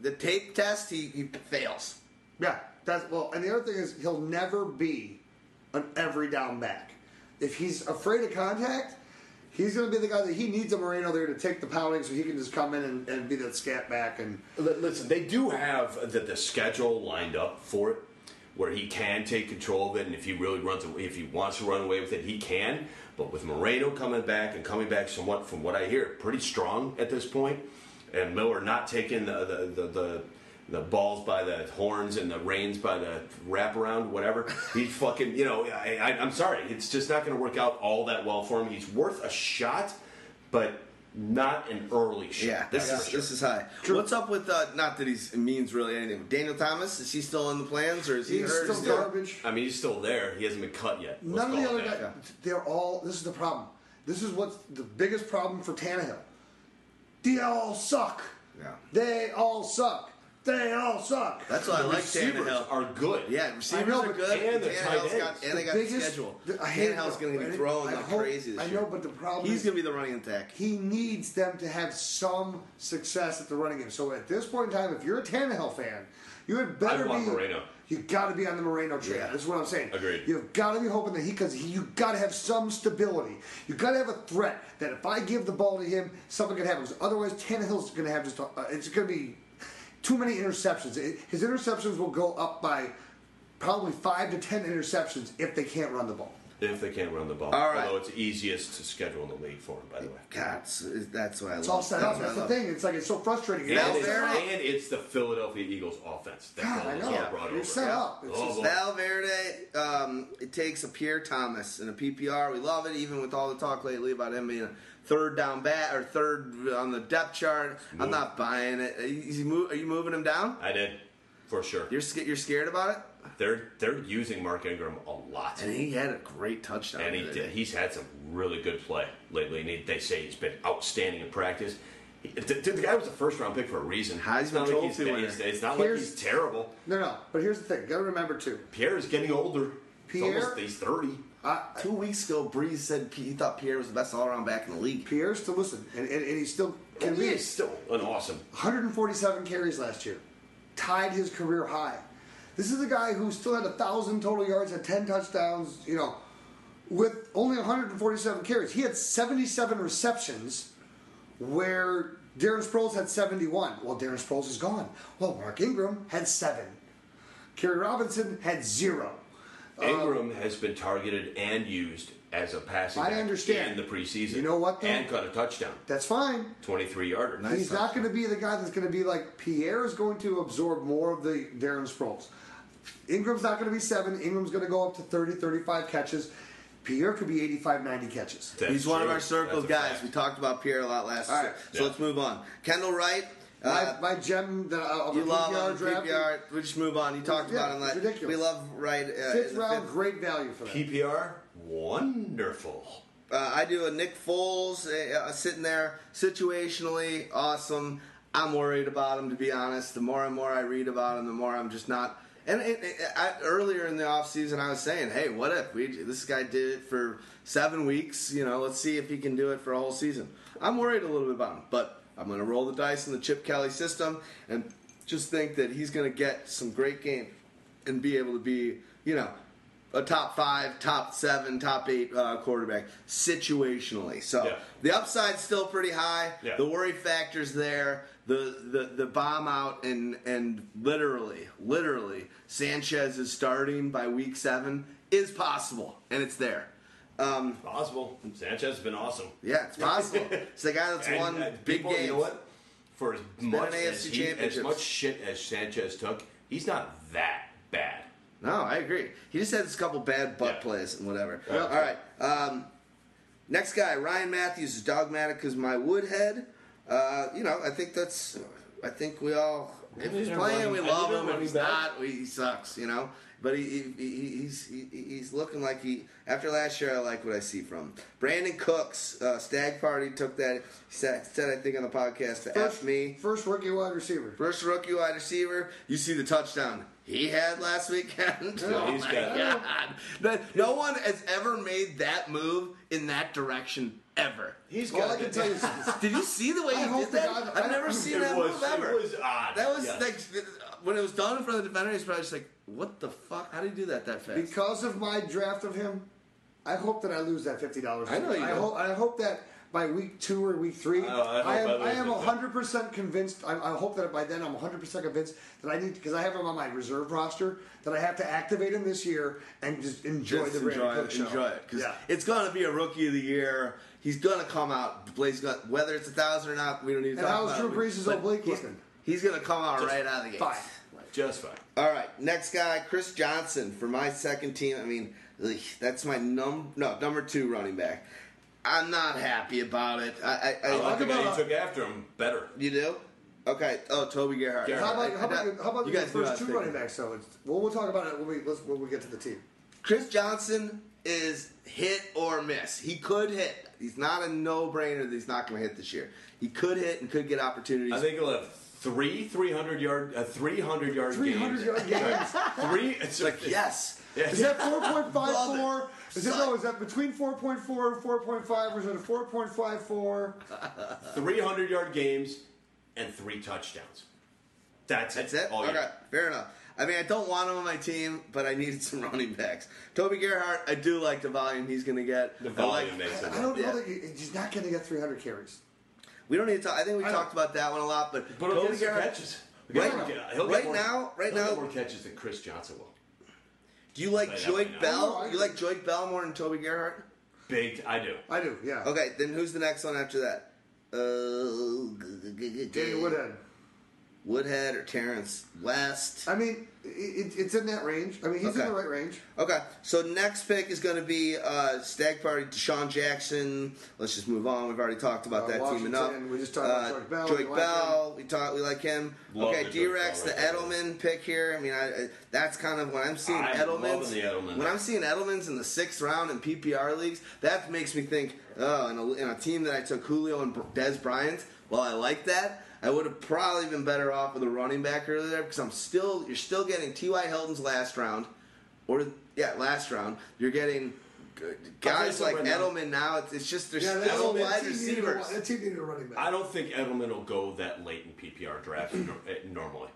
The tape test, he, he fails. Yeah, that's well. And the other thing is, he'll never be an every down back. If he's afraid of contact, he's going to be the guy that he needs a Moreno there to take the pounding, so he can just come in and, and be that scat back. And Listen, they do have the, the schedule lined up for it, where he can take control of it, and if he really runs, away, if he wants to run away with it, he can. But with Moreno coming back and coming back somewhat, from what I hear, pretty strong at this point, and Miller not taking the the the, the, the balls by the horns and the reins by the wraparound, whatever. He's fucking, you know. I, I, I'm sorry, it's just not going to work out all that well for him. He's worth a shot, but not an early shot. Yeah, this is sure. this is high. True. What's up with uh, not that he means really anything? Daniel Thomas is he still in the plans or is he he's hurt? still garbage. I mean, he's still there. He hasn't been cut yet. Let's None of the other guys, they're all. This is the problem. This is what's the biggest problem for Tannehill. They all suck. Yeah. They all suck. They all suck. That's why I like receivers Tannehill. are good. Yeah, receivers know, are good. and the Tannehill's tight got, ends. and they The got biggest- the schedule. the- I hate Tannehill's going to be didn't- throwing I like hope- crazy this I year. know, but the problem is he's going to be the running attack. He needs them to have some success at the running game. So at this point in time, if you're a Tannehill fan, you had better I want be. Moreno. You got to be on the Moreno train. Yeah. This is what I'm saying. Agreed. You've got to be hoping that he, because you got to have some stability. You got to have a threat that if I give the ball to him, something could happen. 'Cause otherwise, Tannehill's going to have just. Uh, it's going to be too many interceptions. It- his interceptions will go up by probably five to ten interceptions if they can't run the ball. If they can't run the ball. All right. Although it's easiest to schedule in the league for him, by the way. God, it's- that's why I It's love all set up. what That's the thing. It's like it's so frustrating. And It's it's, all set up. and it's the Philadelphia Eagles offense that God, I know. has brought over. You're set up. It's Oh, just- boy. Valverde, um, it takes a Pierre Thomas in a PPR. We love it, even with all the talk lately about him being a third down bat or third on the depth chart. I'm not buying it. Is he move, are you moving him down? I did, for sure. You're you're scared about it? They're they're using Mark Ingram a lot. And he had a great touchdown. And he did, he's had some really good play lately. And he, they say he's been outstanding in practice. He- the, the guy was a first round pick for a reason. Heisman it's not like he's, Trophy winner. it's, it's not like he's terrible. No, no. But here's the thing. You got to remember too. Pierre is getting older. He's Pierre- almost- he's thirty. I, Two weeks ago, Brees said he thought Pierre was the best all around back in the league. Pierre's still listen, and, and, and he still can And be. he is still an awesome. 147 carries last year, tied his career high. This is a guy who still had a thousand total yards, had 10 touchdowns. You know, with only 147 carries, he had 77 receptions, where Darren Sproles had 71. Well, Darren Sproles is gone. Well, Mark Ingram had seven. Khiry Robinson had zero. Uh, Ingram has been targeted and used as a passing I understand. in the preseason. You know what, though? And got a touchdown, That's fine. twenty-three yarder. He's not going to be the guy that's going to be like Pierre is going to absorb more of the Darren Sproles. Ingram's not going to be seven. Ingram's going to go up to 30, 35 catches. Pierre could be 85, 90 catches. That's He's one of our circles guys. fact. We talked about Pierre a lot last year. right. So Yeah. let's move on. Kendall Wright. Uh, my, my gem that, uh, of you a love PPR draft. PPR. We just move on. You talked Yeah, about him. it's Like, ridiculous. we love Wright. Uh, Fifth round, fifth- great value for that. PPR, wonderful. Uh, I do a Nick Foles uh, sitting there situationally awesome. I'm worried about him to be honest. The more and more I read about him, the more I'm just not. And it, it, I, earlier in the offseason, I was saying, hey, what if we this guy did it for seven weeks? You know, let's see if he can do it for a whole season. I'm worried a little bit about him, but I'm going to roll the dice in the Chip Kelly system and just think that he's going to get some great game and be able to be, you know, a top five, top seven, top eight uh, quarterback situationally. So Yeah. the upside's still pretty high. Yeah. The worry factor's there. The, the the bomb out and and literally, literally, Sanchez is starting by week seven is possible, and it's there. Um, Possible. Sanchez has been awesome. yeah, it's possible. it's the guy that's And, won uh, big people, games. You know what? For as much as, he, as much shit as Sanchez took, he's not that bad. No, I agree. He just had a couple bad butt Yeah. plays and whatever. Yeah. All right. Um, next guy, Ryan Mathews is dogmatic as my woodhead. Uh, you know, I think that's. I think we all. If he's playing, we love him. If he's not, we, he sucks. You know. But he, he, he he's he, he's looking like he. After last year, I like what I see from him. Brandin Cooks, uh, Stag Party took that. Said, said I think on the podcast to First, F me. First rookie wide receiver. First rookie wide receiver. You see the touchdown he had last weekend. Yeah, oh he's my got- god! No, no one has ever made that move in that direction ever. He's All got. I can tell you is. Did you see the way I he did that? God- I've I- never seen it that was, move ever. It was odd. that was yes. like when it was done in front of the defender. He's probably just like, "What the fuck? How did you do that that fast?" Because of my draft of him, I hope that I lose that fifty dollars. I know you I do. hope. I hope that by week two or week three. Oh, I I I am. lose I am hundred percent convinced. I, I hope that by then I'm hundred percent convinced that I need because I have him on my reserve roster that I have to activate him this year and just enjoy Just the Brandin enjoy Cook it, show. enjoy it, because Yeah. it's gonna be a rookie of the year. He's gonna come out. Blaze gonna whether it's a thousand or not. We don't need to And talk how's about Drew it. Brees' But oblique he's- looking? He's gonna come out Just right out of the gate. Fine. Just fine. All right, next guy, Chris Johnson for my second team. I mean, ugh, that's my num no number two running back. I'm not happy about it. I, I, I, I like the about guy you uh, took after him better. you do? Okay. Oh, Toby Gerhart. Gerhart. How about, I- how about, I- your- how about you your guys knew first two thinking. running backs? So well, we'll talk about it when we let's, when we get to the team. Chris Johnson is hit or miss. He could hit. He's not a no-brainer that he's not going to hit this year. He could hit and could get opportunities. I think he'll have three 300 yard, uh, 300 yard 300 games. yard games. Three. It's like yes. Yeah. Is that 4.54? Love Is it no? Is that between 4.4 and 4.5, or is it a 4.54? 300 yard games and three touchdowns. That's it. That's it. All okay, year. fair enough. I mean, I don't want him on my team, but I needed some running backs. Toby Gerhart, I do like the volume he's going to get. The I like- volume makes it. I don't know that he- he's not going to get 300 carries. We don't need to talk. I think we I talked about that one a lot, but, But he'll Toby get some Gerhart. catches. Right- He'll get- he'll get right more- now- right he'll now- get more catches than Chris Johnson will. Do you like Play that Joique one Bell? out. You like Joique Bell more than Toby Gerhart? Big, I do. I do, yeah. Okay, then who's the next one after that? Uh, Danny Woodhead. Woodhead or Terrence West? I mean, it, it's in that range. I mean, he's Okay. in the right range. Okay, so next pick is going to be uh, Stag Party, DeSean Jackson. Let's just move on. We've already talked about Uh, that team enough. Washington, we just talked about Uh, Bell. Joique We like we talk, we like him. Love okay, the Joique D-Rex, the right there. Edelman pick here. I mean, I, I, that's kind of when I'm seeing I'm Edelman's. the Edelman. When I'm seeing Edelman's in the sixth round in PPR leagues, that makes me think, oh, in a, in a team that I took Julio and Dez Bryant. Well, I like that. I would have probably been better off with a running back earlier because I'm still you're still getting T.Y. Hilton's last round, or yeah, last round. You're getting g- guys like right now. Edelman now. It's, it's just there's Yeah, still that, wide that, a, receivers. that team needed a running back. I don't think Edelman will go that late in PPR drafts eh, normally.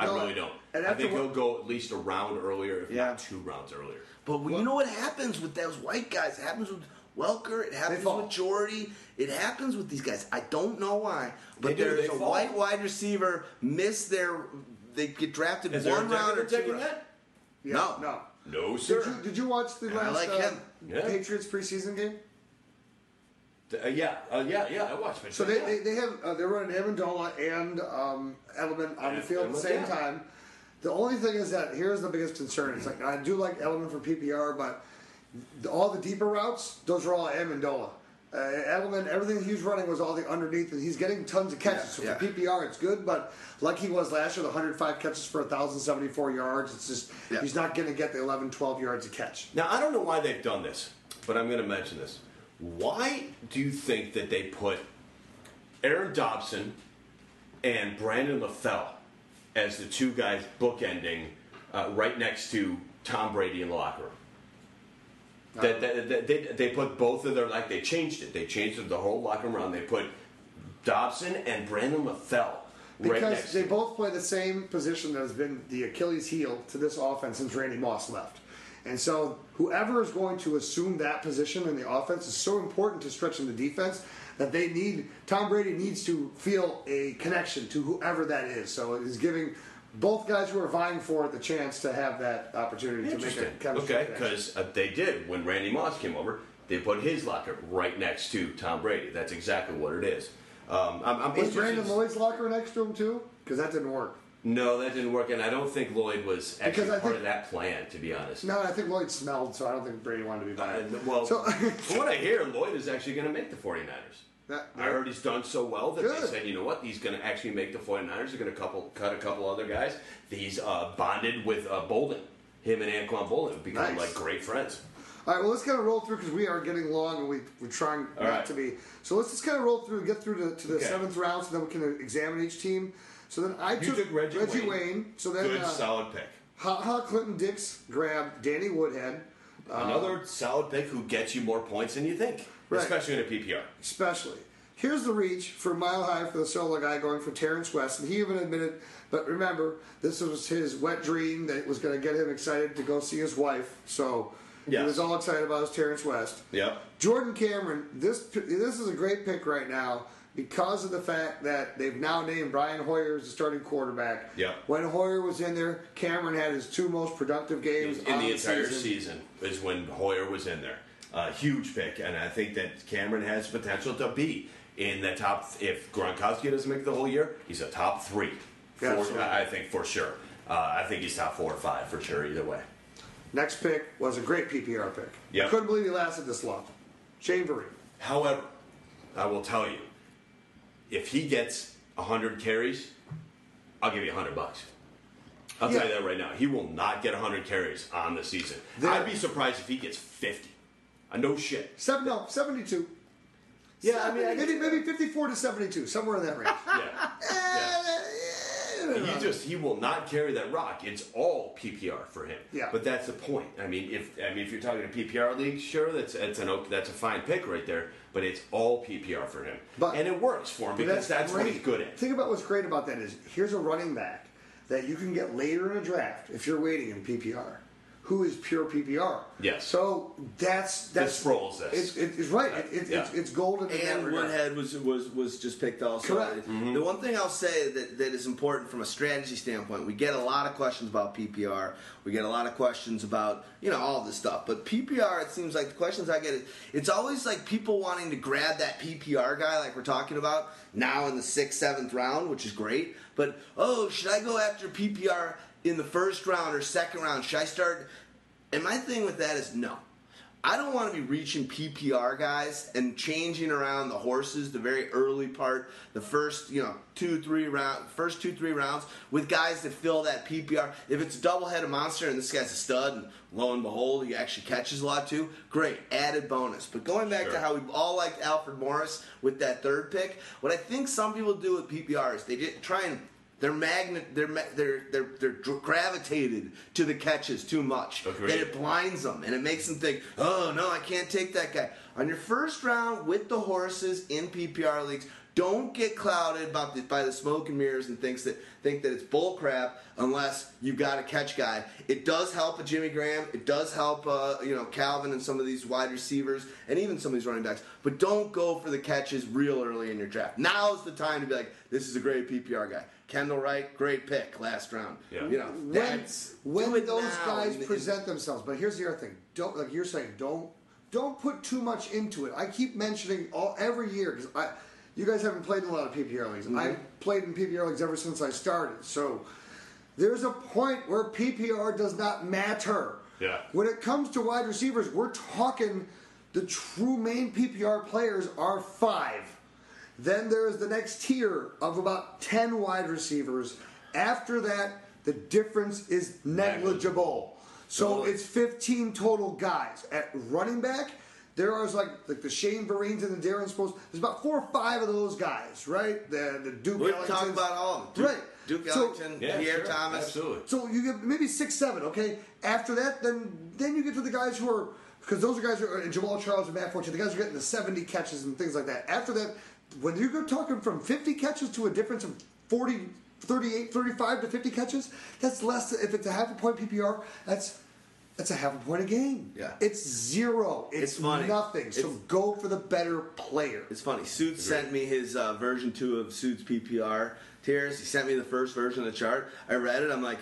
I No, really don't. and I think what- he'll go at least a round earlier, if Yeah. not two rounds earlier. But you know what happens with those white guys? It happens with Welker. It happens with Jordy. It happens with these guys. I don't know why, but They do, there's they a fall. white wide receiver miss their. They get drafted Is one round or two. taking rounds. that? Yeah, no. no. No, sir. Did you, did you watch the I last like uh. Yeah. Patriots preseason game? Uh, yeah, uh, yeah, yeah. I watched it. So they, yeah. they, they have uh, they're running Amendola and um, Edelman on the field at the same yeah. time. The only thing is that here's the biggest concern. It's like I do like Edelman for PPR, but the, all the deeper routes, those are all Amendola. Uh, Edelman, everything he was running was all the underneath, and he's getting tons of catches. so Yeah, for yeah. PPR, it's good, but like he was last year, the 105 catches for 1,074 yards, it's just Yeah. he's not going to get the 11, 12 yards a catch. Now I don't know why they've done this, but I'm going to mention this. Why do you think that they put Aaron Dobson and Brandon LaFell as the two guys bookending uh, right next to Tom Brady in the locker room? Uh-huh. That, that, that- they, they put both of their like they changed it. They changed the whole locker room around. They put Dobson and Brandon LaFell right Because next. they both play the same position that has been the Achilles heel to this offense since Randy Moss left. And so whoever is going to assume that position in the offense is so important to stretching the defense that they need Tom Brady needs to feel a connection to whoever that is. So it is giving both guys were vying for it the chance to have that opportunity to make a chemistry Okay, connection. because uh, they did when Randy Moss came over. They put his locker right next to Tom Brady. That's exactly what it is. Um, I'm, I'm Was interested- Brandon Lloyd's locker next to him too? Because that didn't work. No, that didn't work, and I don't think Lloyd was actually Because I part think- of that plan. To be honest. No, I think Lloyd smelled, so I don't think Brady wanted to be by Uh, it. well, So- from what I hear, Lloyd is actually going to make the 49ers. That- I heard he's done so well that they said, you know what, he's going to actually make the 49ers. They're going to couple, cut a couple other guys. He's uh, bonded with uh, Boldin. Him and Anquan Boldin have become Nice. like great friends. All right, well, let's kind of roll through because we are getting long and we, we're trying All not right. to be. So let's just kind of roll through and get through to, to the Okay. seventh round so then we can examine each team. So then I took, took Reggie Wayne. Wayne. So then Good, uh, solid pick. Ha Ha Clinton Dix grabbed Danny Woodhead, Another solid pick who gets you more points than you think, Right. especially in a PPR. especially. Here's the reach for Mile High for the solo guy going for Terrence West, and he even admitted. But remember, this was his wet dream that was going to get him excited to go see his wife. So he Yes. was all excited about his Terrence West. Yep. Jordan Cameron, this this is a great pick right now because of the fact that they've now named Brian Hoyer as the starting quarterback. Yep. When Hoyer was in there, Cameron had his two most productive games in on the entire season. season. is when Hoyer was in there. A huge pick, and I think that Cameron has potential to be in the top. If Gronkowski doesn't make the whole year, he's a top three. For. I think for sure. Uh, I think he's top four or five for sure. Either way. Next pick was a great PPR pick. Yep. I couldn't believe he lasted this long. Shane Vereen. However, I will tell you, if he gets hundred carries, I'll give you hundred bucks. I'll Yeah. tell you that right now. He will not get hundred carries on the season. There- I'd be surprised if he gets fifty. Uh, no shit. Seven, no, 72. Yeah, I mean, I maybe, maybe 54 to 72, somewhere in that range. Yeah. yeah. He just he will not carry that rock. It's all PPR for him. Yeah. But that's the point. I mean, if I mean if you're talking a PPR league, sure, that's that's an ok- that's a fine pick right there. But it's all PPR for him, But- and it works for him because that's, what he's good at. Think about what's great about that is here's a running back that you can get later in a draft if you're waiting in PPR, who is pure PPR. Yes. So that's that's Sproles this. It's, it's, it's right. It, it's, Yeah. it's it's golden. And regard. Woodhead was was was just picked also. Correct. The mm-hmm. one thing I'll say that, that is important from a strategy standpoint, we get a lot of questions about PPR. We get a lot of questions about you know all this stuff. But PPR, it seems like the questions I get, is it's always like people wanting to grab that PPR guy, like we're talking about now in the sixth, seventh round, which is great. But oh, should I go after PPR in the first round or second round? Should I start? And my thing with that is no. I don't want to be reaching PPR guys and changing around the horses the very early part, the first you know two three round, first two three rounds with guys that fill that PPR. If it's a double headed monster and this guy's a stud, and lo and behold he actually catches a lot too, great added bonus. But going back to how we all liked Alfred Morris with that third pick, what I think some people do with PPR is they try and they're magnet. They're they're they're they're gravitated to the catches too much. Agreed. That it blinds them and it makes them think, oh no, I can't take that guy. On your first round with the horses in PPR leagues, don't get clouded about the, by the smoke and mirrors and thinks that think that it's bull crap unless you've got a catch guy. It does help a Jimmy Graham. It does help uh, you know Calvin and some of these wide receivers and even some of these running backs. But don't go for the catches real early in your draft. Now's the time to be like, this is a great PPR guy. Kendall Wright, great pick last round. Yeah. You know, when, that's when do those now. guys And- and- present themselves. But here's the other thing: don't like you're saying, don't don't put too much into it. I keep mentioning all every year because I, you guys haven't played in a lot of PPR leagues. Mm-hmm. I've played in PPR leagues ever since I started. So there's a point where PPR does not matter. Yeah. When it comes to wide receivers, we're talking the true main PPR players are five. Then there's the next tier of about 10 wide receivers. After that, the difference is negligible. So Totally. it's 15 total guys. At running back, there are like like the Shane Vereen's and the Darren Sproles. There's about four or five of those guys, right? The the Duke. We're talking Ellingtons. about all of them. Duke, Right. Duke So- Ellington, Yeah, Pierre sure. Thomas. Absolutely. So you get maybe six, seven. Okay. After that, then then you get to the guys who are because those are guys who are and Jamaal Charles and Matt Forte. The guys who are getting the seventy catches and things like that. After that, when you go talking from fifty catches to a difference of 40, 38, 35 to fifty catches, that's less. If it's a half a point PPR, that's. That's a half a point a game. Yeah. It's zero. It's, It's funny. nothing. So It's- go for the better player. It's funny. Suits sent me his uh, version two of Suits PPR tiers. He sent me the first version of the chart. I read it. I'm like,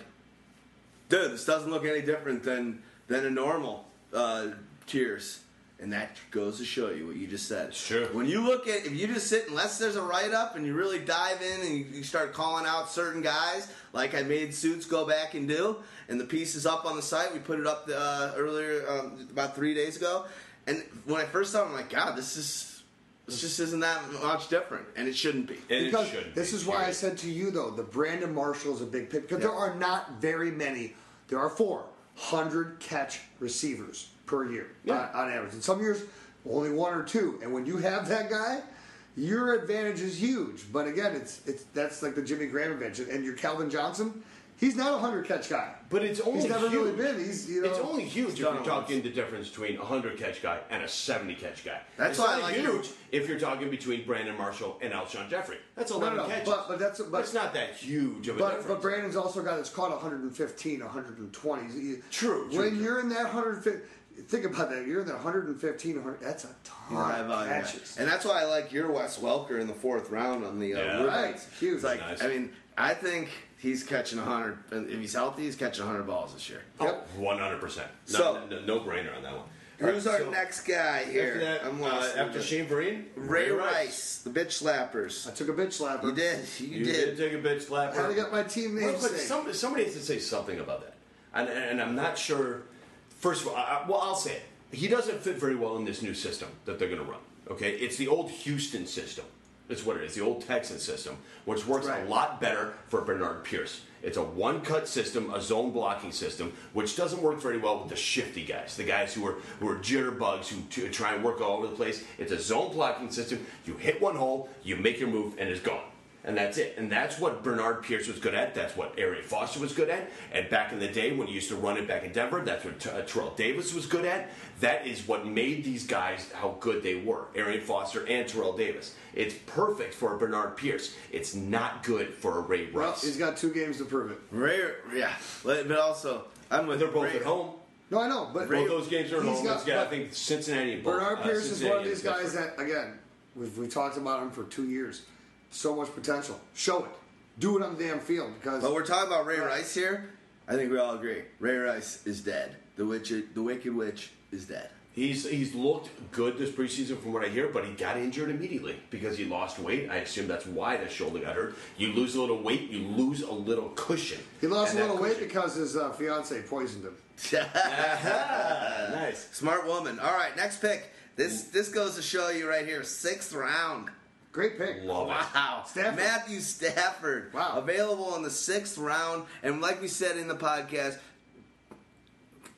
dude, this doesn't look any different than than a normal uh, tiers. And that goes to show you what you just said. Sure. When you look at, if you just sit, unless there's a write up and you really dive in and you, you start calling out certain guys, like I made Suits go back and do, and the piece is up on the site. We put it up uh, earlier, um, about three days ago. And when I first saw it, I'm like, God, this is, this just isn't that much different. And it shouldn't be. And because it should. this is why I said to you though, the Brandon Marshall is a big pick because there are not very many. There are four hundred catch receivers per year Yeah. on, on average. In some years, only one or two. And when you have that guy, your advantage is huge. But again, it's it's that's like the Jimmy Graham advantage. And your Calvin Johnson, he's not a hundred catch guy. But it's only he's never really huge. been. He's you know It's only huge if you're talking the difference between a 100 catch guy and a 70 catch guy. That's it's why I not like huge if you're talking between Brandon Marshall and Alshon Jeffery. That's no, 11 no, catches. but but that's but it's not that huge of a But, difference. but Brandon's also a guy that's caught 115, 120. He- True, true, When true. you're in that 150, think about that. You're in that 115, 100. That's a ton High of value guy. catches. And that's why I like your Wes Welker in the fourth round on the uh, Yeah. Right. Knights. Huge. Like, Nice. I mean, I think he's catching 100. If he's healthy, he's catching 100 balls this year. oh, 100%. So- no, no, brainer on that one. Who's All our so next guy here? After, that, I'm uh, after Shane Vereen, Ray Rice, the bitch slappers. I took a bitch slapper. You did. You, You did. did take a bitch slap. How to get my team Well, name but some, somebody has to say something about that, and, and I'm not sure. First of all, I, well, I'll say it. He doesn't fit very well in this new system that they're going to run. Okay, it's the old Houston system. That's what it is. The old Texan system, which works Right. a lot better for Bernard Pierce. It's a one-cut system, a zone blocking system, which doesn't work very well with the shifty guys, the guys who are who are jitterbugs who t- try and work all over the place. It's a zone blocking system. You hit one hole, you make your move, and it's gone and that's it. And that's what Bernard Pierce was good at. That's what Arian Foster was good at. And back in the day when he used to run it back in Denver, that's what T- uh, Terrell Davis was good at. That is what made these guys how good they were. Arian Foster and Terrell Davis. It's perfect for Bernard Pierce. It's not good for a Ray well, Rice. he's got two games to prove it. Ray, yeah. But but also, I'm with they're both Ray. at home. No, I know, but Both those games are at home. got- He's got, I think, Cincinnati and both. Bernard uh, Pierce is one of these guys Pittsburgh. that, again, we've, we talked about him for two years. So much potential. Show it. Do it on the damn field because But we're talking about Ray Rice here. I think we all agree. Ray Rice is dead. The witch, the Wicked Witch, is dead. He's he's looked good this preseason from what I hear, but he got injured immediately because he lost weight. I assume that's why the shoulder got hurt. You lose a little weight, you lose a little cushion. he lost And a that little weight because his uh, fiance poisoned him. nice. Smart woman. All right, next pick. This this goes to show you right here. Sixth round. Great pick. Love it. Wow. Stafford. Matthew Stafford. Wow. Available in the sixth round. And like we said in the podcast,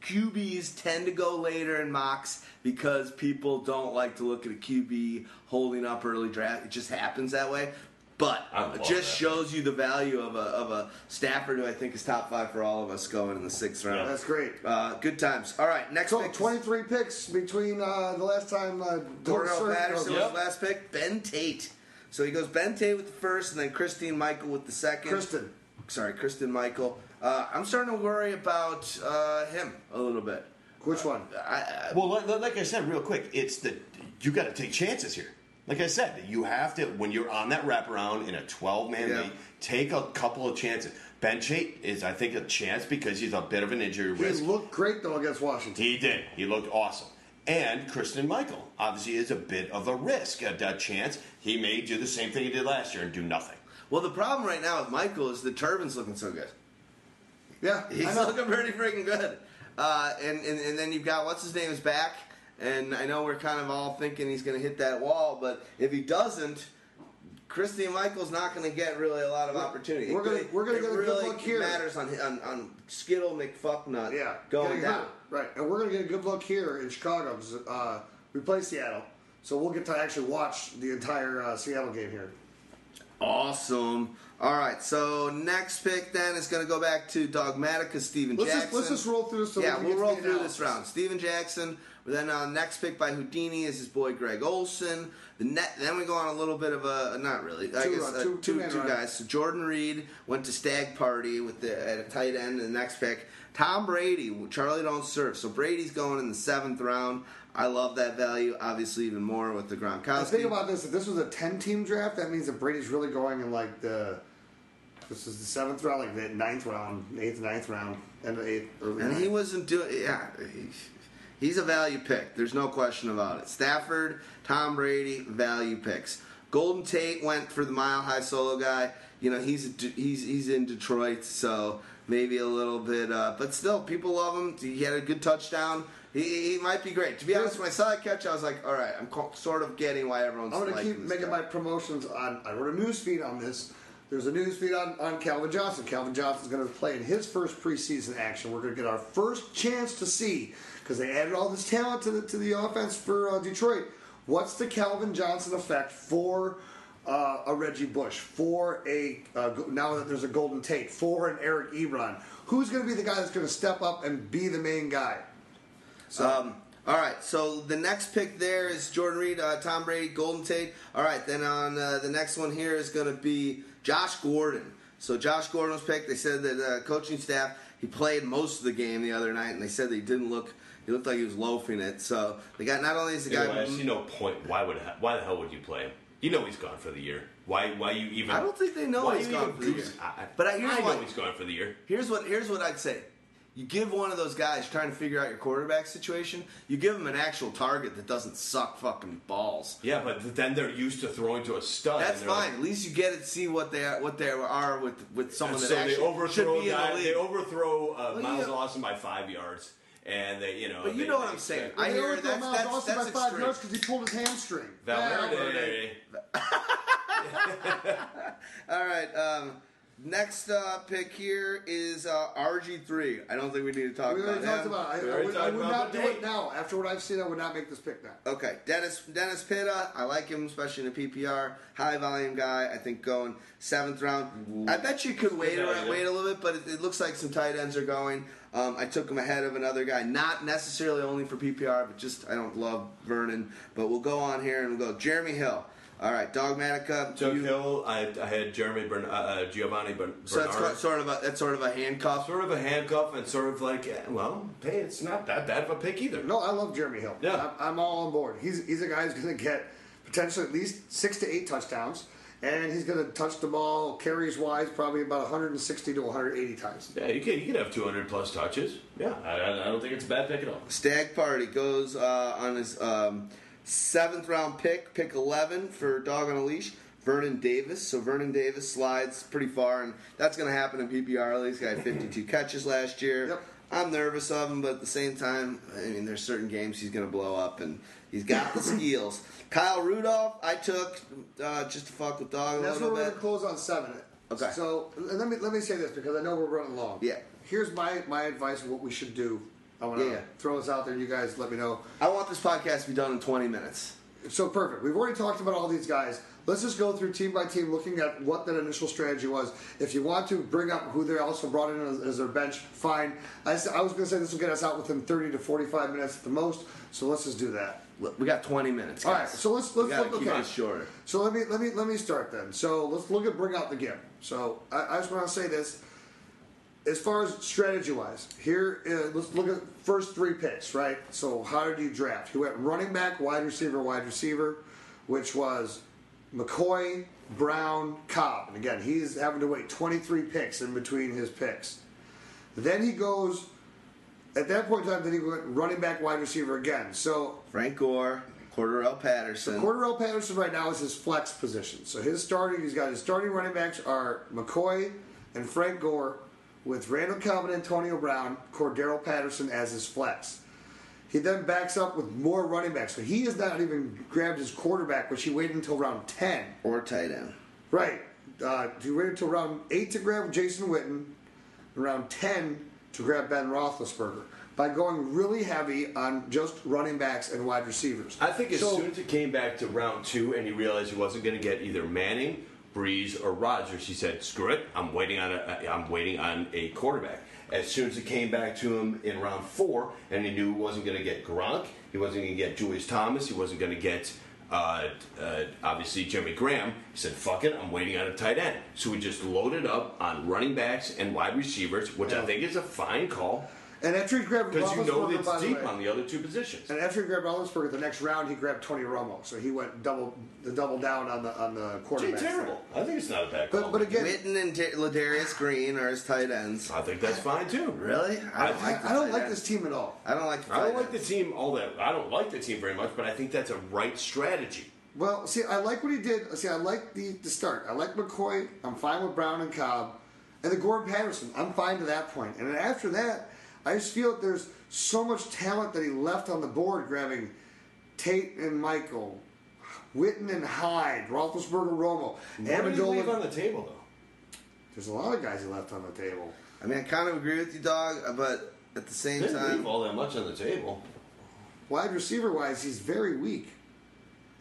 QBs tend to go later in mocks because people don't like to look at a QB holding up early draft. It just happens that way. But it just that. shows you the value of a, of a Stafford who I think is top five for all of us going in the sixth round. That's great. Uh, good times. All right, next So pick. 23 picks between uh, the last time uh, Cordell Sir- Patterson uh, was last pick. Ben Tate. So he goes Ben Tate with the first, and then Christine Michael with the second. Kristen. Sorry, Kristen Michael. Uh, I'm starting to worry about uh, him a little bit. Which one? I, I, Well, li- li- like I said, real quick, it's the you got to take chances here. Like I said, you have to when you're on that wraparound in a 12 man Yeah. league, take a couple of chances. Ben Tate is, I think, a chance because he's a bit of an injury He risk. He looked great though against Washington. He did. He looked awesome. And Kristen Michael obviously is a bit of a risk, a, a chance. He may do the same thing he did last year and do nothing. well, the problem right now with Michael is the Turbin's looking so good. Yeah, He's looking pretty freaking good. Uh, and, and and then you've got what's his name is back, and I know we're kind of all thinking he's going to hit that wall, but if he doesn't, Christine Michael's not going to get really a lot of opportunity. we're gonna- It- we're gonna it get a good really look here. matters on on, on Skittle McFucknut Yeah, going down. Right, and we're going to get a good look here in Chicago. 'cause, Uh, we play Seattle, so we'll get to actually watch the entire uh, Seattle game here. Awesome. All right, so next pick then is going to go back to Dogmatica, Steven Let's Jackson. just, let's just roll through this. So yeah, we get roll through analysis. this round. Steven Jackson. Then uh, next pick by Houdini is his boy Greg Olsen. The net, then we go on a little bit of a not really. I Two, guess uh, two- two, two guys. So Jordan Reed went to Stag Party with the at a tight end. The next pick, Tom Brady. Charlie don't surf. So Brady's going in the seventh round. I love that value. Obviously, even more with the Gronkowski. think about this: if this was a ten-team draft, that means that Brady's really going in like the. This is the seventh round, like the ninth round, eighth, ninth round, and the eighth. Early And ninth. he wasn't doing. Yeah, he- he's a value pick. There's no question about it. Stafford, Tom Brady, value picks. Golden Tate went for the mile high solo guy. You know, he's he's he's in Detroit, so maybe a little bit. Uh, but still, people love him. He had a good touchdown. He, he might be great. To be honest, when I saw that catch, I was like, all right, I'm sort of getting why everyone's. I'm going to keep making guy. my promotions on. I wrote a news feed on this. There's a news feed on, on Calvin Johnson. Calvin Johnson's going to play in his first preseason action. We're going to get our first chance to see because they added all this talent to the to the offense for uh, Detroit. What's the Calvin Johnson effect for uh, a Reggie Bush? For a uh, now that there's a Golden Tate, for an Eric Ebron, who's going to be the guy that's going to step up and be the main guy? Um, all right, so the next pick there is Jordan Reed, uh, Tom Brady, Golden Tate. All right, then on uh, the next one here is going to be Josh Gordon. So Josh Gordon was picked. They said that uh, coaching staff he played most of the game the other night, and they said that he didn't look. He looked like he was loafing it. So the guy, not only is the guy. I see no point. Why would why the hell would you play him? You know he's gone for the year. Why why you even? I don't think they know he's gone for the year. I, But I- here's I know what- he's gone for the year. Here's what here's what I'd say. You give one of those guys trying to figure out your quarterback situation. You give him an actual target that doesn't suck fucking balls. Yeah, but then they're used to throwing to a stud. That's fine. At least you get to see what they are, what they are with with someone so that they overthrow should be in the league. They overthrow uh, Well, Miles yeah. Austin by five yards, and they you know. But you they- know what I'm saying. I They hear overthrew that's- Miles that's- Austin that's by five extreme. yards because he pulled his hamstring. Valverde. All right. Um, next uh, pick here is uh, RG3. I don't think we need to talk We about talked him. about. it. We I, I already would, I would about not do it now. After what I've seen, I would not make this pick now. Okay, Dennis Dennis Pitta. I like him, especially in a PPR, high volume guy. I think going seventh round. I bet you could wait value. around, wait a little bit, but it, it looks like some tight ends are going. Um, I took him ahead of another guy, not necessarily only for PPR, but just I don't love Vernon. But we'll go on here and we'll go Jeremy Hill. All right, Dogmatica. Took you- Hill. I, I had Jeremy Bern, uh, uh, Giovani Bern, so that's Bernard. got- sort of a that's sort of a handcuff. sort of a handcuff and sort of like, eh, well, hey, it's not that bad of a pick either. No, I love Jeremy Hill. Yeah. I'm, I'm all on board. He's he's a guy who's going to get potentially at least six to eight touchdowns, and he's going to touch the ball carries wise probably about 160 to 180 times. Yeah, you could you could have 200 plus touches. Yeah, I, I I don't think it's a bad pick at all. Stag Party goes uh, on his um, seventh round pick, pick 11 for Dog on a Leash. Vernon Davis. So Vernon Davis slides pretty far, and that's going to happen in PPR leagues. He had 52 catches last year. Yep. I'm nervous of him, but at the same time, I mean, there's certain games he's going to blow up, and he's got the skills. Kyle Rudolph, I took uh, just to fuck with Dog a that's little where we're going to close on seven. Okay. So let me let me say this because I know we're running long. Yeah. Here's my my advice of what we should do. I want to Yeah, yeah. throw this out there. And you guys let me know. I want this podcast to be done in 20 minutes. So perfect. We've already talked about all these guys. Let's just go through team by team, looking at what that initial strategy was. If you want to bring up who they also brought in as, as their bench, fine. I was going to say this will get us out within 30 to 45 minutes at the most. So let's just do that. Look, We got 20 minutes. All Guys. right. So let's let's look. keep Okay. it shorter. So let me let me let me start then. So let's look at bring out the gift. So I, I just want to say this. As far as strategy wise, here uh, let's look at first three picks, right? So how did you draft? He went running back, wide receiver, wide receiver, which was McCoy, Brown, Cobb. And again, he's having to wait 23 picks in between his picks. Then he goes. At that point in time, then he went running back, wide receiver again. So Frank Gore, Cordarrelle Patterson. Cordarrelle Patterson right now is his flex position. So his starting, he's got his starting running backs are McCoy and Frank Gore, with Randall Cobb and Antonio Brown, Cordarrelle Patterson as his flex. He then backs up with more running backs. So he has not even grabbed his quarterback, which he waited until round 10. or tight end. Right. Uh, he waited until round 8 to grab Jason Witten, and round 10 to grab Ben Roethlisberger by going really heavy on just running backs and wide receivers. I think as So- soon as it came back to round two and he realized he wasn't going to get either Manning, Brees, or Rodgers, he said, "Screw it! I'm waiting on a I'm waiting on a quarterback." As soon as it came back to him in round four, and he knew he wasn't going to get Gronk, he wasn't going to get Julius Thomas, he wasn't going to get uh, uh, obviously Jimmy Graham. He said, "Fuck it! I'm waiting on a tight end." So we just loaded up on running backs and wide receivers, which I think is a fine call And after he grabbed because you know Roethlisberger, by it's the way- on the other two positions. And after he grabbed Roethlisberger, the next round he grabbed Tony Romo, so he went double the double down on the on the It's quarterback. terrible. I think it's not a bad call. But but again, Witten and T- Ladarius Green are his tight ends. I think that's fine too. Really? I- don't like. I don't like this team at all. I don't like. The I don't like the team all that. I don't like the team very much, but I think that's a right strategy. Well, see, I like what he did. See, I like the the start. I like McCoy. I'm fine with Brown and Cobb, and the Gordon Patterson. I'm fine to that point. And then after that, I just feel that there's so much talent that he left on the board, grabbing Tate and Michael, Witten and Hyde, Roethlisberger, Romo, What did he leave on the table though? There's a lot of guys he left on the table. I mean, I kind of agree with you, dog, but at the same Didn't time, leave all that much on the table. Wide receiver wise, he's very weak.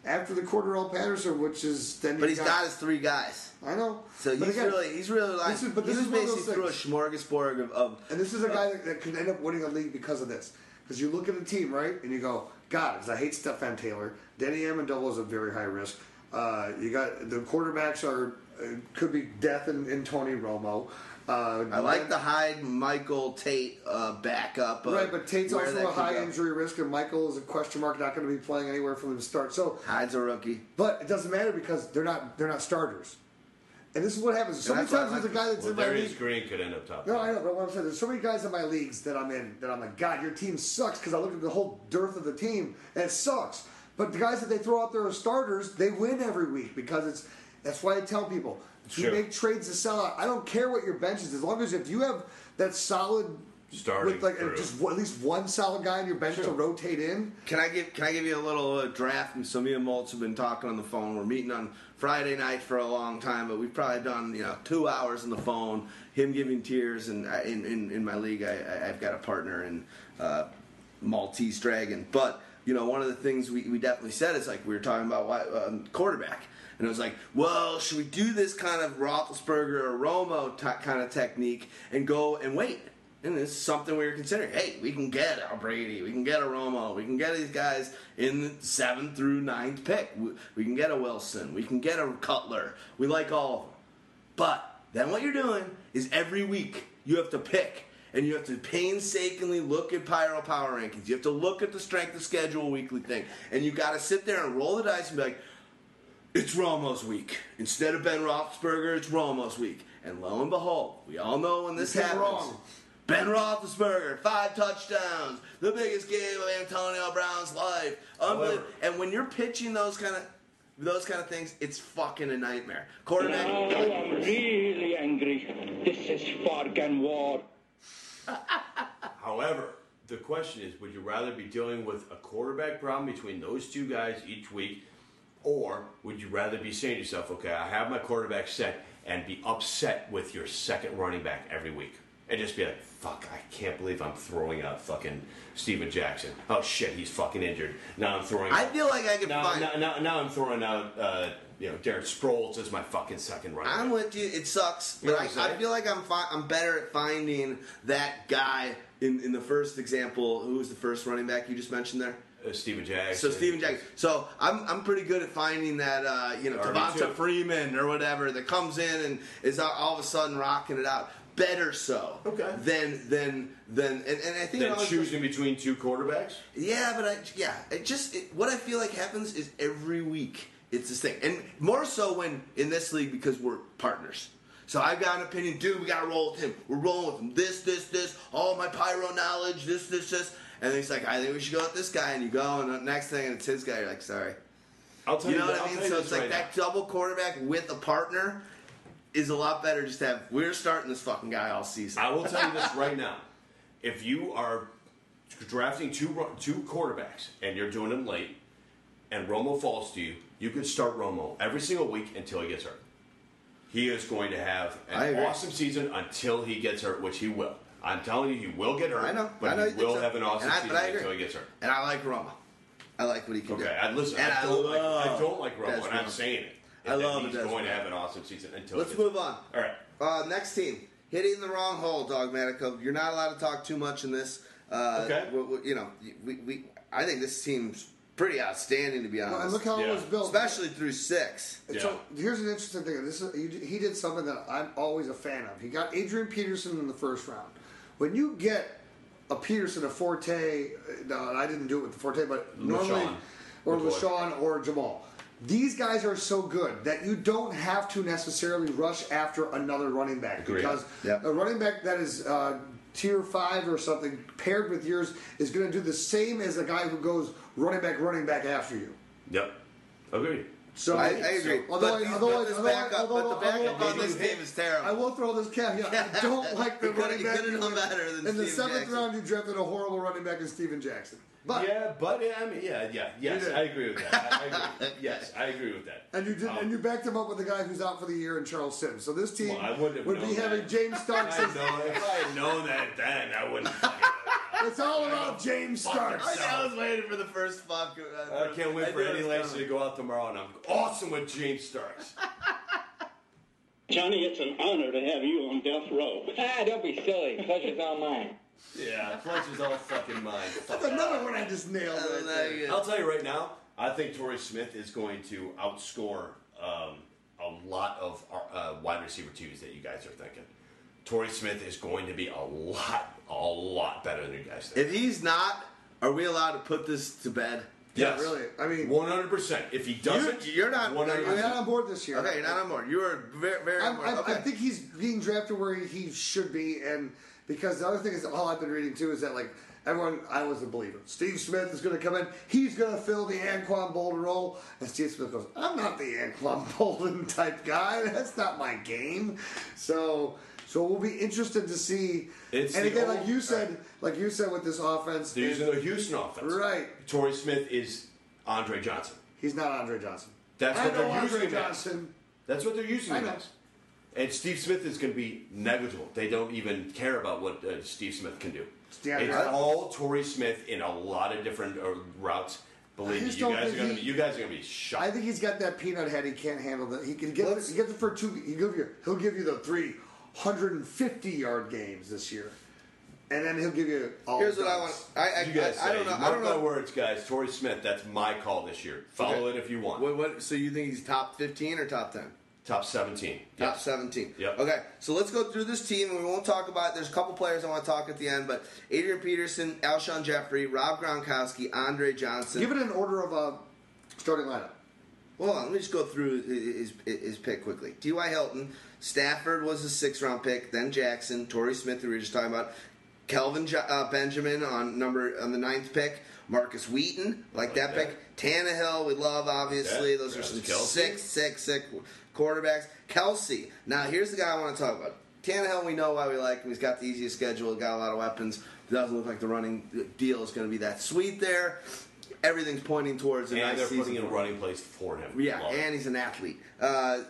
After the Cordarrelle Patterson, which is then, but he's got his three guys. I know. So But he's again, really, he's really like, this is- but this is basically through a smorgasbord of, of And this is a guy that, that could end up winning a league because of this. Because you look at the team, right, and you go, God, I hate Stepfan Taylor. Danny Amendola is a very high risk. Uh, you got the quarterbacks are uh, could be death in, in Tony Romo. Uh, I like the Hyde Michael Tate uh, backup. Of right, but Tate's also a high injury risk, and Michael is a question mark, not going to be playing anywhere from the start. So, Hyde's a rookie. but it doesn't matter because they're not they're not starters. And this is what happens. So And many that's why times there's a guy that's Well, in my league. Green could end up top. No, I know, but what I'm saying, there's so many guys in my leagues that I'm in that I'm like, God, your team sucks because I look at the whole dearth of the team and it sucks. But the guys that they throw out there as starters, they win every week because it's. That's why I tell people, if you make trades to sell out, I don't care what your bench is, as long as if you have that solid. Starting with like crew. just at least one solid guy on your bench to rotate in. Can I give Can I give you a little uh, draft? And so me and Maltz have been talking on the phone. We're meeting on Friday night for a long time, but we've probably done you know two hours on the phone. Him giving tiers, and I, in, in in my league, I, I, I've got a partner in uh, Maltese Dragon. But you know, one of the things we, we definitely said is like we were talking about why, um, quarterback. And it was like, well, should we do this kind of Roethlisberger or Romo t- kind of technique and go and wait? and it's something we were considering. Hey, we can get a Brady, we can get a Romo, we can get these guys in the seventh through ninth pick. We, we can get a Wilson, we can get a Cutler. We like all of them. But then what you're doing is every week you have to pick. And you have to painstakingly look at Pyro Power Rankings. You have to look at the strength of schedule weekly thing. And you got to sit there and roll the dice and be like, it's Romo's week. Instead of Ben Roethlisberger, it's Romo's week. And lo and behold, we all know when this You get happens. wrong. Ben Roethlisberger, five touchdowns, the biggest game of Antonio Brown's life. Unbelievable. And when you're pitching those kind of those kind of things, it's fucking a nightmare. Quarterback. Now I'm really angry. This is fucking war. However, the question is would you rather be dealing with a quarterback problem between those two guys each week, or would you rather be saying to yourself, okay, I have my quarterback set, and be upset with your second running back every week? And just be like, fuck, I can't believe I'm throwing out fucking Steven Jackson. Oh shit, he's fucking injured. Now I'm throwing I out- feel like I could now, find. now, now, now I'm throwing out, uh, you know, Darren Sproles as my fucking second running I'm back. with you. It sucks, You know but I, I feel like I'm fi- I'm better at finding that guy. In, in the first example, who was the first running back you just mentioned there? Uh, Steven Jackson. So Steven Jackson. So I'm I'm pretty good at finding that uh, you know RB2. Devonta Freeman or whatever that comes in and is all, of a sudden rocking it out. Better so. Okay. Than than than and, and I think Then choosing between two quarterbacks? Yeah, but I yeah, it just it, what I feel like happens is every week it's this thing, and more so when in this league because we're partners. So I've got an opinion, dude. We got to roll with him. We're rolling with him. This, this, this. All my pyro knowledge. This, this, this. And he's like, I think we should go with this guy. And you go, and the next thing, and it's his guy. You're like, sorry. I'll tell You you, know what I mean? So it's like right that double quarterback with a partner is a lot better. Just to have we're starting this fucking guy all season. I will tell you this right now. If you are drafting two two quarterbacks and you're doing them late, and Romo falls to you, you could start Romo every single week until he gets hurt. He is going to have an awesome season until he gets hurt, which he will. I'm telling you, he will get hurt. I know, but I know he you think will so. have an awesome I- season I until he gets hurt. And I like Roma. I like what he can do. Okay, I listen. And I don't like. I don't like Romo, and I'm Bryant. saying it. I And that love he's Dez going to have an awesome season until. Let's he gets move on. All right. Uh, next team, hitting the wrong hole, Dogmatico. You're not allowed to talk too much in this. Uh, Okay. we- we- you know, we, we, I think this team's pretty outstanding to be honest. and look how it was built. especially through six. Yeah. So here's an interesting thing. This is, he he did something that I'm always a fan of. He got Adrian Peterson in the first round. When you get a Peterson, a Forte, uh, no, I didn't do it with the Forte, but normally, LeSean. or McCoy. LeSean or Jamaal. These guys are so good that you don't have to necessarily rush after another running back Agreed. because Yep. a running back that is uh, tier five or something paired with yours is going to do the same as a guy who goes running back, running back after you. Yep. Agreed. So I, I agree. Although, but, I- although, but I- this although, backup, although, but the backup although- on this team is terrible. I will throw this caveat. I don't like the running back. could've done went- better than In the seventh Jackson. round, you drafted a horrible running back in Steven Jackson. But yeah, but I mean, yeah, yeah, yes. I agree with that. I, I agree. yes, I agree with that. and you did, Um, and you backed him up with a guy who's out for the year in Charles Sims. So this team Well, I wouldn't would be known having. James Starks. I as- know if I had known that then, I wouldn't. it's all about James Starks. I was waiting for the first fuck. uh, I can't wait for knew Eddie Lacy to go out tomorrow, and I'm awesome with James Starks. Johnny, it's an honor to have you on death row. Ah, don't be silly. Pleasure's all mine. Yeah, pleasure's all fucking mine. That's another one I just nailed. Right no, there. you- I'll tell you right now, I think Torrey Smith is going to outscore um, a lot of uh, wide receiver twos that you guys are thinking. Torrey Smith is going to be a lot, a lot better than you guys think. If he's not, are we allowed to put this to bed? yes, really. I mean- one hundred percent. If he doesn't, You- you're not- one hundred I'm not on board this year. Okay, you're not on board. You are very, very I'm, board. I'm, okay. I think he's being drafted where he should be, and because the other thing is, all I've been reading too is that like everyone, I was a believer. Steve Smith is going to come in. He's going to fill the Anquan Boldin role, and Steve Smith goes, "I'm not the Anquan Boldin type guy. That's not my game." So. So we'll be interested to see. It's and again, old- like you said, like you said with this offense, They're using the Houston offense. Right. Torrey Smith is Andre Johnson. he's not Andre Johnson. That's I what they're Andre using him. Johnson. That's what they're using I know. as. And Steve Smith is going to be negligible. They don't even care about what uh, Steve Smith can do. Yeah, it's I- all Torrey Smith in a lot of different uh, routes. Believe me, you guys are going to he- be. You guys are going to be shocked. I think he's got that peanut head. He can't handle that. He can get. Let's- He gets it for two. He give you. He'll give you the three hundred and fifty yard games this year. and then he'll give you all. Here's the what I want. I, I, You guys I, I don't say, know. I Mark don't my words, guys. Torrey Smith. That's my call this year. Follow Okay. it if you want. What, what, so you think he's top 15 or top 10? Top 17. Top Yes. 17. Yep. Okay, so let's go through this team, and we won't talk about. it. There's a couple players I want to talk at the end, but Adrian Peterson, Alshon Jeffery, Rob Gronkowski, Andre Johnson. Give it an order of uh, starting lineup. Hold on, let me just go through his, his, his pick quickly. T.Y. Hilton, Stafford was a six round pick, then Jackson, Torrey Smith, who we were just talking about, Kelvin Jo- uh, Benjamin on number on the ninth pick, Markus Wheaton, like, Like that, that. pick, Tannehill, we love obviously. that. Those are some Travis Kelce. sick, sick, sick quarterbacks. Kelce. Now here's the guy I want to talk about. Tannehill, we know why we like him. He's got the easiest schedule. Got a lot of weapons. Doesn't look like the running deal is going to be that sweet there. Everything's pointing towards a And nice they're season putting in him. running plays for him. Yeah, Love it. and he's an athlete. Uh,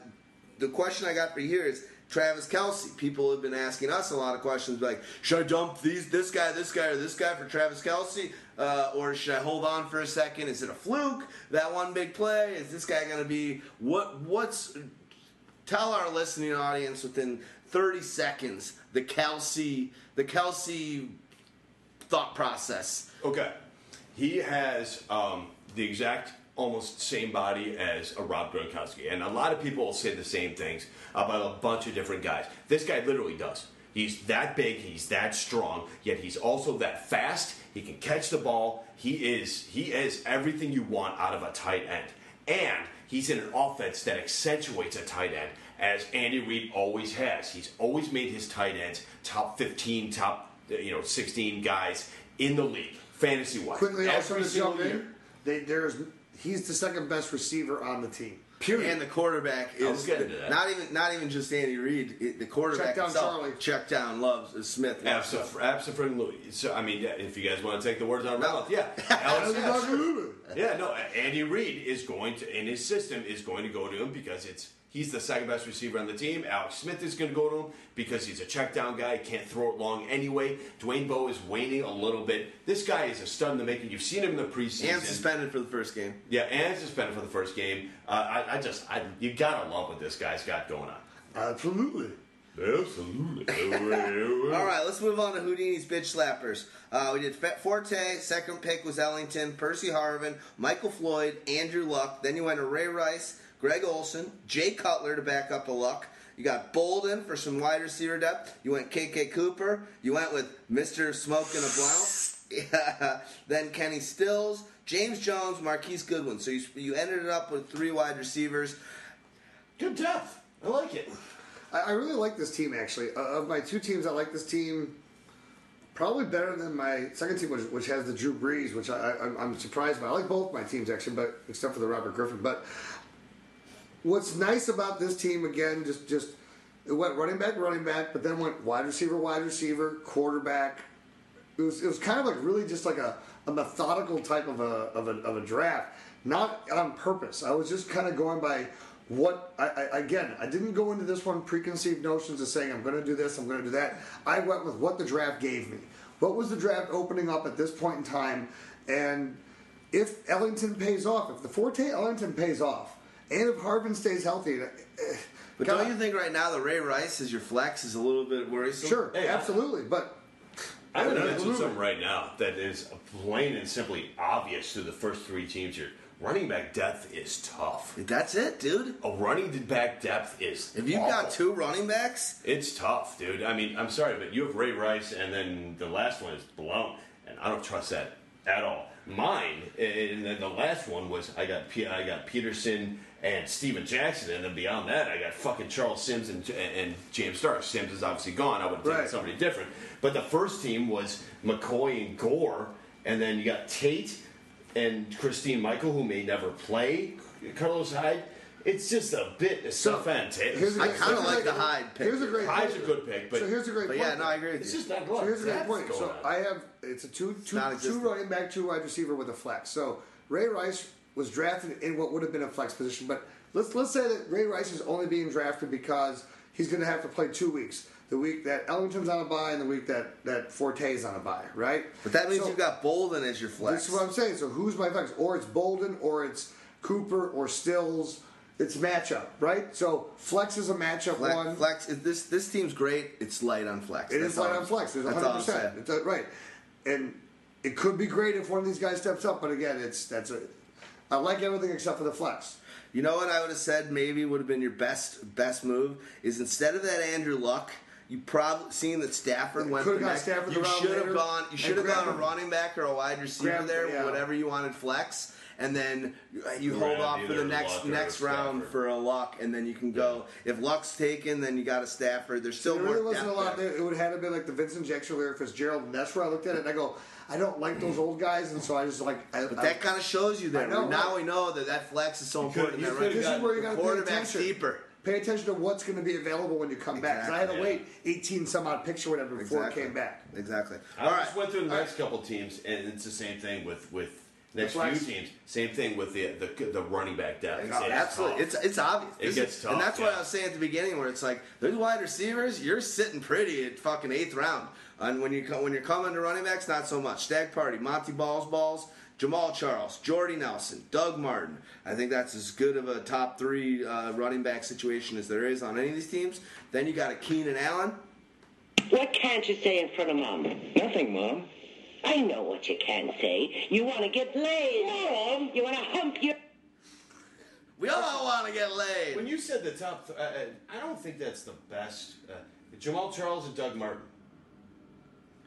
the question I got for you here is Travis Kelce. People have been asking us a lot of questions like, should I dump these, this guy, this guy, or this guy for Travis Kelce? Uh, or should I hold on for a second? Is it a fluke? That one big play? Is this guy going to be what? What's? Tell our listening audience within 30 seconds the Kelce, the Kelce thought process. Okay. He has um, the exact almost same body as a Rob Gronkowski. And a lot of people will say the same things about a bunch of different guys. This guy literally does. He's that big, he's that strong, yet he's also that fast. He can catch the ball. He is he is everything you want out of a tight end. And he's in an offense that accentuates a tight end as Andy Reid always has. He's always made his tight ends top 15, top you know 16 guys in the league fantasy wise. Quickly, also to jump in, they, there's he's the second best receiver on the team. Period. And the quarterback I was is getting that. not even not even just Andy Reid. it- The quarterback Check down himself, Charlie. check down loves uh, Smith. loves him. Absolutely. So I mean, yeah, if you guys want to take the words out of my No. mouth, yeah, Alex, yeah, sure. Yeah, no. Andy Reid is going to in his system is going to go to him because it's he's the second best receiver on the team. Alex Smith is going to go to him because he's a check down guy. Can't throw it long anyway. Dwayne Bowe is waning a little bit. This guy is a stud in the making. You've seen him in the preseason. and suspended for the first game. Yeah, and suspended for the first game. Uh, I, I just, I, you gotta love what this guy's got going on. Absolutely. Absolutely. All right, let's move on to Houdini's bitch slappers. Uh, we did Fe- Forte. Second pick was Ellington, Percy Harvin, Michael Floyd, Andrew Luck. Then you went to Ray Rice, Greg Olsen, Jay Cutler to back up the Luck. You got Boldin for some wide receiver depth. You went KK Cooper. You went with Mr. Smoking a Blouse. Yeah. Then Kenny Stills, James Jones, Marquise Goodwin. So you, you ended it up with three wide receivers. Good depth. I like it. I, I really like this team actually. Uh, of my two teams, I like this team probably better than my second team, which, which has the Drew Brees, which I, I, I'm- I'm surprised by. I like both my teams actually, but except for the Robert Griffin. But what's nice about this team again, just just it went running back, running back, but then went wide receiver, wide receiver, quarterback. It was it was kind of like really just like a, a methodical type of a, of a of a draft, not on purpose. I was just kind of going by what I, I again. I didn't go into this one preconceived notions of saying I'm going to do this, I'm going to do that. I went with what the draft gave me. What was the draft opening up at this point in time, and if Ellington pays off, if the Forte Ellington pays off, and if Harvin stays healthy. eh, But God, don't you think right now the Ray Rice is your flex is a little bit worrisome? Sure, Hey, absolutely, but I'm going to mention something right now that is plain and simply obvious to the first three teams here. Running back depth is tough. That's it, dude. A running back depth is. If you've awful. got two running backs, It's tough, dude. I mean, I'm sorry, but you have Ray Rice, and then the last one is blown, and I don't trust that at all. Mine, eh, and then the last one was I got P- I got Peterson and Steven Jackson, and then beyond that, I got fucking Charles Sims and, and James Stark. Sims is obviously gone. I would have taken Right. somebody different. But the first team was McCoy and Gore, and then you got Tate and Christine Michael, who may never play. Carlos Hyde. It's just a bit of So, stuff and here's a I kind of here's a like the Hyde pick. Here's a great Hyde's a good pick, but so here's a great But point. yeah, no, I agree with it's you. just not good. So here's a great point. So on. I have it's a two two Non-existent. two running back, two wide receiver with a flex. So Ray Rice was drafted in what would have been a flex position, but let's let's say that Ray Rice is only being drafted because he's going to have to play two weeks. The week that Ellington's on a bye, and the week that that Forte's on a bye, right? But that means So- you've got Boldin as your flex. This is what I'm saying. So who's my flex? Or it's Boldin, or it's Cooper, or Stills. It's matchup, right? So flex is a matchup Flex, one. flex is this this team's great. It's light on flex. It That's is light on flex. It's 100. all I'm saying. percent It's uh, right, and it could be great if one of these guys steps up. But again, it's that's a. I like everything except for the flex. You know what I would have said maybe would have been your best best move is instead of that Andrew Luck, you probably seeing that Stafford went Could've the Stafford You should have gone. You should have grabbed gone a running back or a wide receiver Grabbed- there, yeah. whatever you wanted flex, and then you uh, hold Grab off for the next next round Stafford. for a Luck, and then you can go. If Luck's taken, then you got a Stafford. There's still There really wasn't a depth lot there. there. It would have been like the Vincent Jackson, Larry Fitzgerald, and that's where I looked at it and I go, I don't like those old guys, and so I just like. I, But I- that kind of shows you that. know, now right. we know that that flex is so You could- important. you that could this is where you got to pay quarterback's attention. deeper. Pay attention to what's going to be available when you come back. 'Cause I had to Exactly. wait 18 some odd picks or whatever before Exactly. it came back. Exactly. I All right. just went through the next couple teams, and it's the same thing with with next The few flex. teams. Same thing with the the, the running back depth. It's Absolutely, tough. it's it's obvious. It This gets is- tough, and that's what. I was saying at the beginning, where it's like there's wide receivers, you're sitting pretty at fucking eighth round, and when you when you're coming to running backs, not so much. Stag Party, Monty Balls Balls, Jamaal Charles, Jordy Nelson, Doug Martin. I think that's as good of a top three uh, running back situation as there is on any of these teams. Then you got a Keenan Allen. What can't you say in front of Mom? Nothing, Mom. I know what you can say. You want to get laid. Mom, you want to hump your... We all want to get laid. When you said the top, th- uh, uh, I don't think that's the best. Uh, Jamaal Charles and Doug Martin.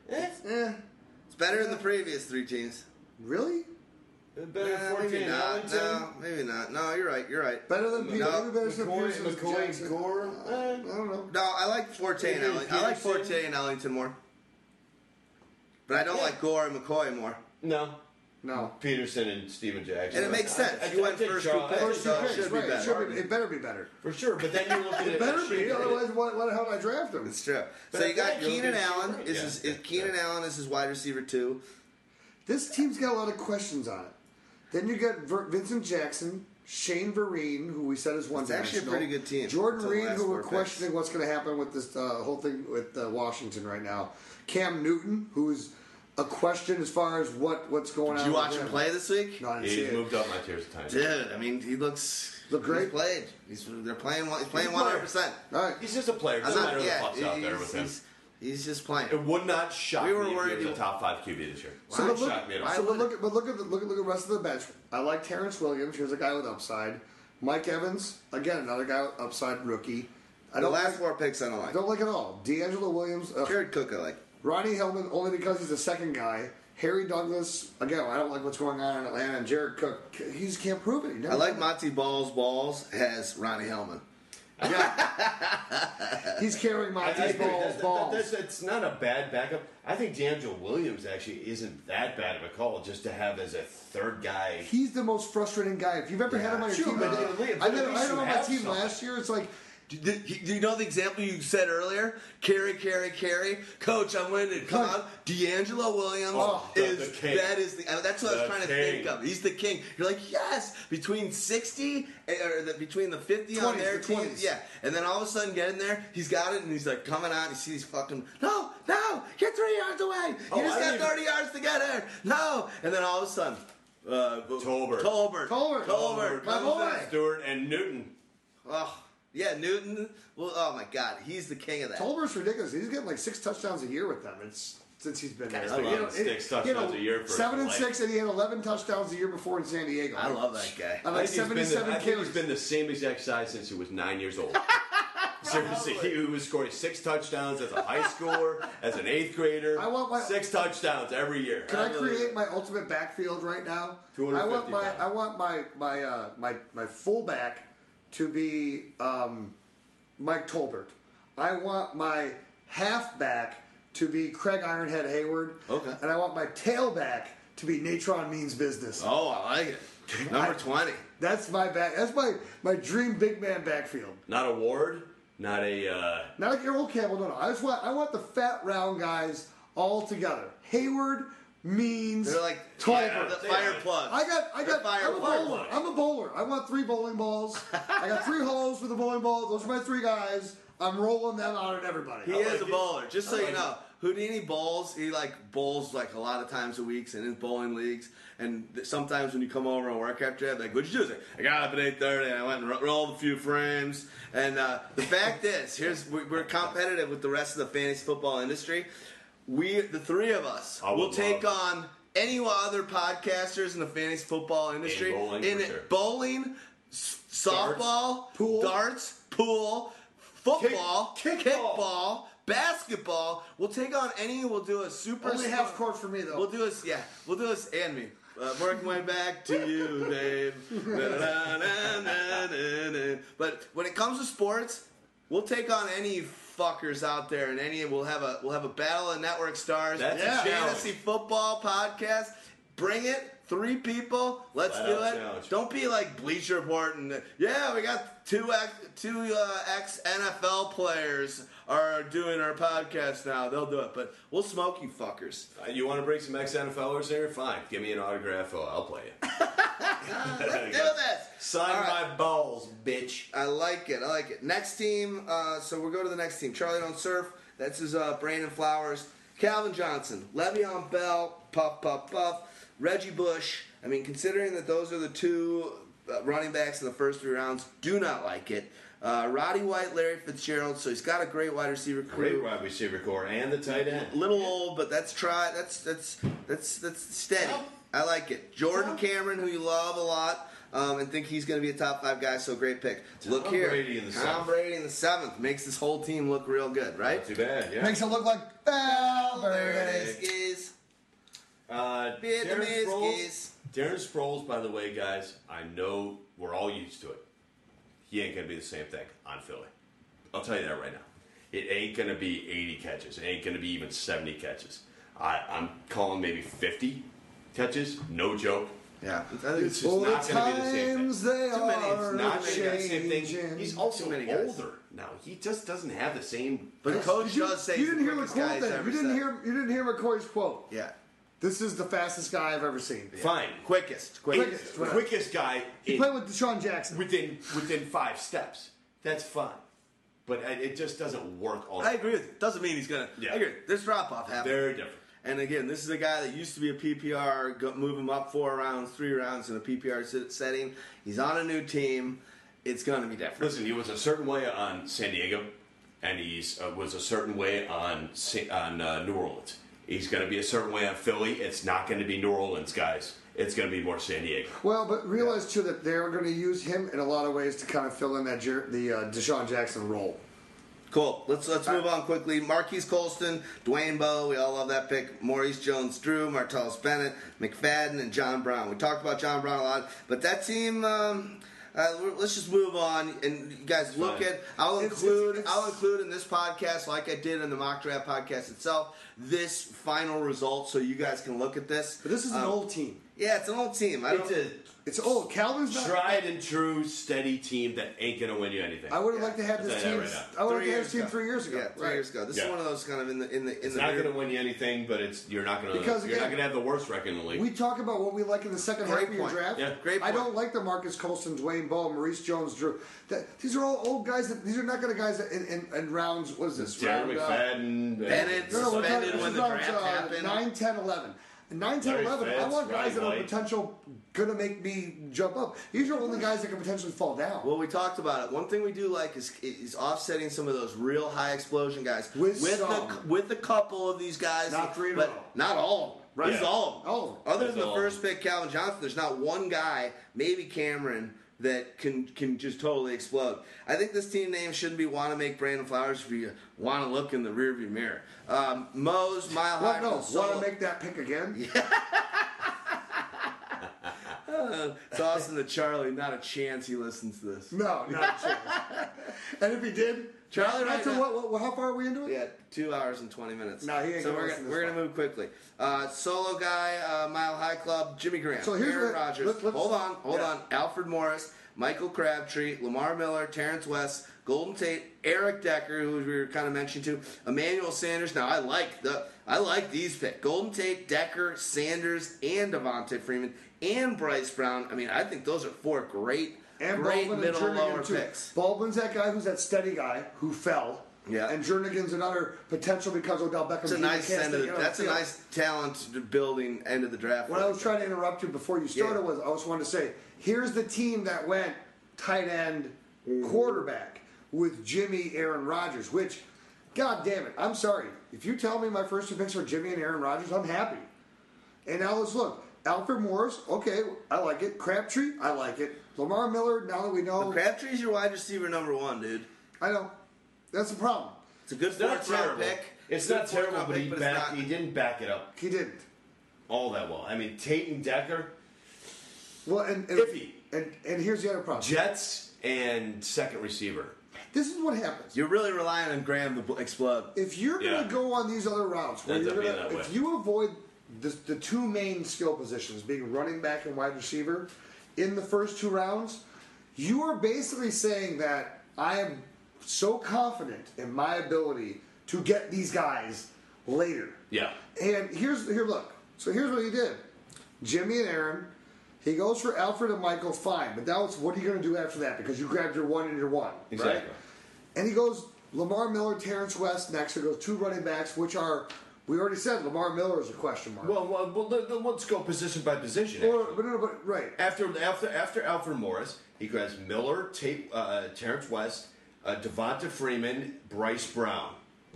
Eh, Eh, it's better than the previous three teams. Really? better than Nah, maybe not. Ellington. No, maybe not. No, you're right. You're right. Better than Pete. No, maybe better than McCoy, Pearson and McCoy, Jackson. Gore. I Eh, don't know. No, I like Forte and Adrian Ellington. I like Forte and Ellington more. But I don't Yeah. like Gore and McCoy more. no. No. Peterson and Steven Jackson. And it makes sense. I, I, You I went first Charles- two picks, First so two it picks, should be right. better. Should be, it better be better. For sure, but then you're looking at... It at better be, otherwise why, why the hell did I draft him? It's true. But so you got then you're Keenan Allen. Sheeran. Is Yeah, his, yeah, is Keenan Allen is his wide receiver too. This team's got a lot of questions on it. Then you got Ver- Vincent Jackson, Shane Vereen, who we said is one. It's actually a pretty good team Jordan Reed, who we're four questioning what's going to happen with this uh, whole thing with uh, Washington right now. Cam Newton, who is a question as far as what what's going Did on. you watch him play this week? No, I didn't see He's it. moved up my tiers a time. Dude, I mean, he looks Look great? He's played. He's they're playing. He's playing a one player. hundred percent. All right. He's just a player. I'm Doesn't not. matter Yeah, who the fuck's out there he's, with him. He's, he's just playing. It would not shock We were me if worried he was a top five QB this year. So Would but look, shock me at all. So but look, at- but look at the look at look at the rest of the bench. I like Terrance Williams. Here's a guy with upside. Mike Evans, again another guy with upside rookie. I The don't last like, four picks I don't I like. don't like at all. DeAngelo Williams, ugh. Jared Cook I like. Ronnie Hillman only because he's the second guy. Harry Douglas, again, I don't like what's going on in Atlanta. And Jared Cook, he just can't prove it. He I like did. Monty Balls Balls has Ronnie Hillman. He's carrying Monty's balls, That's, that- balls. that's, that's not a bad backup. I think DeAngelo Williams actually isn't that bad of a call just to have as a third guy. He's the most frustrating guy. If you've ever had him on your Sure, team, but I, at least- I, but had, I had him on my team something. last year. It's like, Do, do, do you know the example you said earlier? Carry, carry, carry. Coach, I'm winded. Come on. DeAngelo Williams Oh, the- is the king. that is the uh, that's what I was The trying to think of. He's the king. You're like yes, between sixty eh, or the, between the fifty on their the team, 20s. yeah, and then all of a sudden get in there, he's got it, and he's like coming out. You see these fucking no, no, get three yards away. You Oh, just I got didn't thirty yards to get there. No, and then all of a sudden. Uh, Tolbert. Tolbert, Tolbert. Tolbert, My boy. Stewart and Newton. Oh, yeah, Newton. Well, oh my God, he's the king of that. Tolbert's ridiculous. He's getting like six touchdowns a year with them. It's since he's been there. That's a lot of six touchdowns a year for seven and life. six, and he had eleven touchdowns a year before in San Diego. I love that guy. I I like think, he's been the, seventy-seven I he's been the same exact size since he was nine years old. Seriously, he was scoring six touchdowns as a high schooler, as an eighth grader. I want my- six touchdowns every year. Can I create my ultimate backfield right now? I want my pounds. I want my my uh, my my fullback to be um, Mike Tolbert. I want my halfback to be Craig Ironhead Heyward. Okay. And I want my tailback to be Natron Means Business. Oh, I like it. Number I- twenty. That's my back. That's my my dream big man backfield. Not a Ward, not a. Uh, Not like your old Campbell. No, no. I just want I want the fat round guys all together. Hayward means They're like Tolbert. the fire plug. I got, I They're got, fire I'm a plug. bowler. I'm a bowler. I want three bowling balls. I got three holes for the bowling ball. Those are my three guys. I'm rolling them out at everybody. He is a bowler. Just so you know, Houdini bowls. He like bowls like a lot of times a week in his bowling leagues. And th- sometimes when you come over and work after that, like, what'd you do? He's like, I got up at eight thirty and I went and ro- rolled a few frames. And uh, the fact is, here's we- we're competitive with the rest of the fantasy football industry. We, the three of us, I would will take love- on any other podcasters in the the football industry. In bowling, in for sure. bowling, s- softball, Pool. darts, pool, football, Kick- kickball. kickball. basketball. We'll take on any. We'll do a super. Only half court for me though. We'll do this. Yeah, we'll do this and me. Uh, working my back to you, babe. But when it comes to sports, we'll take on any fuckers out there, and any we'll have a we'll have a battle of network stars. That's a fantasy football podcast. Bring it. Three people. Let's Flat do it. challenge. Don't be like Bleacher Report and yeah, we got two ex, two uh, ex NFL players are doing our podcast now. They'll do it, but we'll smoke you fuckers. Uh, You want to bring some ex NFLers there? Fine. Give me an autograph. Oh, I'll play it. Let's do this. Sign All right. my balls, bitch. I like it. I like it. Next team. Uh, so we'll go to the next team. Charlie don't surf. That's his uh, Brandon Flowers, Calvin Johnson, Le'Veon Bell, puff puff puff, Reggie Bush. I mean, considering that those are the two uh, running backs in the first three rounds, do not like it. Uh, Roddy White, Larry Fitzgerald. So he's got a great wide receiver Great wide receiver core and the tight end. Little old, but that's try. That's that's that's that's steady. I like it. Jordan Cameron, who you love a lot. Um, and think he's going to be a top five guy, so great pick. Look here, Brady in the Tom seventh. Brady in the seventh makes this whole team look real good, right? Not too bad. Yeah. Makes it look like Valverde. there it is, Giz. Uh, Darren Vietnamese Sproles, Darren Sproles, by the way, guys, I know we're all used to it. He ain't gonna be the same thing on Philly. I'll tell you that right now. It ain't gonna be 80 catches. It ain't gonna be even 70 catches. I, I'm calling maybe 50 catches. No joke. Yeah, I think It's it's just For the not gonna be the same thing. times Too many- it's Not gonna be the same thing. He's also Too many older now. He just doesn't have the same. But the coach Did you, does say you didn't hear the quote then. You didn't said. hear you didn't hear McCoy's quote. Yeah, This is the fastest guy I've ever seen. Fine. quickest, quickest. Quickest. The quickest guy He in- played with DeSean Jackson. within within five steps. That's fine, but it it just doesn't work all. I agree with you. Doesn't mean he's gonna. Yeah. I agree. This drop off happening. Very different. And again, this is a guy that used to be a PPR, go, move him up four rounds, three rounds in a PPR sit- setting. He's on a new team. It's going to be different. Listen, he was a certain way on San Diego, and he's uh, was a certain way on Sa- on uh, New Orleans. He's going to be a certain way on Philly. It's not going to be New Orleans, guys. It's going to be more San Diego. Well, but realize too that they're going to use him in a lot of ways to kind of fill in that Jer- the uh, DeSean Jackson role. Cool. Let's let's move on quickly. Marques Colston, Dwayne Bowe, we all love that pick. Maurice Jones-Drew, Martellus Bennett, McFadden, and John Brown. We talked about John Brown a lot, but that team. Um, uh, let's just move on, and you guys look Fine. at. I'll It's- include. it's- I'll include in this podcast, like I did in the mock draft podcast itself, this final result, so you guys can look at this. But this is an Um, old team. Yeah, it's an old team. I don't. It's a It's old. Calvin's not. tried and true, steady team that ain't going to win you anything. I would have liked to have I'll this tell you team. that right I would have Three liked to have years this team ago. three years ago. Yeah, three Right. years ago. This Yeah. is one of those kind of in the in the in it's the. not rear- going to win you anything, but it's you're not going to Because, you're not again, going to have the worst record in the league. We talk about what we like in the second Great half of your point. draft. Yeah, great I point. don't like the Marcus Colston, Dwayne Bowe, Maurice Jones-Drew. That, these are all old guys. That, these are not going to guys that in, in, in rounds. What is this? Darren round, uh, McFadden, Bennett, No, no, we're talking, suspended this when is the round, draft uh, happened. 9, 10, 11. 9, 10, Larry 11. I want guys Roddy that are White. potential going to make me jump up. These are only guys that can potentially fall down. Well, we talked about it. One thing we do like is is offsetting some of those real high explosion guys With with some. a, with a couple of these guys. Not three in a but row. not all. of them. Right. This is Yeah. all of them. All of them. Other That's than the all of first pick, Calvin Johnson, there's not one guy, maybe Cameron, that can can just totally explode. I think this team name shouldn't be want to make Brandon Flowers if you want to look in the rearview mirror. Um, Moe's Mile Well, High. no, want to make that pick again? Yeah. it's awesome to Charlie, not a chance he listens to this. No, not a chance. and if he did, Charlie, right that's a, what, what, how far are we into it? Yeah, two hours and twenty minutes. No, he ain't so gonna we're gonna, we're gonna move quickly. Uh, solo guy, uh, Mile High Club, Jimmy Graham, So here's Aaron Rodgers. let's- hold on, hold yeah. on. Alfred Morris, Michael Crabtree, Lamar Miller, Terrance West, Golden Tate, Eric Decker, who we were kind of mentioning too, Emmanuel Sanders. Now I like the I like these picks: Golden Tate, Decker, Sanders, and Devonta Freeman, and Bryce Brown. I mean, I think those are four great, And great Baldwin and middle Jernigan, lower too. picks. Baldwin's that guy who's that steady guy who fell. Yeah. And Jernigan's another potential because Odell Beckham. That's a nice end of the, That's a field. nice talent building end of the draft. What I was trying to interrupt you before you started Yeah. was I just wanted to say here's the team that went tight end Mm-hmm. quarterback with Jimmy Aaron Rodgers, which, god damn it, I'm sorry. If you tell me my first two picks are Jimmy and Aaron Rodgers, I'm happy. And now let's look. Alfred Morris, okay, I like it. Crabtree, I like it. Lamar Miller, now that we know. Crabtree's your wide receiver number one, dude. I know. That's the problem. It's a good It's not fourth round terrible. pick. It's Good not terrible, round but pick, he it's back, not- he didn't back it up He didn't. all that well. I mean, Tate and Decker, Well, and, and, Iffy. and, and here's the other problem. Jets, and second receiver. This is what happens. You're really relying on Graham to explode. If you're going Yeah. to go on these other routes, where Ends you're gonna, if way. you avoid the, the two main skill positions, being running back and wide receiver, in the first two rounds, you are basically saying that I am so confident in my ability to get these guys later. Yeah. And here's here look. So here's what he did. Jimmy and Aaron. He goes for Alfred and Michael, fine. But now it's what are you going to do after that? Because you grabbed your one and your one. Right? Exactly. And he goes Lamar Miller, Terrance West next. He goes two running backs, which are we already said Lamar Miller is a question mark. Well, well, well let- let's go position by position. or, but no, but right. After after after Alfred Morris, he grabs Miller, Tate, uh, Terrance West, uh, Devonta Freeman, Bryce Brown.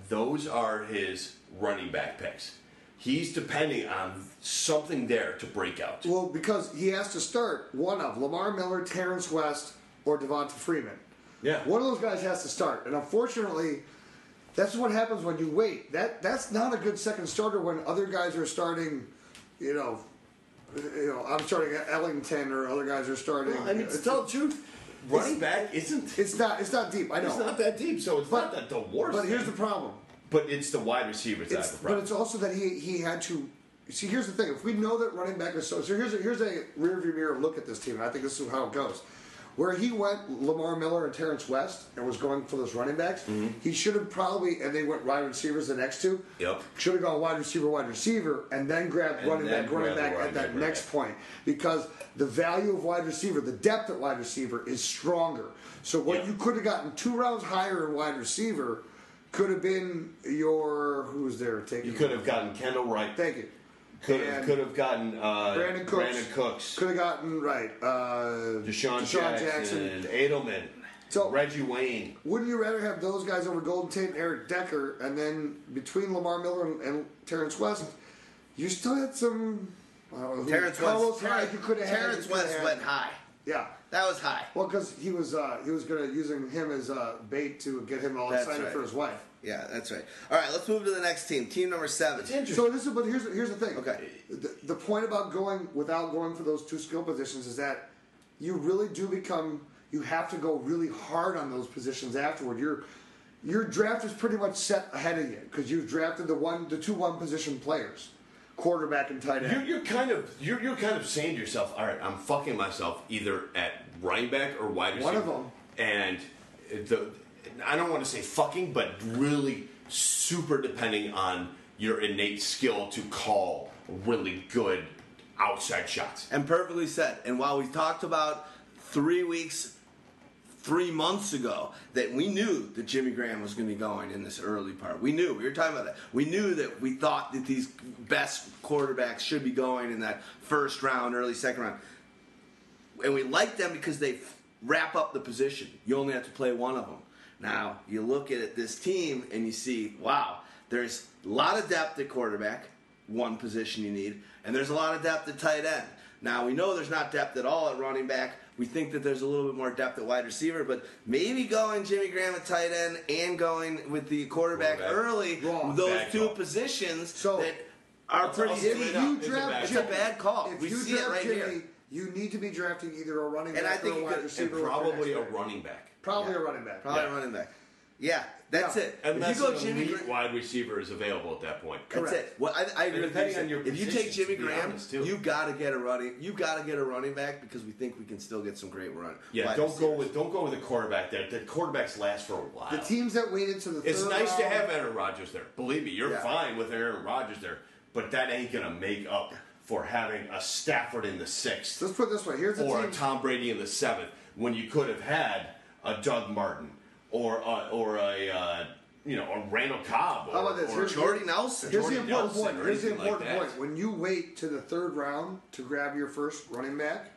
Those are his running back picks. He's depending on something there to break out. Well, because he has to start one of Lamar Miller, Terrance West, or Devonta Freeman. Yeah. One of those guys has to start, and unfortunately, that's what happens when you wait. That that's not a good second starter when other guys are starting. You know, you know, I'm starting at Ellington, or other guys are starting. I mean, to tell the truth, running back isn't. It's not. It's not deep. I know. It's not that deep, so it's But- not that the worst. But here's the problem. But it's the wide receivers that It's, have but it's also that he he had to. See, here's the thing. If we know that running back is so, so here's a, here's a rearview mirror look at this team, and I think this is how it goes. Where he went, Lamar Miller and Terrance West, and was going for those running backs. Mm-hmm. He should have probably, and they went wide receivers the next two. Yep. Should have gone wide receiver, wide receiver, and then grabbed And running then back, running back running at that next back. point, because the value of wide receiver, the depth at wide receiver is stronger. So what Yeah. you could have gotten two rounds higher in wide receiver could have been your who's there taking. you could have gotten Kendall Wright. Thank you. Could have, could have gotten uh, Brandin Cooks. Brandin Cooks, Could have gotten right. Uh, DeSean, Jackson, Edelman, So- Reggie Wayne. Wouldn't you rather have those guys over Golden Tate and Eric Decker, and then between Lamar Miller and, and Terrance West, you still had some. I don't know, Terrence Carlos West. Hyde Terrence, you could have. Terrence you coulda West went high. Yeah. That was high. Well, because he was uh, he was gonna using him as uh, bait to get him all That's excited right. for his wife. Yeah, that's right. All right, let's move to the next team. Team number seven. So this is, but here's here's the thing. Okay. The, the point about going without going for those two skill positions is that you really do become. You have to go really hard on those positions afterward. Your your draft is pretty much set ahead of you because you've drafted the one the two one position players, quarterback and tight You're, end. you're kind of you're, you're kind of saying to yourself, all right, I'm fucking myself either at running back or wide receiver. One of them. And the I don't want to say fucking, but really super depending on your innate skill to call really good outside shots. And perfectly said. And while we talked about three weeks, three months ago, that we knew that Jimmy Graham was going to be going in this early part. We knew. We were talking about that. We knew that we thought that these best quarterbacks should be going in that first round, early second round. And we like them because they wrap up the position. You only have to play one of them. Now, you look at this team and you see, wow, there's a lot of depth at quarterback, one position you need, and there's a lot of depth at tight end. Now, we know there's not depth at all at running back. We think that there's a little bit more depth at wide receiver, but maybe going Jimmy Graham at tight end and going with the quarterback, Quarterback. early, Wrong. those Bad two call. positions So- that are pretty I'll if right steep. you it's a draft It's a Jimmy- bad call. If We you see it draft right Jimmy, here. you need to be drafting either a running And back I think or a wide could- receiver. And probably a running back. Probably Yeah. a running back. Probably Yeah. running back. Yeah, that's Yeah. it. Unless if you go an Jimmy elite Graham, wide receiver is available at that point. That's Correct. it. Well, I, I agree depending on your if you take Jimmy Graham, honest, too. you got to get a running. You got to get a running back because we think we can still get some great run. Yeah, don't go with don't go with a quarterback there. The quarterbacks last for a while. The teams that waited to the It's third nice to have Aaron Rodgers there. Believe me, you're Yeah. fine with Aaron Rodgers there, but that ain't gonna make up for having a Stafford in the sixth Let's put it this way. Here's or a team. Tom Brady in the seventh when you could have had a Doug Martin or a, or a uh, you know, a Randall Cobb or, How about this? or Here's- Jordy Nelson. Here's Jordy the important Nelson point. Here's the anything like important point. When you wait to the third round to grab your first running back,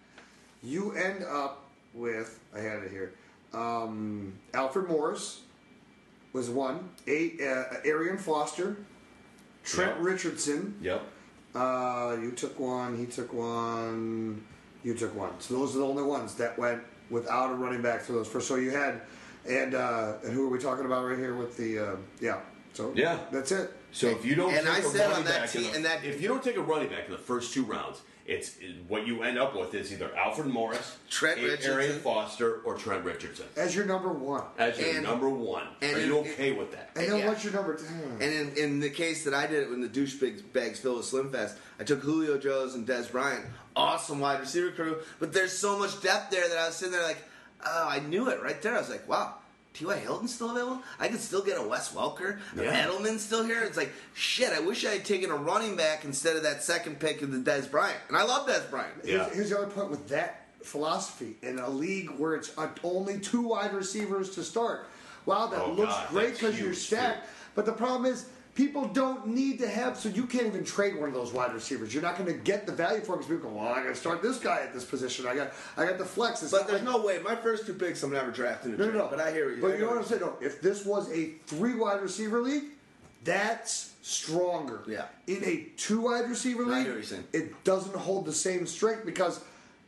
you end up with I had it here. Um, Alfred Morris was one. A, uh, Arian Foster, Trent Yep. Richardson. Yep. Uh, you took one. He took one. You took one. So those are the only ones that went without a running back through those first. So you had, and uh, and who are we talking about right here with the uh, yeah. So Yeah. that's it. So if you don't And take I a said on that team- the- and that- if you don't take a running back in the first two rounds, it's what you end up with is either Alfred Morris, Trent Richardson. Arian Foster, or Trent Richardson As your number one. as your And- number one. and Are you in- okay with that? And then Yeah. what's your number ten? And in, in the case that I did it when the douchebags bags filled with Slim Fast, I took Julio Jones and Dez Bryant. Awesome wide receiver crew. But there's so much depth there that I was sitting there like, oh, I knew it right there. I was like, wow, T.Y. Hilton's still available? I could still get a Wes Welker. Yeah. Edelman's still here. It's like, shit, I wish I had taken a running back instead of that second pick of the Dez Bryant. And I love Dez Bryant. Yeah. Here's, here's the other point with that philosophy in a league where it's uh, only two wide receivers to start. Wow, that Oh, looks God, great because you're huge, stacked. too. But the problem is, people don't need to have. So you can't even trade one of those wide receivers. You're not going to get the value for it because people go, "Well, I got to start this guy at this position. I got, I got the flex." It's But there's like- no way. My first two picks, I'm never drafting a No, no, no. But I hear you. But I you know what I'm saying? No, if this was a three wide receiver league, that's stronger. Yeah. In a two wide receiver I league, hear you're saying. it doesn't hold the same strength because,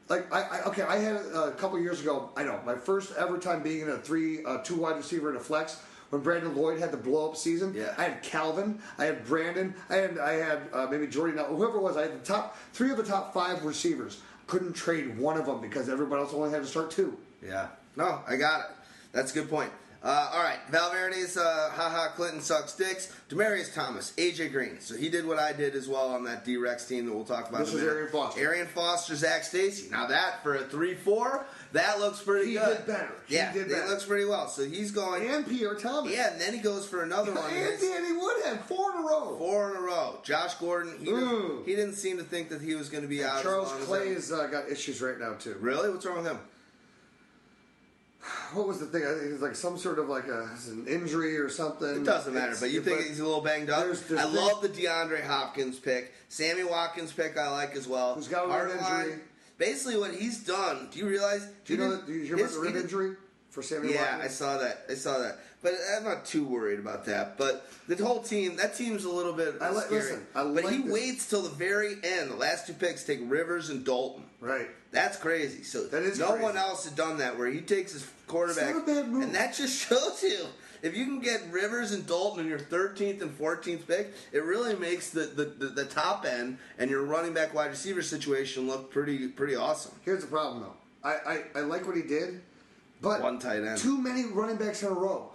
like, I, I okay, I had a, a couple years ago. I know my first ever time being in a three, uh, two wide receiver in a flex. When Brandon Lloyd had the blow up season, Yeah. I had Calvin, I had Brandon, I had I had uh, maybe Jordy, now whoever it was. I had the top three of the top five receivers. Couldn't trade one of them because everybody else only had to start two. Yeah. No, I got it. That's a good point. Uh, all right, Valverde's uh, haha Clinton sucks dicks. Demaryius Thomas, AJ Green. So he did what I did as well on that D-Rex team that we'll talk about. This is. Arian Foster. Arian Foster, Zac Stacy. Now that for a three-four, that looks pretty good. He good. did better. He Yeah, did it better. looks pretty well. So he's going. And Pierre Thomas. Yeah, and then he goes for another one. And Danny Woodhead, four in a row. Four in a row. Josh Gordon. He, didn't, he didn't seem to think that he was going to be out. Charles Clay has uh, got issues right now too. Really? What's wrong with him? What was the thing? I think it's like some sort of like a an injury or something. It doesn't matter, It's- but you think he's a little banged up. There's- there's I love the DeAndre Hopkins pick. Sammy Watkins pick I like as well. Who's got a rib Hartline, injury. Basically, what he's done. Do you realize? Do you know did- that? Do you hear about his- the rib injury for Sammy Yeah, I saw that. I saw that. But I'm not too worried about that. But the whole team, that team's a little bit I like- scary. listen, I but like he this. waits till the very end. The last two picks take Rivers and Dalton. Right. That's crazy. So That is no crazy. one else had done that where he takes his quarterback. It's not a bad move. And that just shows you if you can get Rivers and Dalton in your 13th and 14th pick, it really makes the, the, the, the top end and your running back wide receiver situation look pretty pretty awesome. Here's the problem though. I, I, I like what he did, but One tight end. too many running backs in a row.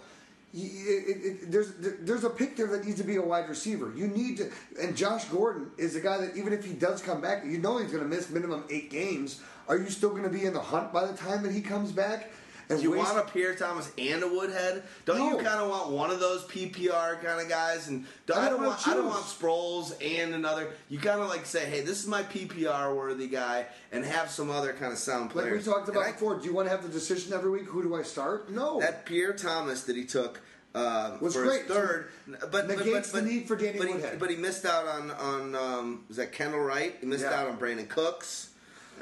You- it- it- it- there's there's a pick there that needs to be a wide receiver. You need to, and Josh Gordon is a guy that even if he does come back, you know he's going to miss minimum eight games. Are you still going to be in the hunt by the time that he comes back? And you waste- want a Pierre Thomas and a Woodhead? Don't you kind of want one of those PPR kind of guys? And don't, I I, don't don't wanna want I don't choose. want Sproles and another. You kind of like say, hey, this is my PPR worthy guy, and have some other kind of sound like players. we talked And about I- before? Do you want to have the decision every week? Who do I start? No. That Pierre Thomas that he took uh, Was for great. his third, but, but, Negates but, the need for Danny but he, Woodhead. but he missed out on on um, was that Kendall Wright? He missed Yeah. out on Brandin Cooks.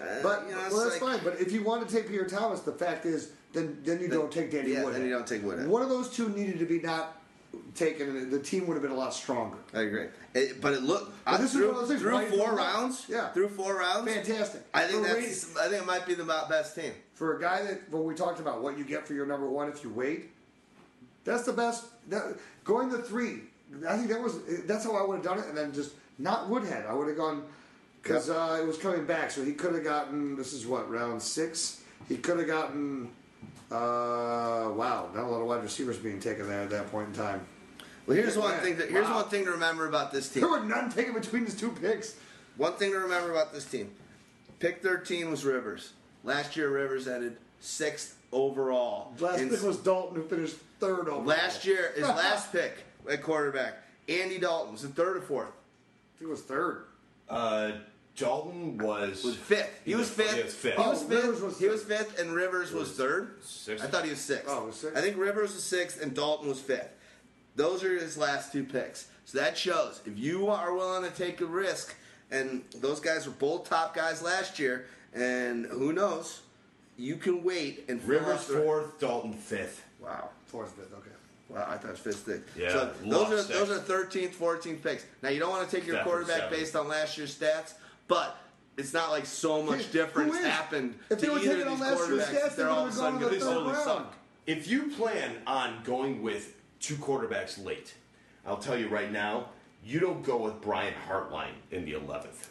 Uh, But you know, it's well, that's like- fine. But if you want to take Pierre Thomas, the fact is, then then you Then- don't take Danny yeah, then Woodhead. you don't take Woodhead. One of those two needed to be not taken, and the team would have been a lot stronger. I agree. It, but it looked But I- this is through, one of those things, through right four rounds. Yeah. through four rounds. Fantastic. I think For that's. I think it might be the best team. for a guy that when we talked about what you get for your number one if you wait, that's the best. That, going to three, I think that was that's how I would have done it, and then just not Woodhead. I would have gone because uh, it was coming back, so he could have gotten. This is what round six. He could have gotten. Uh, wow, not a lot of wide receivers being taken there at that point in time. Well, here's Yeah, one man. thing. That, here's Wow. one thing to remember about this team. There were none taken between his two picks. One thing to remember about this team. Pick 13 was Rivers. Last year, Rivers ended sixth overall. Last In- pick was Dalton, who finished third overall. last year, his last pick at quarterback. Andy Dalton was the third or fourth. he was third. Uh, Dalton was Was fifth. He was fifth. He was fifth. He was Oh, fifth. Rivers was he was fifth, and Rivers was third. sixth. I thought he was sixth. Oh, was sixth? I think Rivers was sixth, and Dalton was fifth. Those are his last two picks. So that shows if you are willing to take a risk, and those guys were both top guys last year, and who knows, you can wait and Rivers out fourth, Dalton fifth. Wow. Fourth, fifth, okay. Wow, I thought it was fifth stick. Yeah, so those are sticks. those are thirteenth, fourteenth picks. Now you don't want to take your Stafford quarterback seven. based on last year's stats, but it's not like so much difference happened If to either of these quarterbacks. They're all of a sudden going to totally suck. If you plan on going with two quarterbacks late, I'll tell you right now, you don't go with Brian Hartline in the eleventh.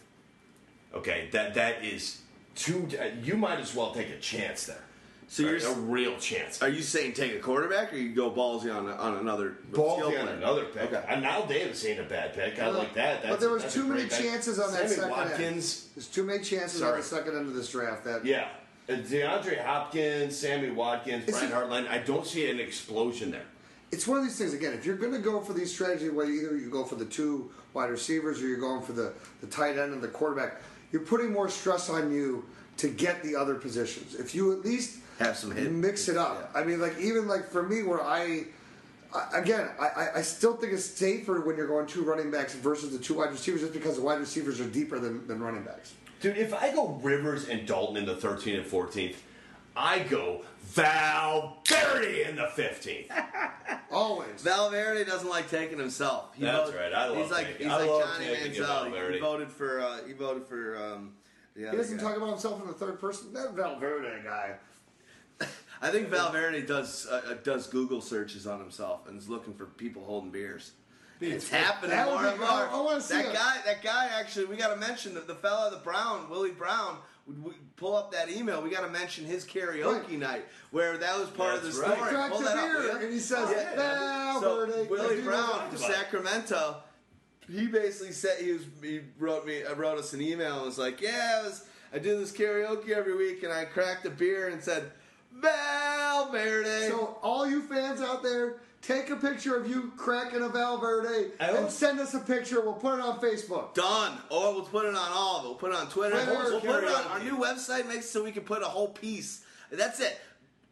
Okay, that that is too. You might as well take a chance there. So a, you're a real chance. Are you saying take a quarterback, or you go ballsy on on another skill Ballsy on player? another pick. Okay. And now Davis ain't a bad pick. I like that. That's but there was that's too many chances on that Sammy second Watkins. end. There's too many chances on the second end of this draft. That Yeah. Uh, DeAndre Hopkins, Sammy Watkins, Is Brian Hartline. I don't see an explosion there. it's one of these things again. If you're going to go for these strategies, where either you go for the two wide receivers or you're going for the the tight end and the quarterback, you're putting more stress on you to get the other positions. If you at least Have some hit- mix it up. I mean, like even like for me, where I. I- Again, I, I- I still think it's safer when you're going two running backs versus the two wide receivers, just because the wide receivers are deeper than, than running backs. Dude, if I go Rivers and Dalton in the 13th and 14th, I go Valverde in the 15th. Always. Valverde doesn't like taking himself. He That's voted- right. I love He's like taking- he's I like love Johnny Manziel. Valverde. He voted for uh, he voted for um, the He doesn't guy. talk about himself in the third person. That Valverde guy. I think Valverde does uh, uh, does Google searches on himself and is looking for people holding beers. It's happening That more and more. I- I wanna see that it. guy. That guy actually. We got to mention the, the fella, the Brown, Willie Brown. We, we pull up that email. We got to mention his karaoke Right. night where that was part of the That's story. right. Cracked Pull a that up, beer, will and he says, Yeah. Valverde. So Like, Willie Brown from? Sacramento, he basically said he was he wrote me uh, wrote us an email and was like, yeah, I, was, I do this karaoke every week and I cracked a beer and said Valverde. So, all you fans out there, take a picture of you cracking a Valverde Oh. and send us a picture. We'll put it on Facebook. Done. Or we'll put it on all of it. We'll put it on Twitter. Twitter, we'll put it on our new website makes so we can put a whole piece. That's it.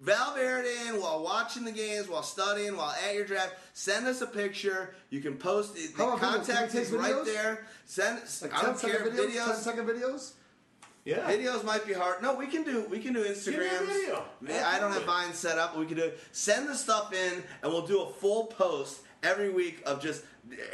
Valverde in while watching the games, while studying, while at your draft. Send us a picture. You can post it. The How about videos? Can contact is right videos? there. Send. Like I don't care videos, videos. second videos. Yeah. Videos might be hard. No, we can do we can do Instagrams. video. Yeah, I don't have Vine set up. We can do send the stuff in, and we'll do a full post every week of just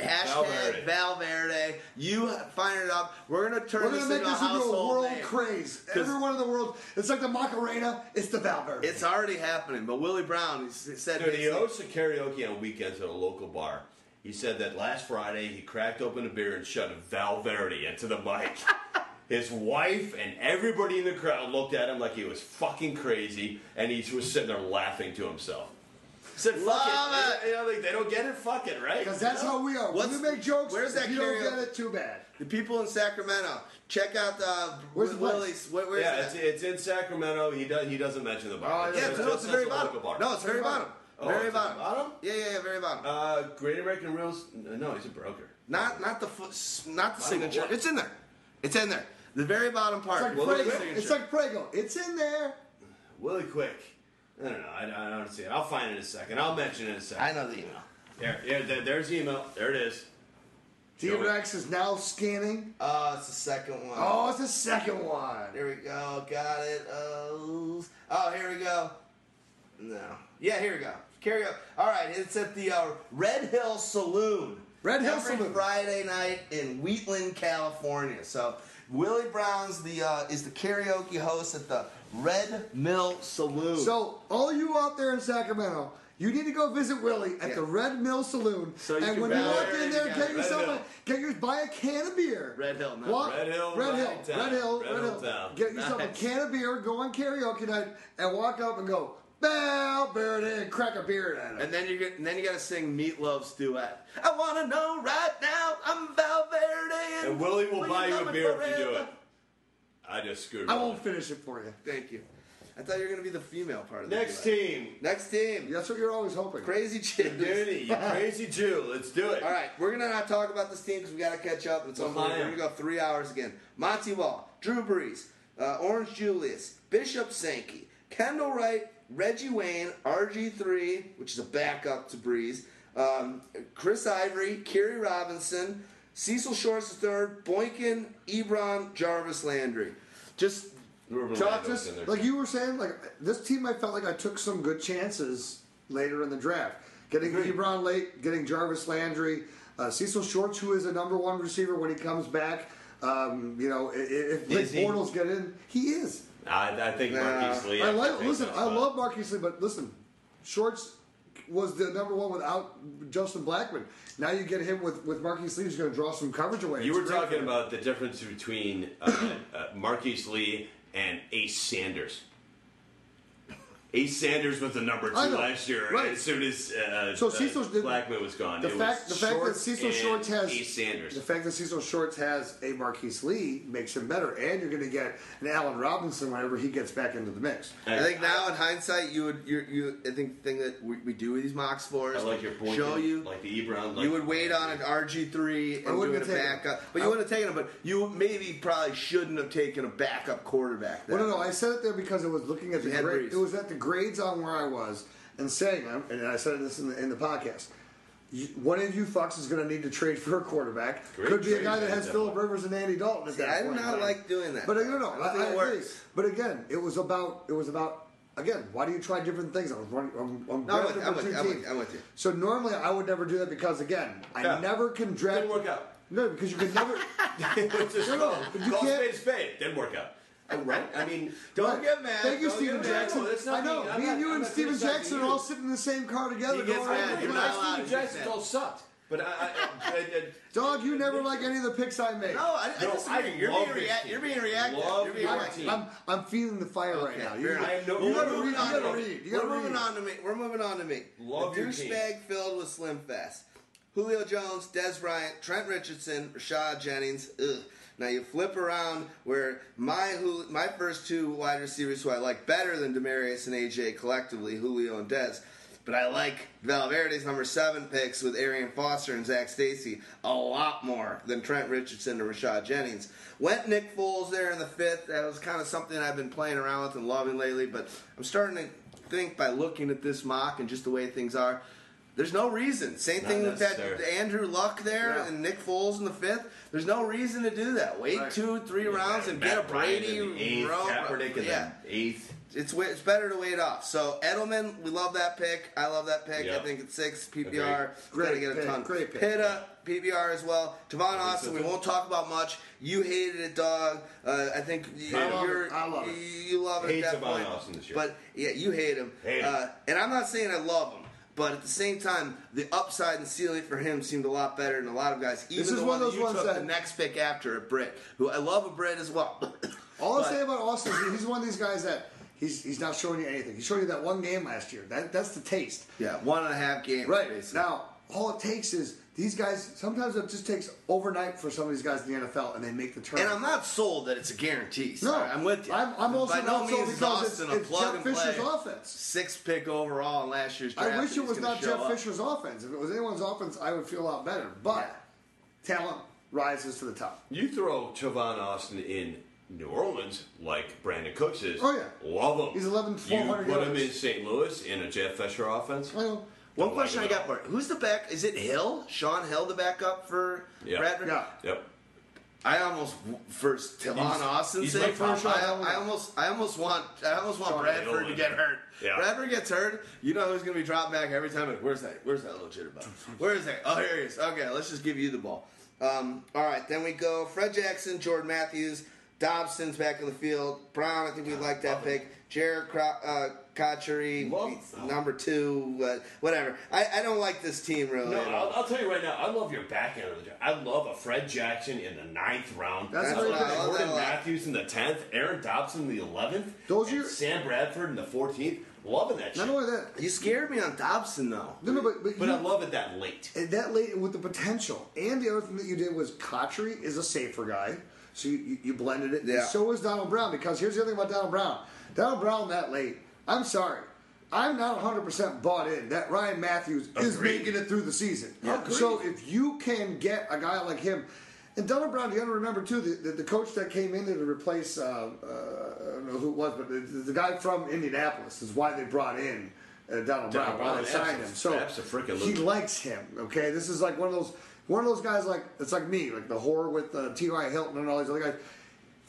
hashtag Valverde. Valverde. You find it up. We're gonna turn We're this gonna make into a this into a household world name. craze. 'Cause- Everyone in the world, it's like the Macarena. It's the Valverde. It's already happening. But Willie Brown he s- said Dude, he basically- hosts a karaoke on weekends at a local bar. He said that last Friday he cracked open a beer and shut Valverde into the mic. His wife and everybody in the crowd looked at him like he was fucking crazy, and he was sitting there laughing to himself. He said, "Fuck Love it." it. You know, like, they don't get it. Fuck it, right? Because that's how we are. What's- when we make jokes, where's if that you don't get it, too bad. the people in Sacramento. Check out the Where's the? Willie's. Where, where's yeah, it's, it's in Sacramento. He does. He doesn't mention the bar. Oh, yeah, It's no, it's the very bottom. bar. No, it's very bottom. Oh, very bottom. bottom? Yeah, yeah, yeah, very bottom. Uh, Great American Reels. No, he's a broker. Not not the not the Bottom signature. It's in there. It's in there. The very bottom part. It's like Willie's Prego. It's like Prego. It's in there. Willie Quick. I don't know. I, I don't see it. I'll find it in a second. I'll mention it in a second. I know the email. There, yeah, there, there's the email. There it is. D Rex is now scanning. Oh, it's the second one. Oh, it's the second one. Here we go. Got it. Oh, oh, here we go. No. Yeah, here we go. Karaoke. All right, it's at the uh, Red Hill Saloon. Red Hill Every Saloon. Friday night in Wheatland, California. So Willie Brown's the uh, is the karaoke host at the Red Mill Saloon. So, all you out there in Sacramento, you need to go visit Willie at Yeah. the Red Mill Saloon. So you and can when you walk in there, get yourself a, get your buy a can of beer. Red Hill, not Walk- Red Hill, Red Hill, right town. Red Hill, Red Red Hill Hill. Get yourself Nice. a can of beer, go on karaoke night, and walk up and go, Valverde, and crack a beer at him. And then you get, and then you got to sing Meatloaf's duet. I want to know right now. I'm Valverde, And Willie will Will buy you a me beer if you do it. I just screwed. I won't finish it for you. Thank you. I thought you were gonna be the female part of the Next duet. team. Next team. That's what you're always hoping. Crazy Jews. Duty, you crazy Jew. Let's do it. All right, we're gonna not talk about this team because we gotta catch up. It's Well, almost, we're gonna go three hours again. Montee Ball, Drew Brees, uh, Orange Julius, Bishop Sankey, Kendall Wright, Reggie Wayne, RG3, which is a backup to Brees, Um, Chris Ivory, Khiry Robinson, Cecil Shorts III, Boykin, Ebron, Jarvis Landry. Just Ruben Chuck, Lando's just like you were saying, like this team, I felt like I took some good chances later in the draft. Getting Ebron late, getting Jarvis Landry, uh, Cecil Shorts, who is a number one receiver when he comes back. Um, you know, i- i- if Blake Is? Bortles get in, he is. I, I think Nah. Marquise Lee. I like. Listen, I love Marquise Lee, but listen, Shorts was the number one without Justin Blackmon. Now you get him with with Marquise Lee, who's going to draw some coverage away. You It's were talking about the difference between uh, uh, Marquise Lee and Ace Sanders. Ace Sanders was the number two last year. right. As soon as uh, So uh, Cecil- the- Blackmon was gone, the it fact- was the fact that Cecil and Shorts has- Ace Sanders. The fact that Cecil Shorts has a Marquise Lee makes him better, and you're going to get an Allen Robinson whenever he gets back into the mix. I think now in hindsight, you would you you I think the thing that we, we do with these mocks for I is like your point. show you like the Ebron. Like you would wait on an RG three I and wouldn't doing a have him. backup, but you wouldn't have taken him. But you maybe probably shouldn't have taken a backup quarterback. Well, then. no, no, I said it there because it was looking at the You grade. It was at the grades on where I was and saying, and I said this in the, in the podcast. You, one of you fucks is going to need to trade for a quarterback. Great Could be a guy that has. Philip Rivers and Andy Dalton. At See, that I do not like doing that. But no, no, I I, I it agree. works. But again, it was about it was about again. Why do you try different things? I was running. I'm, I'm, No, I'm with- I'm with- I'm with- I'm with you. So normally I would never do that because again, I Yeah. never can draft. Didn't work out. No, because you could never. It's just No, no, you call can't- spade a spade. Didn't work out. Uh, right? I mean, Don't Right. get mad. Thank you, Don't Steven. Jackson. No, that's I know. me. Me and you I'm and not Steven Jackson are all sitting in the same car together. He gets going, mad. "Oh, You're my not God." allowed. Steven Jackson's all sucked. But I, I, I, I, Dog, you never like any of the picks I made. No, I, I No, disagree. I you're, being this rea- you're being reactive. Love you're being your reactive. team. I'm, I'm feeling the fire right now. fair You, enough. I have no- you gotta We're read. moving You on gotta to me. read. You We're gotta moving read. on to me. We're moving on to me. Love the your team. douchebag filled with Slim Fast. Julio Jones, Dez Bryant, Trent Richardson, Rashad Jennings. Ugh. Now you flip around where my Jul- my first two wide receivers who I like better than Demaryius and AJ collectively, Julio and Dez. But I like Valverde's number seven picks with Arian Foster and Zac Stacy a lot more than Trent Richardson and Rashad Jennings. Went Nick Foles there in the fifth. That was kind of something I've been playing around with and loving lately. But I'm starting to think by looking at this mock and just the way things are, there's no reason. Same Not thing with that. Andrew Luck there Yeah. and Nick Foles in the fifth. There's no reason to do that. Wait Right. two, three rounds and Matt get a Brady. in the eighth, row- Kaepernick in yeah. eighth. It's it's better to wait off. So Edelman, we love that pick. I love that pick. I think it's six PPR. Agreed. He's Gonna get a pick, ton. great pick. Pitta PPR as well. Tavon Austin, we won't talk about much. You hated it, dog. Uh, I think you, I love it. I love it. you, you love it Hate at that Tavon point. Austin this year. But yeah, you hate him. Hate him. Uh, and I'm not saying I love him. But at the same time, the upside and ceiling for him seemed a lot better than a lot of guys. Even This is the one one of those ones that- the next pick after, a Britt, who I love a Britt as well. All But- saying about Austin is he's one of these guys that he's he's not showing you anything. He showed you that one game last year. That that's the taste. Yeah, one and a half games. Right basically. now, all it takes is these guys. Sometimes it just takes overnight for some of these guys in the NFL, and they make the turn. And I'm not sold that it's a guarantee. no, I'm with you. I'm, I'm also By no not sold means because it's, Austin a it's plug Jeff Fisher's play. offense. Six pick overall in last year's draft. I wish it was not Jeff up. Fisher's offense. If it was anyone's offense, I would feel a lot better. But talent rises to the top. You throw Tavon Austin in New Orleans like Brandin Cooks is. Oh, yeah. Love him. He's 11, You 1200 put him yards. in St. Louis in a Jeff Fisher offense. I know. One question I got for you. Who's the back? Is it Hill? Shaun Hill, the backup for Yeah. Bradford? Yeah. Yep. I almost first Tavon He's- Austin he's sake, my first I. I almost, I almost want, I almost want Shaun Bradford Hill to get in hurt. Yeah. Bradford gets hurt. You know who's going to be dropped back every time? Like, where's that? Where's that little jitterbug? Where is that? Oh, here he is. Okay, let's just give you the ball. Um, all right, then we go. Fred Jackson, Jordan Matthews, Dobson's back in the field. Brown, I think we like that pick. Jared Cro- uh, Cotchery, Love- number two, uh, whatever. I, I don't like this team really. No, at all. I'll, I'll tell you right now. I love your back end of the draft. I love a Fred Jackson in the ninth round. That's I what I love that Jordan a. Matthews in the tenth. Aaron Dobson in the eleventh. Those and are- Sam Bradford in the fourteenth. Loving that shit. Not only that, You scared me on Dobson though. no, no, but, but, But you- I love it that late. That late with the potential. And the other thing that you did was Cotchery is a safer guy. So you, you, you blended it. Yeah. So was Donald Brown. Because here's the other thing about Donald Brown. Donald Brown that late, I'm sorry. I'm not 100% bought in that Ryan Mathews is making it through the season. Agreed. So if you can get a guy like him, and Donald Brown, you got to remember too, the, the, the coach that came in to replace, uh, uh, I don't know who it was, but the, the guy from Indianapolis is why they brought in uh, Donald Brown. Brown, Why they signed him? So he likes him. Okay, this is like one of those one of those guys like it's like me, like the whore with uh, T.Y. Hilton and all these other guys.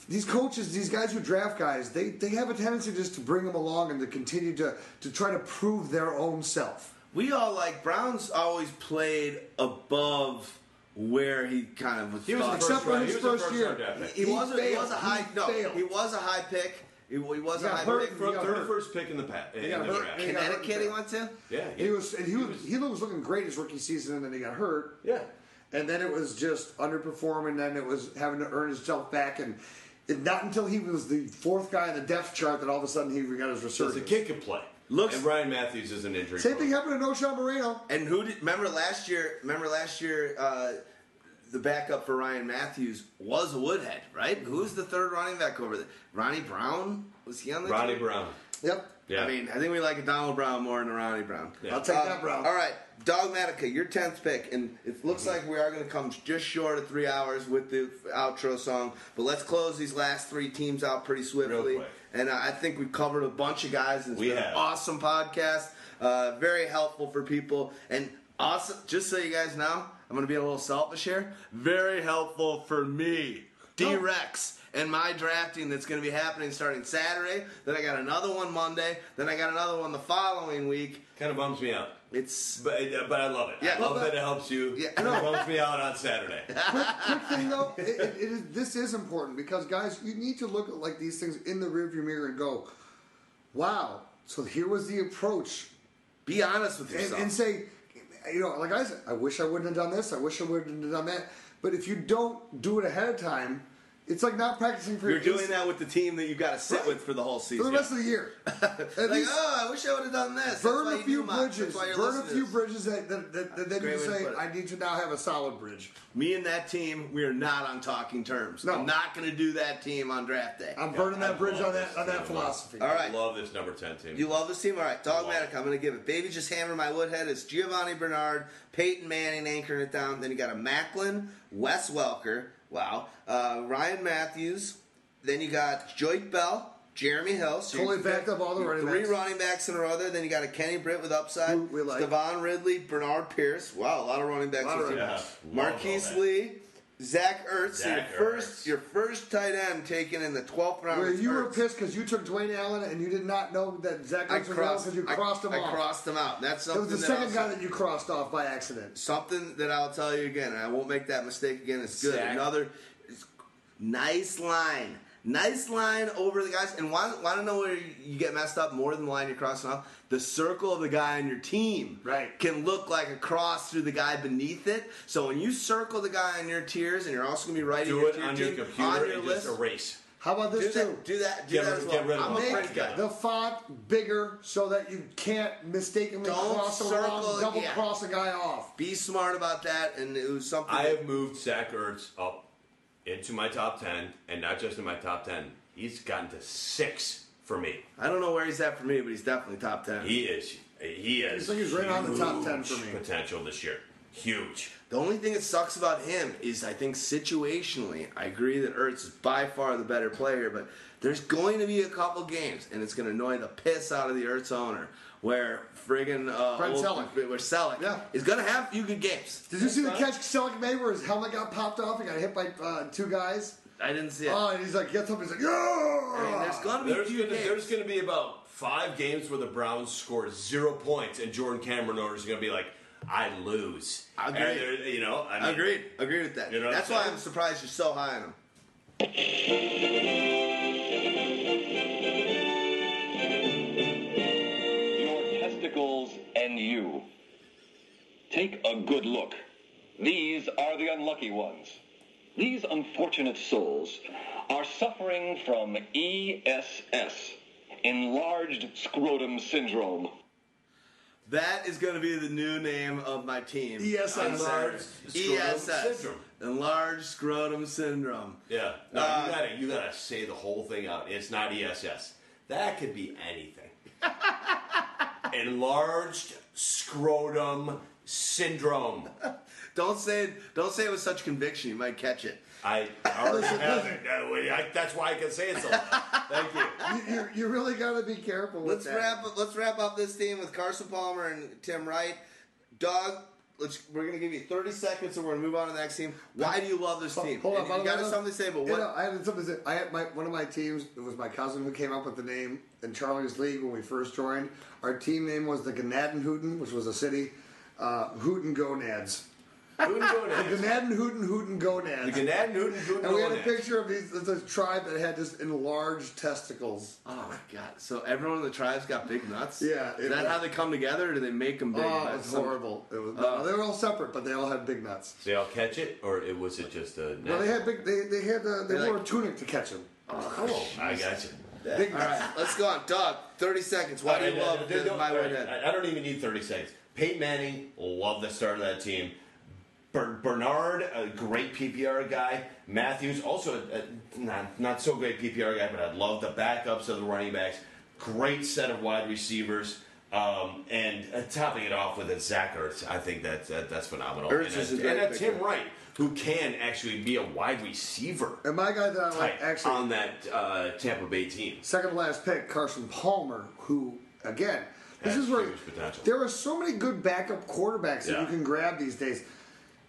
These coaches, these guys who draft guys, they, they have a tendency just to bring them along and to continue to to try to prove their own self. We all like Brown's always played above where he kind of was. He was thought. the first Except for his he was first first year. round. He, He was a, he was a high He no. failed. He was a high pick. He, he was He a high hurt. pick. From got third first pick in the pa- in got the hurt. draft. He got hurt. Connecticut, he went to. Yeah, He was and he was he was looking great his rookie season, and then he got hurt. Yeah. and then it was just underperforming. Then it was having to earn himself back, and it, not until he was the fourth guy in the depth chart that all of a sudden he got his So the kid can play. Looks- and Ryan Mathews is an injury. Same prone. thing happened to No. Knowshon Moreno. And who did remember last year? Remember last year, uh, the backup for Ryan Mathews was Woodhead, right? Who was the third running back over there? Ronnie Brown was he on the Ronnie team? Brown. Yep. Yeah. I mean, I think we like Donald Brown more than Ronnie Brown. Yeah. I'll take Uh, that, Brown. All right, Dogmatica, your tenth pick, and it looks Mm-hmm. like we are going to come just short of three hours with the outro song. But let's close these last three teams out pretty swiftly. quick. And I think we've covered a bunch of guys. It's We been an awesome podcast, uh, very helpful for people, and awesome. Just so you guys know, I'm going to be a little selfish here. Very helpful for me, D Rex. And my drafting that's going to be happening starting Saturday. Then I got another one Monday. Then I got another one the following week. Kind of bums me out. It's But, uh, but I love it. Yeah. I love Well, that it helps you. Yeah. It bums me out on Saturday. Quick thing though, it, it, it is, this is important because guys, you need to look at like these things in the rearview mirror and go, "Wow." So here was the approach Be honest with and, yourself. and say, you know, like I said, I wish I wouldn't have done this. I wish I wouldn't have done that. But if you don't do it ahead of time, it's like not practicing for You're your doing that with the team that you've got to sit Right. with for the whole season. for the rest of the year. At like, least oh, I wish I would have done this. Burn why a few do mock. Bridges. Burn a few bridges that, that, that, that then Great you way to say, put it. I need to now have a solid bridge. Me and that team, we are not on talking terms. No. I'm not going to do that team on draft day. I'm burning I that bridge love on that this on that team. philosophy. All right. I love this number 10 team. You love this team? All right, Dogmatic, I'm going to give it. Baby just hammered my woodhead. It's Giovani Bernard, Peyton Manning anchoring it down. Then you got a Maclin, Wes Welker, wow, uh, Ryan Mathews. Then you got Joyke Bell, Jeremy Hill. So Totally you- backed up all the running Three backs. running backs in a row there. Then you got a Kenny Britt with upside. Who we like. Stevan Ridley, Bernard Pierce. Wow, a lot of running backs. Lot of this year. running Yeah, Marquise all that. Lee, Zach Ertz. Zach your first, Ertz. your first tight end taken in the 12th round. Where was you were pissed because you took Dwayne Allen and you did not know that Zach I Ertz was out crossed, because you I- crossed him I off. crossed him out. That's That something was the that second I'll- guy that you crossed off by accident. Something that I'll tell you again, and I won't make that mistake again. It's good. Zach. Another it's- nice line. Nice line over the guys. And want, want to know where you get messed up more than the line you're crossing off? The circle of the guy on your team Right. can look like a cross through the guy beneath it. So when you circle the guy on your tiers, and you're also going to be writing Do it it your on your computer on your and list. just erase. How about Do this too? that, do that, do Get that rid- as get well. rid of I'm a print guy. The font bigger so that you can't mistakenly Don't cross circle it, double yeah. cross a guy off. Be smart about that, and it was something. I have moved Zach Ertz up into my top 10, and not just in my top 10. He's gotten to six for me. I don't know where he's at for me, but he's definitely top ten. He is. He is. I think he's right on the top 10 for me. Potential this year. Huge. The only thing that sucks about him is I think situationally, I agree that Ertz is by far the better player, but there's going to be a couple games, and it's going to annoy the piss out of the Ertz owner, where friggin' uh, Brent old- Celek. where Celek Yeah. is going to have a few good games. Did you see the catch Celek made where his helmet got popped off? He got hit by uh, two guys. I didn't see it. Oh, and he's like, gets up, he's like, yeah. I there's going to be a There's few gonna, games. there's gonna be about five games where the Browns score zero points, and Jordan Cameron owners are gonna be like, "I lose." Agreed. And You know, I mean, Agreed. Agreed with that. You know That's I'm why? I'm surprised you're so high on him. Your testicles and you. Take a good look. These are the unlucky ones. These unfortunate souls are suffering from ESS, enlarged scrotum syndrome. That is going to be the new name of my team. ESS. Enlarged Scrotum ESS. syndrome. Enlarged scrotum syndrome. Yeah. No, Uh, you gotta you gotta say the whole thing out. It's not ESS. That could be anything. Enlarged scrotum syndrome. Don't say it. Don't say it with such conviction. You might catch it. I already have it. I- That's why I can say it so loud. Thank you. You, you, you really got to be careful with Let's that. wrap. Up, let's wrap up this team with Carson Palmer and Tim Wright. Dog, let's. We're gonna give you 30 seconds, and we're gonna move on to the next team. Why do you love this team? Hold on, And you got something to say, but you know, I had something to say. I had my one of my teams. It was my cousin who came up with the name in Charlie's league when we first joined. Our team name was the Gnadenhooten, which was a city. Uh, Hooten Gonads. Hooten The Gonads. Gnaden Hooten Hooten Gonads. The Gannad Newton Hooten and we had a picture of these this tribe that had just enlarged testicles. Oh my god! So everyone in the tribe's got big nuts. Yeah, Is that was- how they come together, or do they make them big? Oh, by it was some- horrible. It was. Oh. no, they were all separate, but they all had big nuts. They all catch it, or it was it just a? Well, they had big. They, they had. Uh, they They wore like- a tunic to catch them. Oh, cool. I got you. Big All let's go on. Dog, 30 seconds. Why do you All right, love uh, the, uh, my way right. I I don't even need 30 seconds. Peyton Manning, love the start of that team. Ber- Bernard, a great PPR guy. Mathews, also a, a not, not so great PPR guy, but I love the backups of the running backs. Great set of wide receivers. Um, and uh, topping it off with a Zach Ertz, I think that, that that's phenomenal. Ertz and is a a, great and a. Tim Wright, who can actually be a wide receiver And my guy that I like actually on that uh, Tampa Bay team. second to last pick, Carson Palmer, who again, this Has is where potential. there are so many good backup quarterbacks that you can grab these days.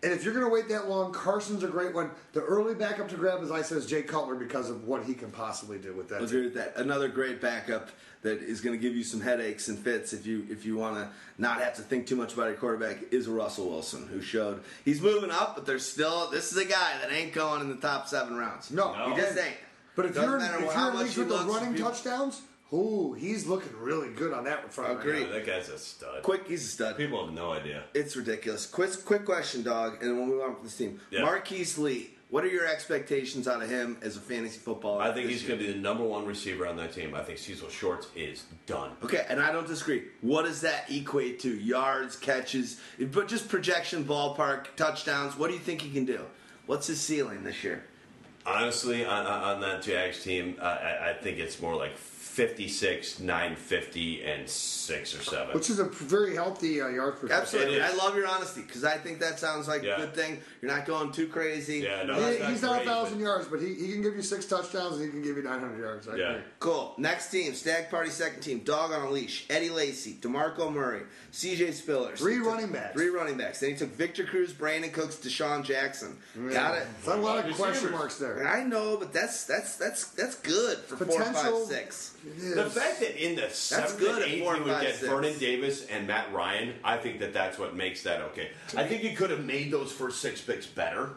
And if you're going to wait that long, Carson's a great one. The early backup to grab, as I said, is Jay Cutler because of what he can possibly do with that. Agree with that. Another great backup that is going to give you some headaches and fits if you if you want to not have to think too much about your quarterback is Russell Wilson, who showed he's moving up, but there's still this is a guy that ain't going in the top seven rounds. No, he just ain't. But if Doesn't you're, matter if you're in leagues with looks, running touchdowns, ooh, he's looking really good on that front. right Agreed. now. that guy's a stud. Quick, he's a stud. People have no idea. It's ridiculous. Quick, quick question, dog, and then we'll move on with this team. Yeah. Marquise Lee, what are your expectations out of him as a fantasy footballer? I think this he's year? going to be the number one receiver on that team. I think Cecil Shorts is done. Okay, and I don't disagree. What does that equate to? Yards, catches, but just projection, ballpark, touchdowns. What do you think he can do? What's his ceiling this year? Honestly, on, on on that Jags team, uh, I, I think it's more like 56, 950, and 6 or 7. Which is a very healthy uh, yards per. Absolutely. I love your honesty because I think that sounds like Yeah. a good thing. You're not going too crazy. Yeah, no. He- not he's not a thousand but- yards, but he, he can give you six touchdowns and he can give you 900 yards. I Yeah. agree. Cool. Next team, Stag Party second team, Dog on a Leash, Eddie Lacy, DeMarco Murray, CJ Spiller. Three He took- running backs. Three running backs. Then he took Victor Cruz, Brandin Cooks, DeSean Jackson. Got it. It's a lot of question marks there. I know, but that's that's that's that's good for four, five, Potential- six. The fact that in the seventh good and eighth you would five, get six. Vernon Davis and Matt Ryan, I think that that's what makes that okay. I think he could have made those first six picks better,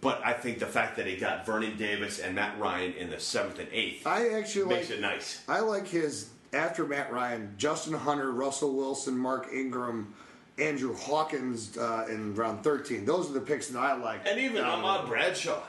but I think the fact that he got Vernon Davis and Matt Ryan in the seventh and eighth I actually makes like it nice. I like his after Matt Ryan, Justin Hunter, Russell Wilson, Mark Ingram, Andrew Hawkins uh, in round 13. Those are the picks that I like. And even Ahmad Bradshaw.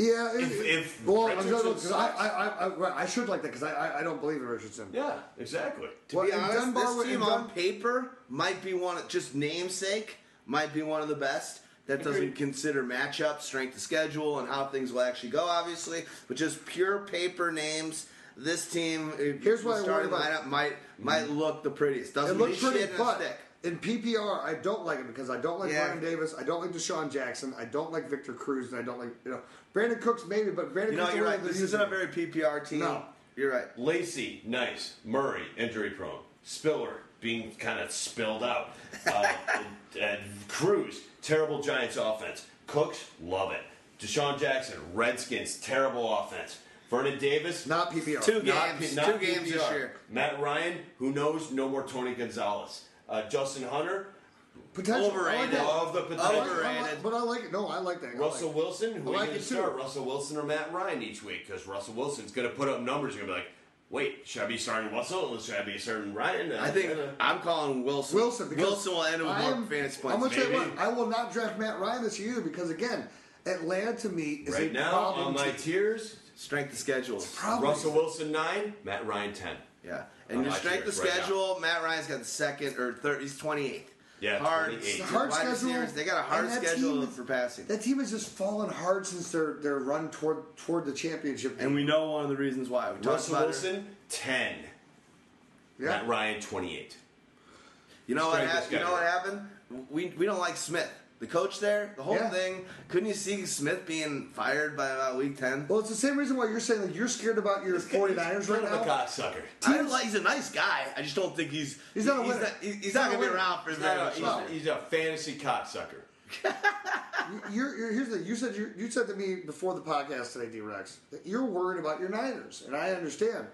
Yeah, it- If- if well, I'm Richardson gonna- 'cause I, sucks. I, I, I, I should like that because I, I, I don't believe in Richardson. Yeah, exactly. To Well, be and honest, Dunbar this would- team and on paper might be one, of, just namesake, might be one of the best. That doesn't Agreed. consider matchup, strength of schedule, and how things will actually go, obviously. But just pure paper names, this team, if Here's the what I worry starting about. lineup might might mm-hmm. look the prettiest. Doesn't It looks mean pretty, shit in a but stick. in PPR, I don't like it because I don't like Yeah. Vernon Davis, I don't like DeSean Jackson, I don't like Victor Cruz, and I don't like you know Brandin Cooks maybe, but Brandon You know, Cooks you're right. This isn't a very PPR team. No. You're right. Lacy, nice. Murray, injury prone. Spiller, being kind of spilled out. Uh, and Cruz, terrible Giants offense. Cooks, love it. DeSean Jackson, Redskins, terrible offense. Vernon Davis, not PPR. Two not, games. not two games this year. Matt Ryan, who knows, no more Tony Gonzalez. Uh, Justin Hunter, Potential. Overrated. I like love the I like, potential. I like- Overrated. but I like it. No, I like that. I like Russell. Wilson, who I are you going to start? Russell Wilson or Matt Ryan each week? Because Russell Wilson's going to put up numbers. You're going to be like, wait, should I be starting Russell or should I be starting Ryan? I think Uh, I'm calling Wilson. Wilson. Wilson will end up with I more am- fantasy I'm points. gonna tell you what. I will not draft Matt Ryan this year because again, Atlanta to me is right a now problem. on my team. tiers, Strength of schedule. Russell Wilson nine, Matt Ryan ten. Yeah. And On your strength of tiers right schedule, Matt Ryan's got the second or third. He's 28th. Yeah, hard, 28. The hard schedule, receivers, They got a hard schedule team- for passing. That team has just fallen hard since their, their run toward toward the championship. And we know one of the reasons why. We talked Russell. Wilson ten, yeah. Matt Ryan twenty eight. You know what? Hap- You know what happened? We, we don't like Smith. The coach there, the whole Yeah. thing. Couldn't you see Smith being fired by about week ten? Well, it's the same reason why you're saying that you're scared about your 49ers right Kind of a now. cocksucker. I like, he's a nice guy. I just don't think he's He's not a he's winner. not, he's, He's not not gonna be winner. around for He's, very not much a, he's, he's a fantasy cocksucker. You're, you're, here's the thing. You said you, you said to me before the podcast today, D Rex, that you're worried about your Niners, and I understand.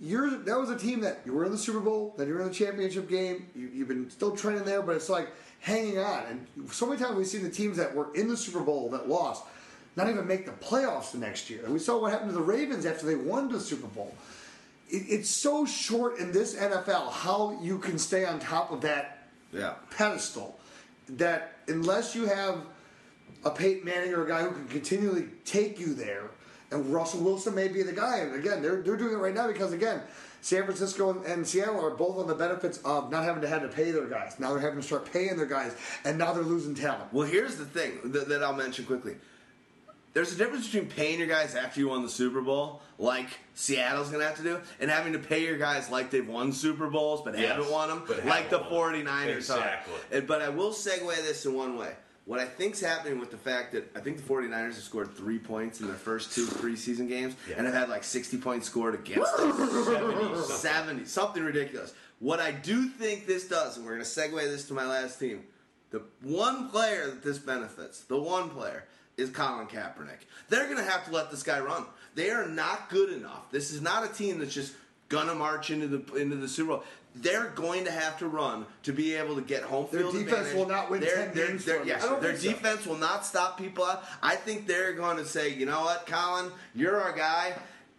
You're that was a team that you were in the Super Bowl, then you were in the championship game. You, you've been still training there, but it's like hanging on. And so many times we've seen the teams that were in the Super Bowl that lost not even make the playoffs the next year. And we saw what happened to the Ravens after they won the Super Bowl. It, it's so short in this NFL how you can stay on top of that Yeah. pedestal that unless you have a Peyton Manning or a guy who can continually take you there, and Russell Wilson may be the guy. And again, they're, they're doing it right now because, again, San Francisco and, and Seattle are both on the benefits of not having to have to pay their guys. Now they're having to start paying their guys, and now they're losing talent. Well, here's the thing that, that I'll mention quickly. There's a difference between paying your guys after you won the Super Bowl, like Seattle's going to have to do, and having to pay your guys like they've won Super Bowls but Yes, haven't won them, but like the haven't 49ers Exactly. are. But I will segue this in one way. What I think's happening with the fact that I think the 49ers have scored three points in their first two preseason games Yeah. and have had like 60 points scored against them. 70 70, something ridiculous. What I do think this does, and we're going to segue this to my last team, the one player that this benefits, the one player, is Colin Kaepernick. They're going to have to let this guy run. They are not good enough. This is not a team that's just gonna march into the into the Super Bowl. They're going to have to run to be able to get home Their field Their defense advantage. will not win Their- 10 their- games their- for them. yes, I don't their think so. defense will not stop people out. I think they're going to say, you know what, Colin, you're our guy.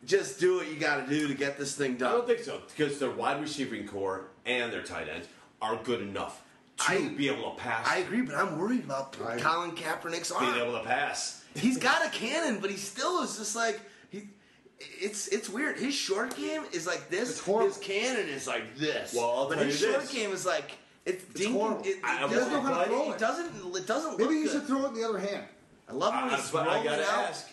Just do what you got to do to get this thing done. I don't think so because their wide receiving core and their tight ends are good enough to I- be able to pass. I agree, but I'm worried about I- Colin Kaepernick's being able to pass. He's got a cannon, but he still is just like he. It's it's weird. His short game is like this. It's horrible. His cannon is like this. Well, I'll but his short this. game is like it's, ding, horrible. It, it I- I doesn't, know how to throw it it. doesn't. It doesn't look Maybe he good. should throw it in the other hand. I love when I, he's but I gotta out. ask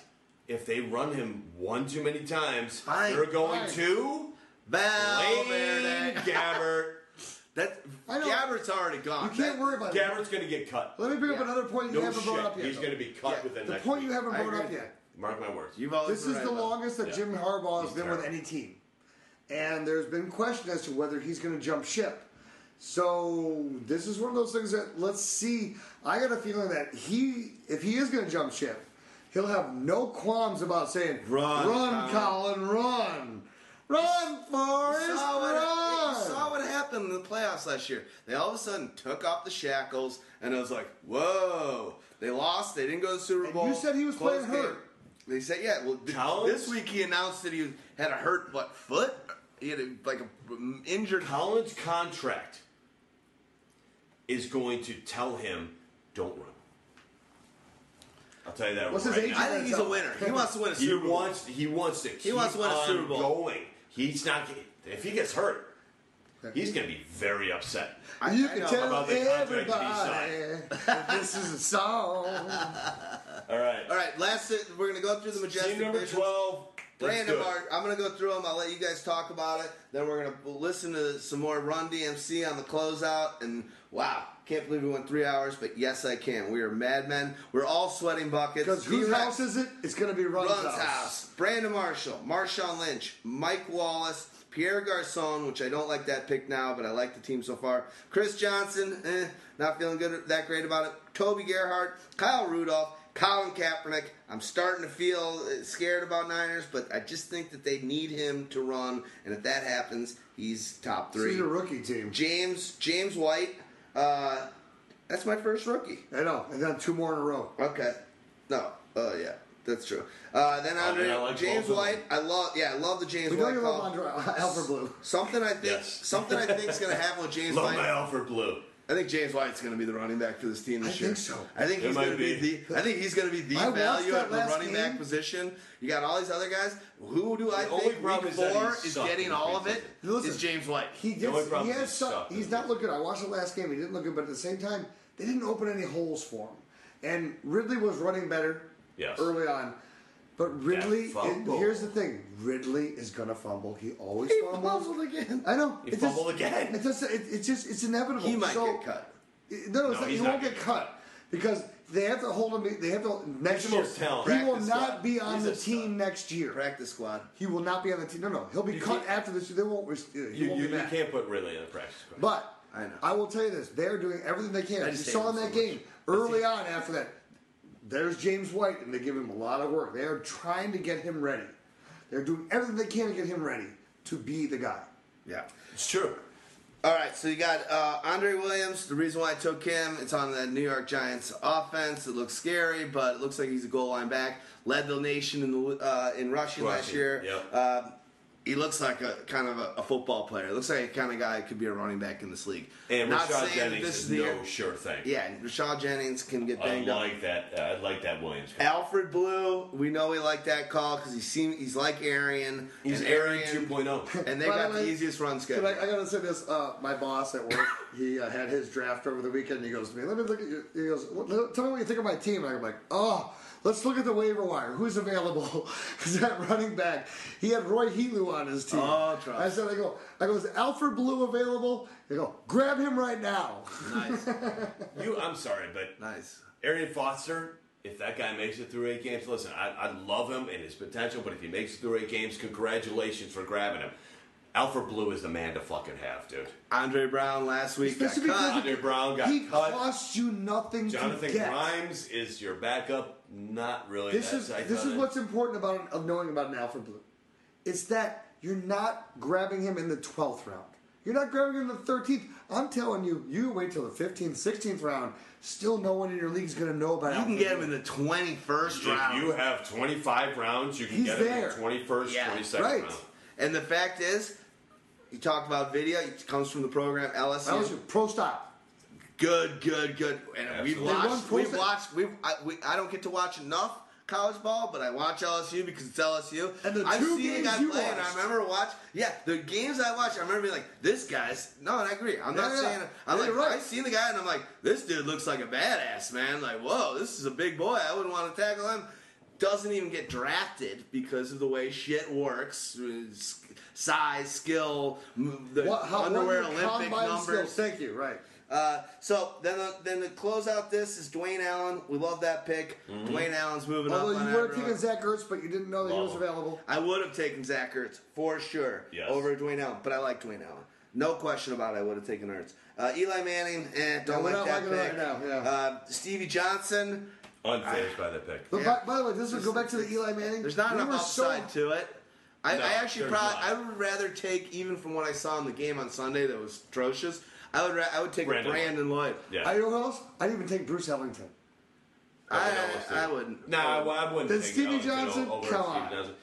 if they run him one too many times, Fine, they're going fine. to Valverde. Lane Gabbert. That Gabbert's already gone. You can't worry about it. Gabbert's going to get cut. Let me bring Yeah. up another point you No haven't shit. brought up yet. He's going to be cut Yeah. within the next point week. you haven't brought up yet. Mark my words. You've always This been is right the longest that Yeah. Jim Harbaugh has He's been with any team. And there's been question as to whether he's going to jump ship. So this is one of those things that let's see. I got a feeling that he, if he is going to jump ship, he'll have no qualms about saying, Run, run, Colin, run, run, You Forrest, saw, what, run." you saw what happened in the playoffs last year. They all of a sudden took off the shackles, and it was like, whoa. They lost. They didn't go to the Super And Bowl. you said he was Close playing game. hurt. They said, yeah. Well, th- Collins? this week he announced that he had a hurt what foot? He had a, like a injured. Colin's contract is going to tell him, don't run. I'll tell you that What's right his age? I think he's a winner. He wants to win a He Super Bowl. wants. He wants to. Keep wants to win a on Super Bowl. Going. He's not. If he gets hurt, he's going to be very upset. I- you I can tell about the contract that he everybody this is a song. All right. All right, last we're gonna go through the majestic Team number visions. twelve. Let's Brandon do it. Mark, I'm gonna go through them. I'll let you guys talk about it. Then we're gonna listen to some more Run DMC on the closeout. And wow, can't believe we went three hours, but yes, I can. We are madmen. We're all sweating buckets. Because whose house is it? It's going to be Run's, Run's house. Brandon Marshall, Marshawn Lynch, Mike Wallace, Pierre Garcon, which I don't like that pick now, but I like the team so far. Chris Johnson, eh, not feeling good that great about it. Toby Gerhart, Kyle Rudolph, Colin Kaepernick. I'm starting to feel uh, scared about Niners, but I just think that they need him to run, and if that happens, he's top three. is a rookie team. James James White, uh, that's my first rookie. I know. And then two more in a row. Okay. No. Oh yeah, that's true. Uh, then Oh, Andre yeah, I like James both White. I love. Yeah, I love the James We White you love call. Andre, Alfred Blue. Something I think. Yes. Something I think is going to happen with James Love White. my Alfred Blue. I think James White's going to be the running back for this team this I year. I think so. I think It he's going to be. be. the. I think he's going to be the I value at the last running back position. You got all these other guys. Who do I The only think problem week is four he is getting all of it? preseason. Listen, Is James White? He did. He has is sucked. He's not looking. Good. I watched the last game. He didn't look good, but at the same time, they didn't open any holes for him. And Ridley was running better Yes. early on. But Ridley, it, here's the thing: Ridley is gonna fumble. He always He fumbles. fumbled again. I know. He It fumbled just, again. It just, it, it's just, it's inevitable. He might So- get cut. No, it's No, not, he's he won't get getting cut because they have to hold him. They have to next He's year. most talented. He will not squad. be on He's the a team next year. Practice squad. He will not be on the team. No, no, he'll be You cut can't- after this. They won't. Uh, he You, won't you, be you can't put Ridley in the practice squad. But I know. I will tell you this: they're doing everything they can. You saw in that so game early on. After that, there's James White, and they give him a lot of work. They are trying to get him ready. They're doing everything they can to get him ready to be the guy. Yeah. It's true. All right, so you got uh, Andre Williams. The reason why I took him, it's on the New York Giants offense. It looks scary, but it looks like he's a goal line back. Led the nation in the uh, in rushing, last year. yep. Um, he looks like a kind of a, a football player. Looks like a kind of guy who could be a running back in this league. And Not Rashad saying Jennings this is is the no year. sure thing. Yeah, and Rashad Jennings can get I banged up. like that. Uh, I like that Williams. guy. Alfred Blue, we know we like that call because he seem he's like Arian. He's and Arian 2.0. and they got the the way, easiest run schedule. I, I gotta say this: uh, my boss at work, he uh, had his draft over the weekend. and He goes to me, "Let me look at you." He goes, "Tell me what you think of my team." And I'm like, "Oh." Let's look at the waiver wire. Who's available? Is that running back, he had Roy Helu on his team. Oh, trust. I said, I go, I go, is Alfred Blue available? They go, grab him right now. nice, You, I'm sorry, but nice. Arian Foster, if that guy makes it through eight games, listen, I, I love him and his potential, but if he makes it through eight games, congratulations for grabbing him. Alfred Blue is the man to fucking have, dude. Andre Brown last week got cut. Andre Brown got he cut. costs you nothing Jonathan to get. Grimes is your backup. Not really. This that is tight this is what's important about of knowing about an Alfred Blue. It's that you're not grabbing him in the 12th round. You're not grabbing him in the 13th. I'm telling you, you wait till the 15th, 16th round. Still, no one in your league is going to know about. You can get him in the twenty-first round. If round. you have 25 rounds, you can He's get there. him in the 21st, Yeah, 22nd right. round. and the fact is, you talked about video. It comes from the program LSU. That was your pro stop. Good, good, good. And we've watched. We've watched. We've. I, we, I don't get to watch enough college ball, but I watch LSU because it's LSU. And the I've two seen the games guy you play, and I remember watch. Yeah, the games I watched, I remember being like, "This guy's." No, and I agree. I'm not Yeah, yeah. saying. I'm Yeah, like, right. I seen the guy, and I'm like, "This dude looks like a badass, man." Like, whoa, this is a big boy. I wouldn't want to tackle him. Doesn't even get drafted because of the way shit works. Size, skill, the What, how, underwear what Olympic combine numbers. skills? Thank you. Right. Uh, so then, uh, then to close out this is Dwayne Allen. We love that pick. Dwayne Allen's moving Although up. you on would have taken Zach Ertz, but you didn't know that he was him. available. I would have taken Zach Ertz for sure Yes. over Dwayne Allen, but I like Dwayne Allen. No question about it. I would have taken Ertz. Uh, Eli Manning, eh, don't Yeah, we're like not that liking pick. right now, yeah. Uh, Stevie Johnson. Unfazed by that pick. But Yeah. by, by the way, this would go back to the Eli Manning. There's not we enough were so- upside to it. I, No, I actually probably not. I would rather take even from what I saw in the game on Sunday that was atrocious. I would ra- I would take Brandon Brandon, Lloyd. Lloyd. Yeah. I you know who else? I'd even take Bruce Ellington. I, Everyone else I, wouldn't. No, I, I wouldn't. Then think Stevie Ellington Johnson? over Come Stevie on.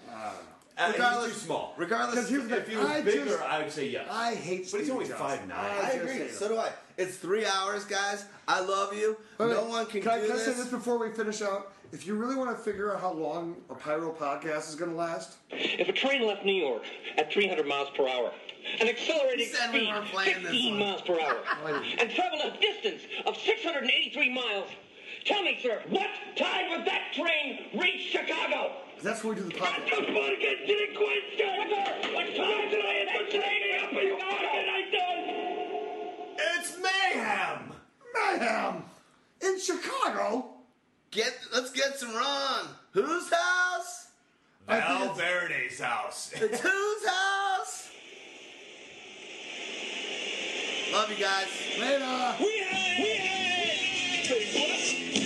Uh, Regardless- he's too small. Regardless, Because here's the If he was I bigger, just- I would say yes. I hate But Stevie he's only Johnson. 5'9". I I agree. So do I. It's three hours, guys. I love you. Wait, no one can, can I, do can I say this before we finish out? If you really want to figure out how long a Pyro podcast is going to last, If a train left New York at 300 miles per hour, an accelerating He said we speed weren't playing this 15 miles per hour, and traveled a distance of 683 miles, tell me, sir, what time would that train reach Chicago? 'cause that's where we do the I podcast. just want to get to the question. What time did I have to train up in Chicago? I done? It's mayhem. Mayhem in Chicago. Get let's get some run. Whose house? I think Valverde's house. It's whose house? Love you guys. Later. We had, we had, say what?